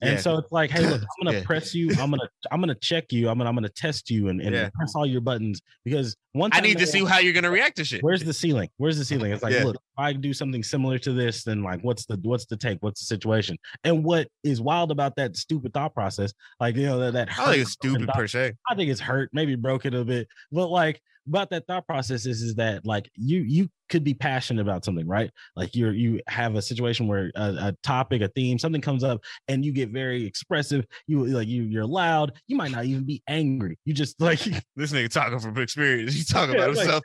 And Yeah. so it's like, hey, look, I'm gonna Yeah. press you. I'm gonna I'm gonna check you. I'm gonna I'm gonna test you and, and Yeah. press all your buttons because one I need to see how you're gonna react to shit. Where's the ceiling? Where's the ceiling? It's like, look, if I do something similar to this, then like, what's the what's the take? What's the situation? And what is wild about that stupid thought process? Like, you know, that that I think it's stupid thought- per se. I think it's hurt, maybe broken a bit, but like about that thought process is is that like you you could be passionate about something, right? Like you're you have a situation where a, a topic, a theme, something comes up, and you get very expressive. You like you you're loud. You might not even be angry. You just like This nigga talking from experience. He's talking Yeah, about like- himself.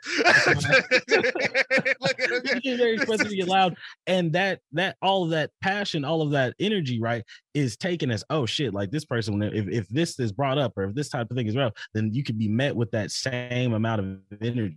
Look at him. you get very expressive, get loud, and that that all of that passion, all of that energy, right, is taken as oh shit, like this person. If if this is brought up or if this type of thing is brought up, then you could be met with that same amount of energy,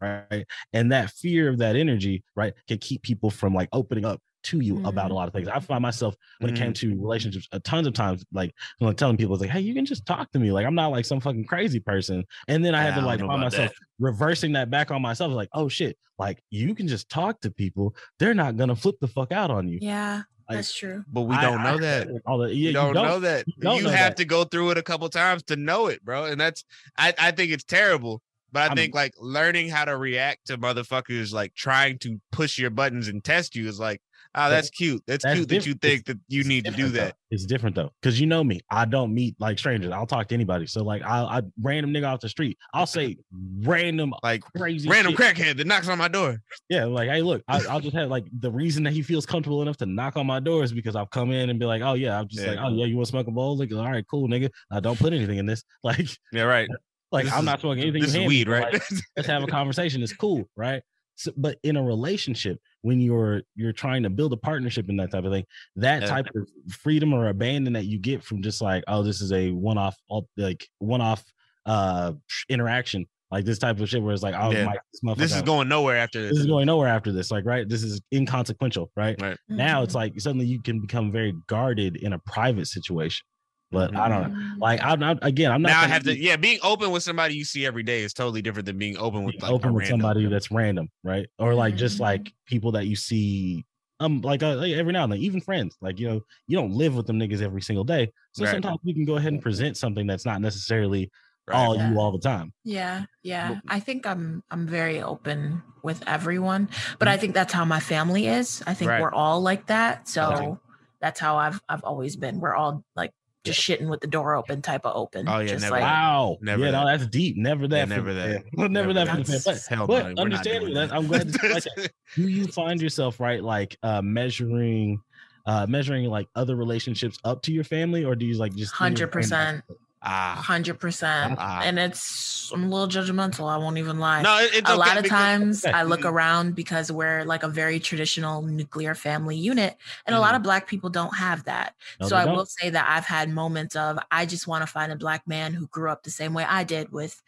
right? And that fear of that energy, right, can keep people from like opening up to you about a Mhm. lot of things. I find myself when it came Mm-hmm. to relationships, a tons of times, like you know, telling people, it's like, hey, you can just talk to me. Like I'm not like some fucking crazy person. And then I had Yeah, I to like find about myself reversing that back on myself. Like, oh shit, like you can just talk to people. They're not gonna flip the fuck out on you. Yeah, Like, that's true. But we don't know I- that. All the, yeah, you don't, know that. You You, know have that. to go through it a couple times to know it, bro. And that's I, I think it's terrible. But I I'm- think like learning how to react to motherfuckers like trying to push your buttons and test you is like, oh, that's cute. That's, that's cute that you different. think that you It's need to do different, though. that. It's different though, because you know me. I don't meet like strangers. I'll talk to anybody. So like, I, I random nigga off the street. I'll say random Like crazy random shit. crackhead that knocks on my door. Yeah, like, hey, look, I, I'll just have like the reason that he feels comfortable enough to knock on my door is because I've come in and be like, oh yeah, I'm just Yeah. like, oh yeah, you want to smoke a bowl? Like, all right, cool, nigga. I don't put anything in this. Like, Yeah, right. Like This I'm is- not smoking anything. This is weed, right? like, let's have a conversation. It's cool, right? So, but in a relationship, when you're you're trying to build a partnership and that type of thing, that Yeah. type of freedom or abandon that you get from just like, oh, this is a one-off, like one-off uh interaction, like this type of shit, where it's like, oh, Yeah. my, this, this is going nowhere after this. this is going nowhere after this, like, right? This is inconsequential, right? Right. Now it's like suddenly you can become very guarded in a private situation. But I don't know. Mhm. Like I'm not again. I'm not now I have to be yeah, being open with somebody you see every day is totally different than being open with like, open with random. somebody that's random, right? Or like just Mhm. like people that you see, um, like, uh, like every now and then, even friends. Like you know, you don't live with them niggas every single day, so Right. sometimes you can go ahead and present something that's not necessarily Right. all Yeah. you all the time. Yeah, yeah. Well- I think I'm I'm very open with everyone, but I think that's how my family is. I think Right. we're all like that. So Right. that's how I've I've always been. We're all like just shitting with the door open type of open. Oh, yeah, just never like. Wow, Never yeah, that. no, that's deep. Never that. Yeah, never that. yeah, Never, Never that. that. for the fam- But, Hell no, but we're understanding that, I'm glad that you like that. do you find yourself right like uh measuring uh measuring like other relationships up to your family or do you like just hundred percent, ah. hundred percent. Ah. And it's I'm a little judgmental. I won't even lie. No, it- it's a okay lot of because- times Okay. I look around because we're like a very traditional nuclear family unit, and a lot Mhm. of black people don't have that. No, so I don't. will say that I've had moments of I just want to find a black man who grew up the same way I did, with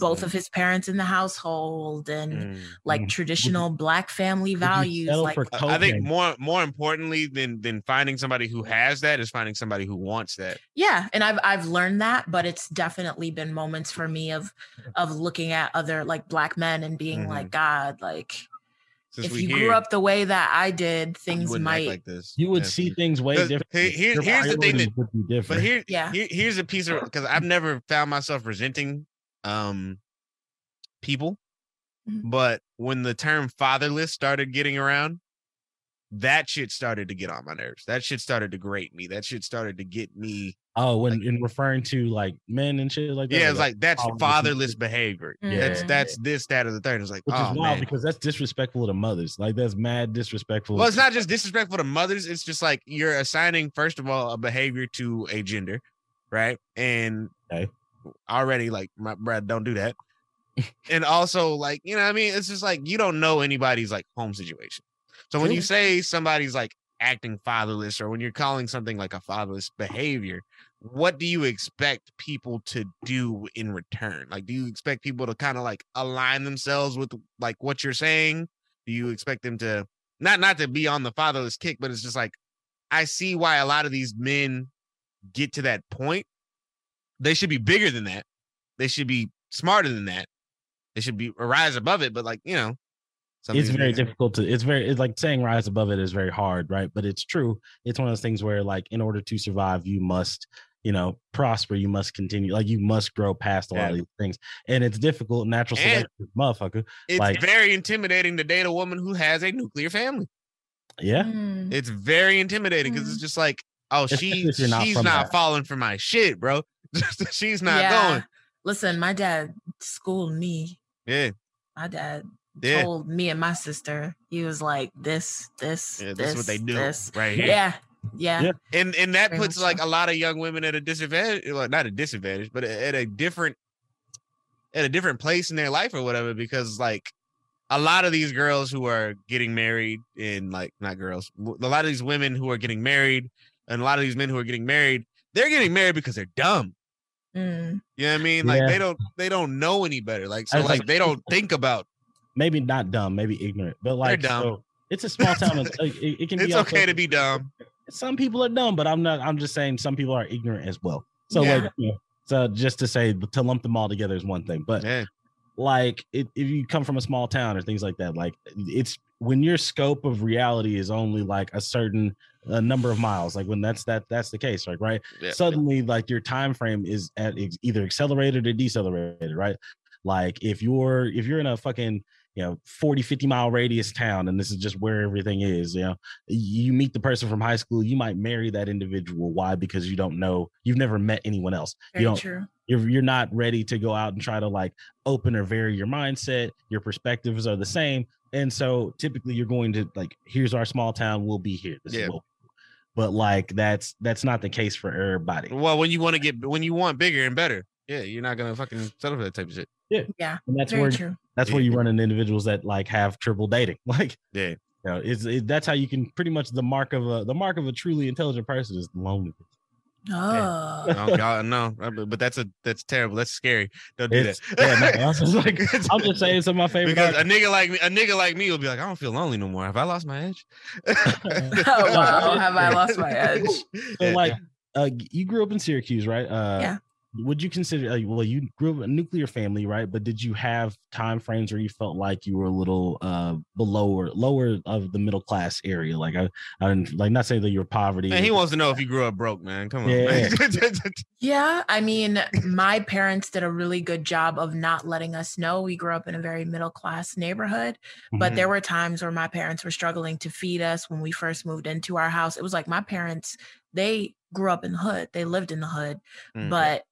both of his parents in the household and Mm. like Mhm. traditional black family values. Like I- I think more more importantly than than finding somebody who has that is finding somebody who wants that. yeah, and I've I've learned that, but it's definitely been moments for me of of looking at other like black men and being Mhm. like, God, like Since if you here, grew up the way that I did, things wouldn't might like this. you would Yeah. see things way different here- here- here's the thing that- would be But different here, Yeah. here here's a piece of because I've never found myself resenting um people, Mhm. but when the term fatherless started getting around, that shit started to get on my nerves. That shit started to grate me. That shit started to get me. oh when in referring to like men and shit like that Yeah, it's like that's fatherless fatherless behavior. That's Mhm. that's this, that, or the third. It's like, which oh is wild man. because that's disrespectful to mothers like that's mad disrespectful Well, it's not just disrespectful to mothers. It's just like you're assigning, first of all, a behavior to a gender, right? And Okay. already, like, my Brad, don't do that. and also, like, you know, what I mean, it's just like you don't know anybody's like home situation. So when you say somebody's like acting fatherless, or when you're calling something like a fatherless behavior, what do you expect people to do in return? Like, do you expect people to kind of like align themselves with like what you're saying? Do you expect them to not not to be on the fatherless kick, but it's just like I see why a lot of these men get to that point. They should be bigger than that. They should be smarter than that. They should be rise above it. But like you know, some it's very niggas- difficult to it's very it's like saying rise above it is very hard right but it's true it's one of those things where like in order to survive you must you know prosper you must continue like you must grow past a lot Yeah. of these things and it's difficult natural selection motherfucker It's like- very intimidating to date a woman who has a nuclear family. yeah Mm. It's very intimidating because it's just like, oh, Especially she if not she's not that. falling for my shit, bro. she's not Yeah. going. Listen, my dad schooled me. Yeah, My dad Yeah. told me and my sister, he was like, this, this, yeah. this, This is what they do this. right here. Yeah, yeah. Yeah. and and that Very puts like so. a lot of young women at a disadvantage well not a disadvantage but at a different at a different place in their life or whatever because like a lot of these girls who are getting married and like not girls a lot of these women who are getting married and a lot of these men who are getting married they're getting married because they're dumb Mm. you know what i mean like Yeah. they don't they don't know any better like so like, like- they don't think about maybe not dumb maybe ignorant but like so it's a small town. It, it, can it's be okay to be dumb. Some people are dumb, but I'm not. I'm just saying some people are ignorant as well. So Yeah. like, you know, so just to say to lump them all together is one thing, but Yeah. like it, if you come from a small town or things like that, like it's when your scope of reality is only like a certain a number of miles, like when that's that that's the case, like right Yeah. suddenly like your time frame is at ex- either accelerated or decelerated right like if you're if you're in a fucking you know 40 50 mile radius town and this is just where everything is you know? You meet the person from high school you might marry that individual. Why? Because you don't know you've never met anyone else. Very you don't true. you're, you're not ready to go out and try to like open or vary your mindset. Your perspectives are the same and so typically you're going to like here's our small town we'll be here. This Yeah. is what but like that's that's not the case for everybody. Well, when you want to get when you want bigger and better, yeah, you're not gonna fucking settle for that type of shit. Yeah. and that's Very where true. that's where you run into individuals that like have triple dating like Yeah. you know it's it, that's how you can pretty much the mark of a the mark of a truly intelligent person is loneliness Oh. Oh God, no, but but that's a that's terrible. That's scary. Don't do It's- that. yeah, no, I was just like, i'm just saying some of my favorite because a nigga like me, a nigga like me will be like, I don't feel lonely no more. Have I lost my edge? Oh, wow. Have I lost my edge? so Yeah. like uh you grew up in syracuse right uh Yeah. Would you consider uh, well you grew up a nuclear family right but did you have time frames where you felt like you were a little uh below or lower of the middle class area like i i didn't like not saying that you're poverty Man, he wants to know if you grew up broke, man. Come on. Yeah. man. Yeah, I mean, my parents did a really good job of not letting us know. We grew up in a very middle class neighborhood, but Mm-hmm. there were times where my parents were struggling to feed us when we first moved into our house. It was like my parents, they grew up in the hood, they lived in the hood, Mm. but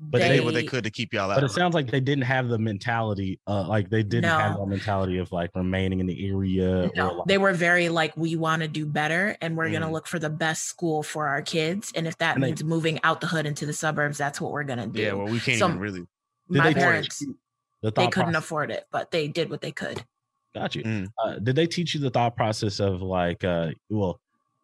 But they they- did what they could to keep y'all out. but it sounds like they didn't have the mentality uh like they didn't have No. that mentality of like remaining in the area No, or like, they were very like, we want to do better and we're going to Mm. look for the best school for our kids. And if that And they- means moving out the hood into the suburbs, that's what we're going to do. yeah, well, we can't Some- even really. Did my they teach parents, you the they couldn't process- afford it, but they did what they could. got you Mm. uh, did they teach you the thought process of like uh well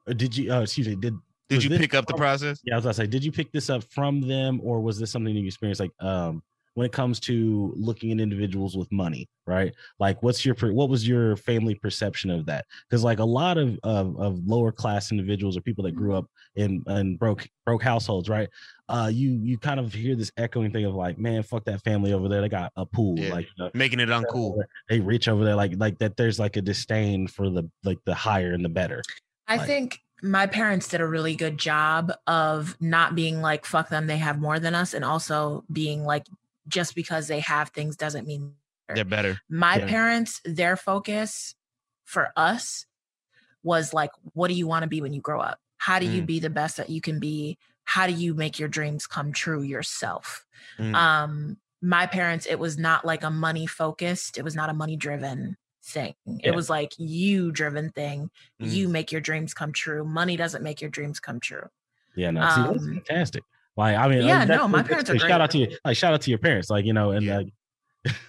uh, did you uh, excuse me did Did was you pick up the process? Yeah, I was gonna say, did you pick this up from them, or was this something you experienced? Like, um, when it comes to looking at individuals with money, right? Like, what's your what was your family perception of that? Because like a lot of, of of lower class individuals or people that grew up in in broke broke households, right? Uh, you you kind of hear this echoing thing of like, man, fuck that family over there. They got a pool, Yeah. like. uh, Making it uncool. They rich over there, like like that. There's like a disdain for the like the higher and the better. I Like- think my parents did a really good job of not being like, fuck them, they have more than us, and also being like, just because they have things doesn't mean They're better. my Yeah. parents, their focus for us was like, what do you want to be when you grow up? How do you Mm. be the best that you can be? How do you make your dreams come true yourself? Mm. Um, my parents, it was not like a money focused, it was not a money driven thing. Yeah. It was like you driven thing. Mm. You make your dreams come true. Money doesn't make your dreams come true. Yeah, no, see, that's Um, fantastic. Like, I mean, yeah, that- no, my that- parents are like, Shout great. out to you, like, shout out to your parents, like, you know, and Yeah. like,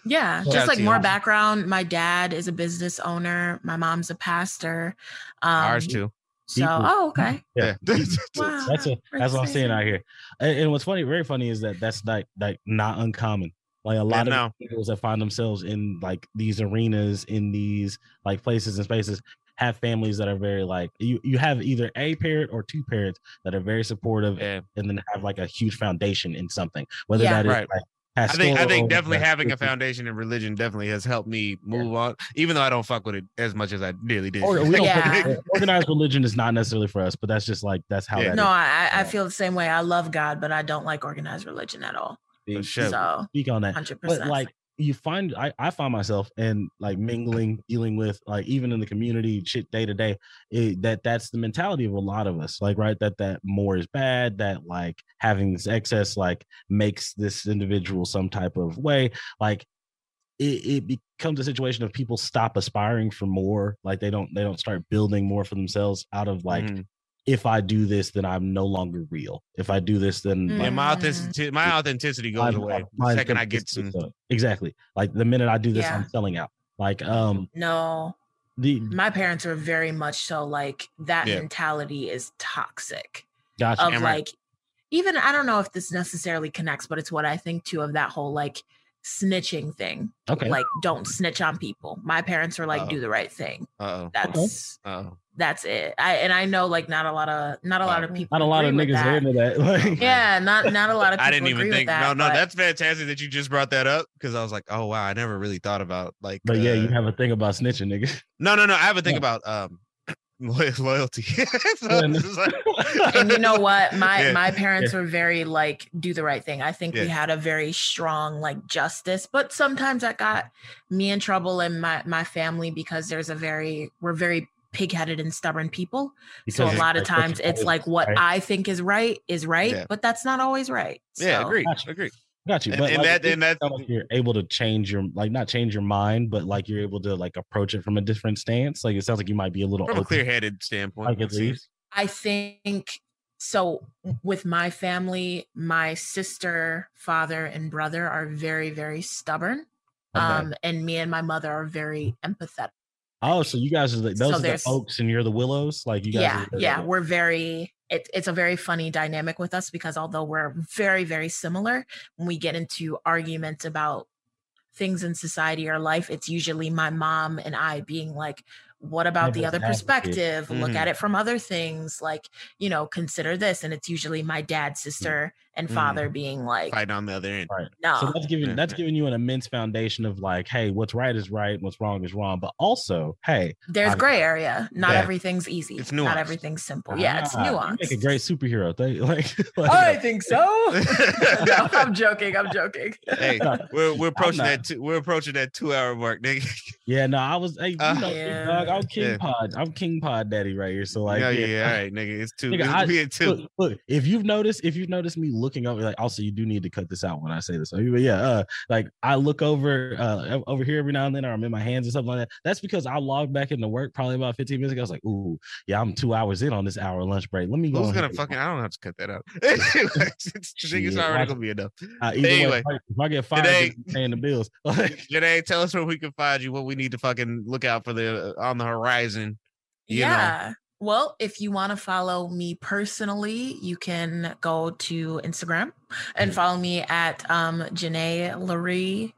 Yeah, Shout just like more you. background. My dad is a business owner. My mom's a pastor. Um, Ours too. So, People- oh, okay. yeah, Wow. that's a, that's what I'm saying Precision. out here. And, and what's funny, very funny, is that that's like like not uncommon. Like a lot no. of individuals that find themselves in like these arenas, in these like places and spaces, have families that are very like you. You have either a parent or two parents that are very supportive, Yeah. and then have like a huge foundation in something. Whether Yeah. that is Right. like I think I think definitely like, having a foundation in religion definitely has helped me move on, even though I don't fuck with it as much as I really did. Or, we don't Yeah. organized religion is not necessarily for us, but that's just like that's how Yeah. that No, is. I, I feel the same way. I love God, but I don't like organized religion at all. For sure. So, Speak on that. hundred but like you find I, I find myself in like mingling dealing with like even in the community shit day to day it- that that's the mentality of a lot of us like right that that more is bad that like having this excess like makes this individual some type of way like it, it becomes a situation of people stop aspiring for more like they don't they don't start building more for themselves out of like Mhm. If i do this then i'm no longer real if i do this then Mm. yeah, my Mm. authenticity, my authenticity goes my- away the second I get some. authenticity- exactly like the minute i do this i'm selling out like um no, the my parents are very much so like that Yeah. mentality is toxic. gotcha Of Damn right. like, even I don't know if this necessarily connects, but it's what I think too of that whole like snitching thing. Okay. Like don't snitch on people. My parents are like Uh-oh. do the right thing. Uh That's oh. that's it. I and I know like not a lot of not a lot of people. Not a lot of niggas are that. into that. Like, Yeah, not not a lot of people I didn't even think. that. no, no, but- that's fantastic that you just brought that up because I was like, oh wow, I never really thought about like. But yeah, you uh, have a thing about snitching, nigga. no, no, no. I have a thing Yeah. about um loy- loyalty. So Yeah, it's just like- and you know what my Yeah. my parents were very like do the right thing i think we had a very strong like justice but sometimes that got me in trouble and my my family because there's a very we're very pig-headed and stubborn people so a lot of it's like what times it's like what right? i think is right is right Yeah. but that's not always right yeah, agree, agree. Got you. And- But and like, that- it and that- sounds like you're able to change your like not change your mind, but like you're able to like approach it from a different stance. Like it sounds like you might be a little From a clear-headed standpoint, like it at least. I think so with my family, my sister, father, and brother are very, very stubborn. Okay. Um, and me and my mother are very empathetic. oh, so you guys are the, those so are the there's- oaks and you're the willows. Like you guys. Yeah, are, yeah. We're very it, it's a very funny dynamic with us because although we're very, very similar, when we get into arguments about things in society or life, it's usually my mom and I being like, what about the other perspective? Look Mhm. at it from other things, like, you know, consider this. And it's usually my dad, sister, and Mhm. father being like, right on the other end. Right. no. So that's giving that's giving you an immense foundation of like, hey, what's right is right, what's wrong is wrong. But also, hey, There's I'm- gray area. Not Yeah. everything's easy. It's Not nuanced. everything's simple. Yeah, it's ah, you nuanced. make a great superhero. They, like, like I think so. no, I'm joking. I'm joking. hey, we're we're approaching that two, we're approaching that two hour mark, nigga. yeah, no, I was, hey, you Uh, know, Yeah. dog, I'm King Yeah. Pod, I'm King Pod Daddy right here. So like, yeah, yeah, yeah, all right, nigga. It's two. Nigga, I- we had two. Look, look, if you've noticed, if you've noticed me looking over, like, also you do need to cut this out when I say this. So, but yeah, uh, like I look over, uh, over here every now and then, or I'm in my hands or something like that. That's because I logged back into work probably about 15 minutes ago. I was like, ooh, yeah, I'm two hours in on this hour lunch break. Let me go. Who's gonna and- fucking? I don't have to cut that out. Anyways, it's, it's Shit, already watch- gonna be enough. Uh, either way, Anyway, if I- if I get fired, today- paying the bills. Like, Janae, tell us where we can find you. What we need to fucking look out for the uh, on the horizon. You know. Well, if you want to follow me personally, you can go to Instagram and Mm-hmm. follow me at um Janae Larie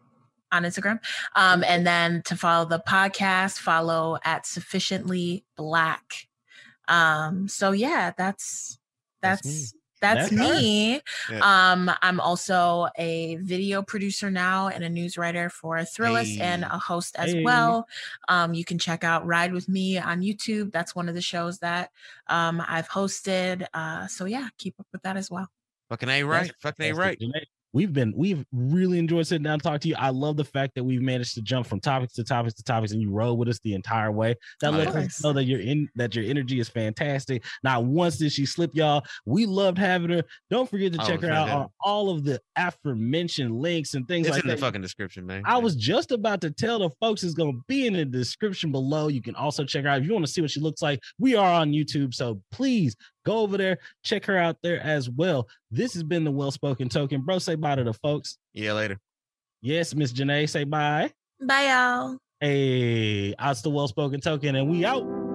on Instagram. Um, and then to follow the podcast, follow at sufficiently black. Um, so yeah, that's That's that's. That's, That's me. Yeah. Um, I'm also a video producer now and a news writer for Thrillist and a host as Hey. well. Um, you can check out Ride with Me on YouTube. That's one of the shows that um, I've hosted. Uh, so yeah, keep up with that as well. Fucking ain't right. Fucking ain't right. Fantastic. Janae, We've been we've really enjoyed sitting down and talk to you. I love the fact that we've managed to jump from topics to topics to topics, and you rode with us the entire way. That Of lets us know that you're in that your energy is fantastic. Not once did she slip, y'all. We loved having her. Don't forget to check her out on all of the aforementioned links and things It's like in the fucking description, man. I was just about to tell the folks it's going to be in the description below. You can also check her out if you want to see what she looks like. We are on YouTube, so please go over there, check her out there as well. This has been the Well Spoken Token, bro. Say bye to the folks. Yeah, later. Yes, Miss Janae, say bye. Bye, y'all. Hey, it's the Well Spoken Token, and we out.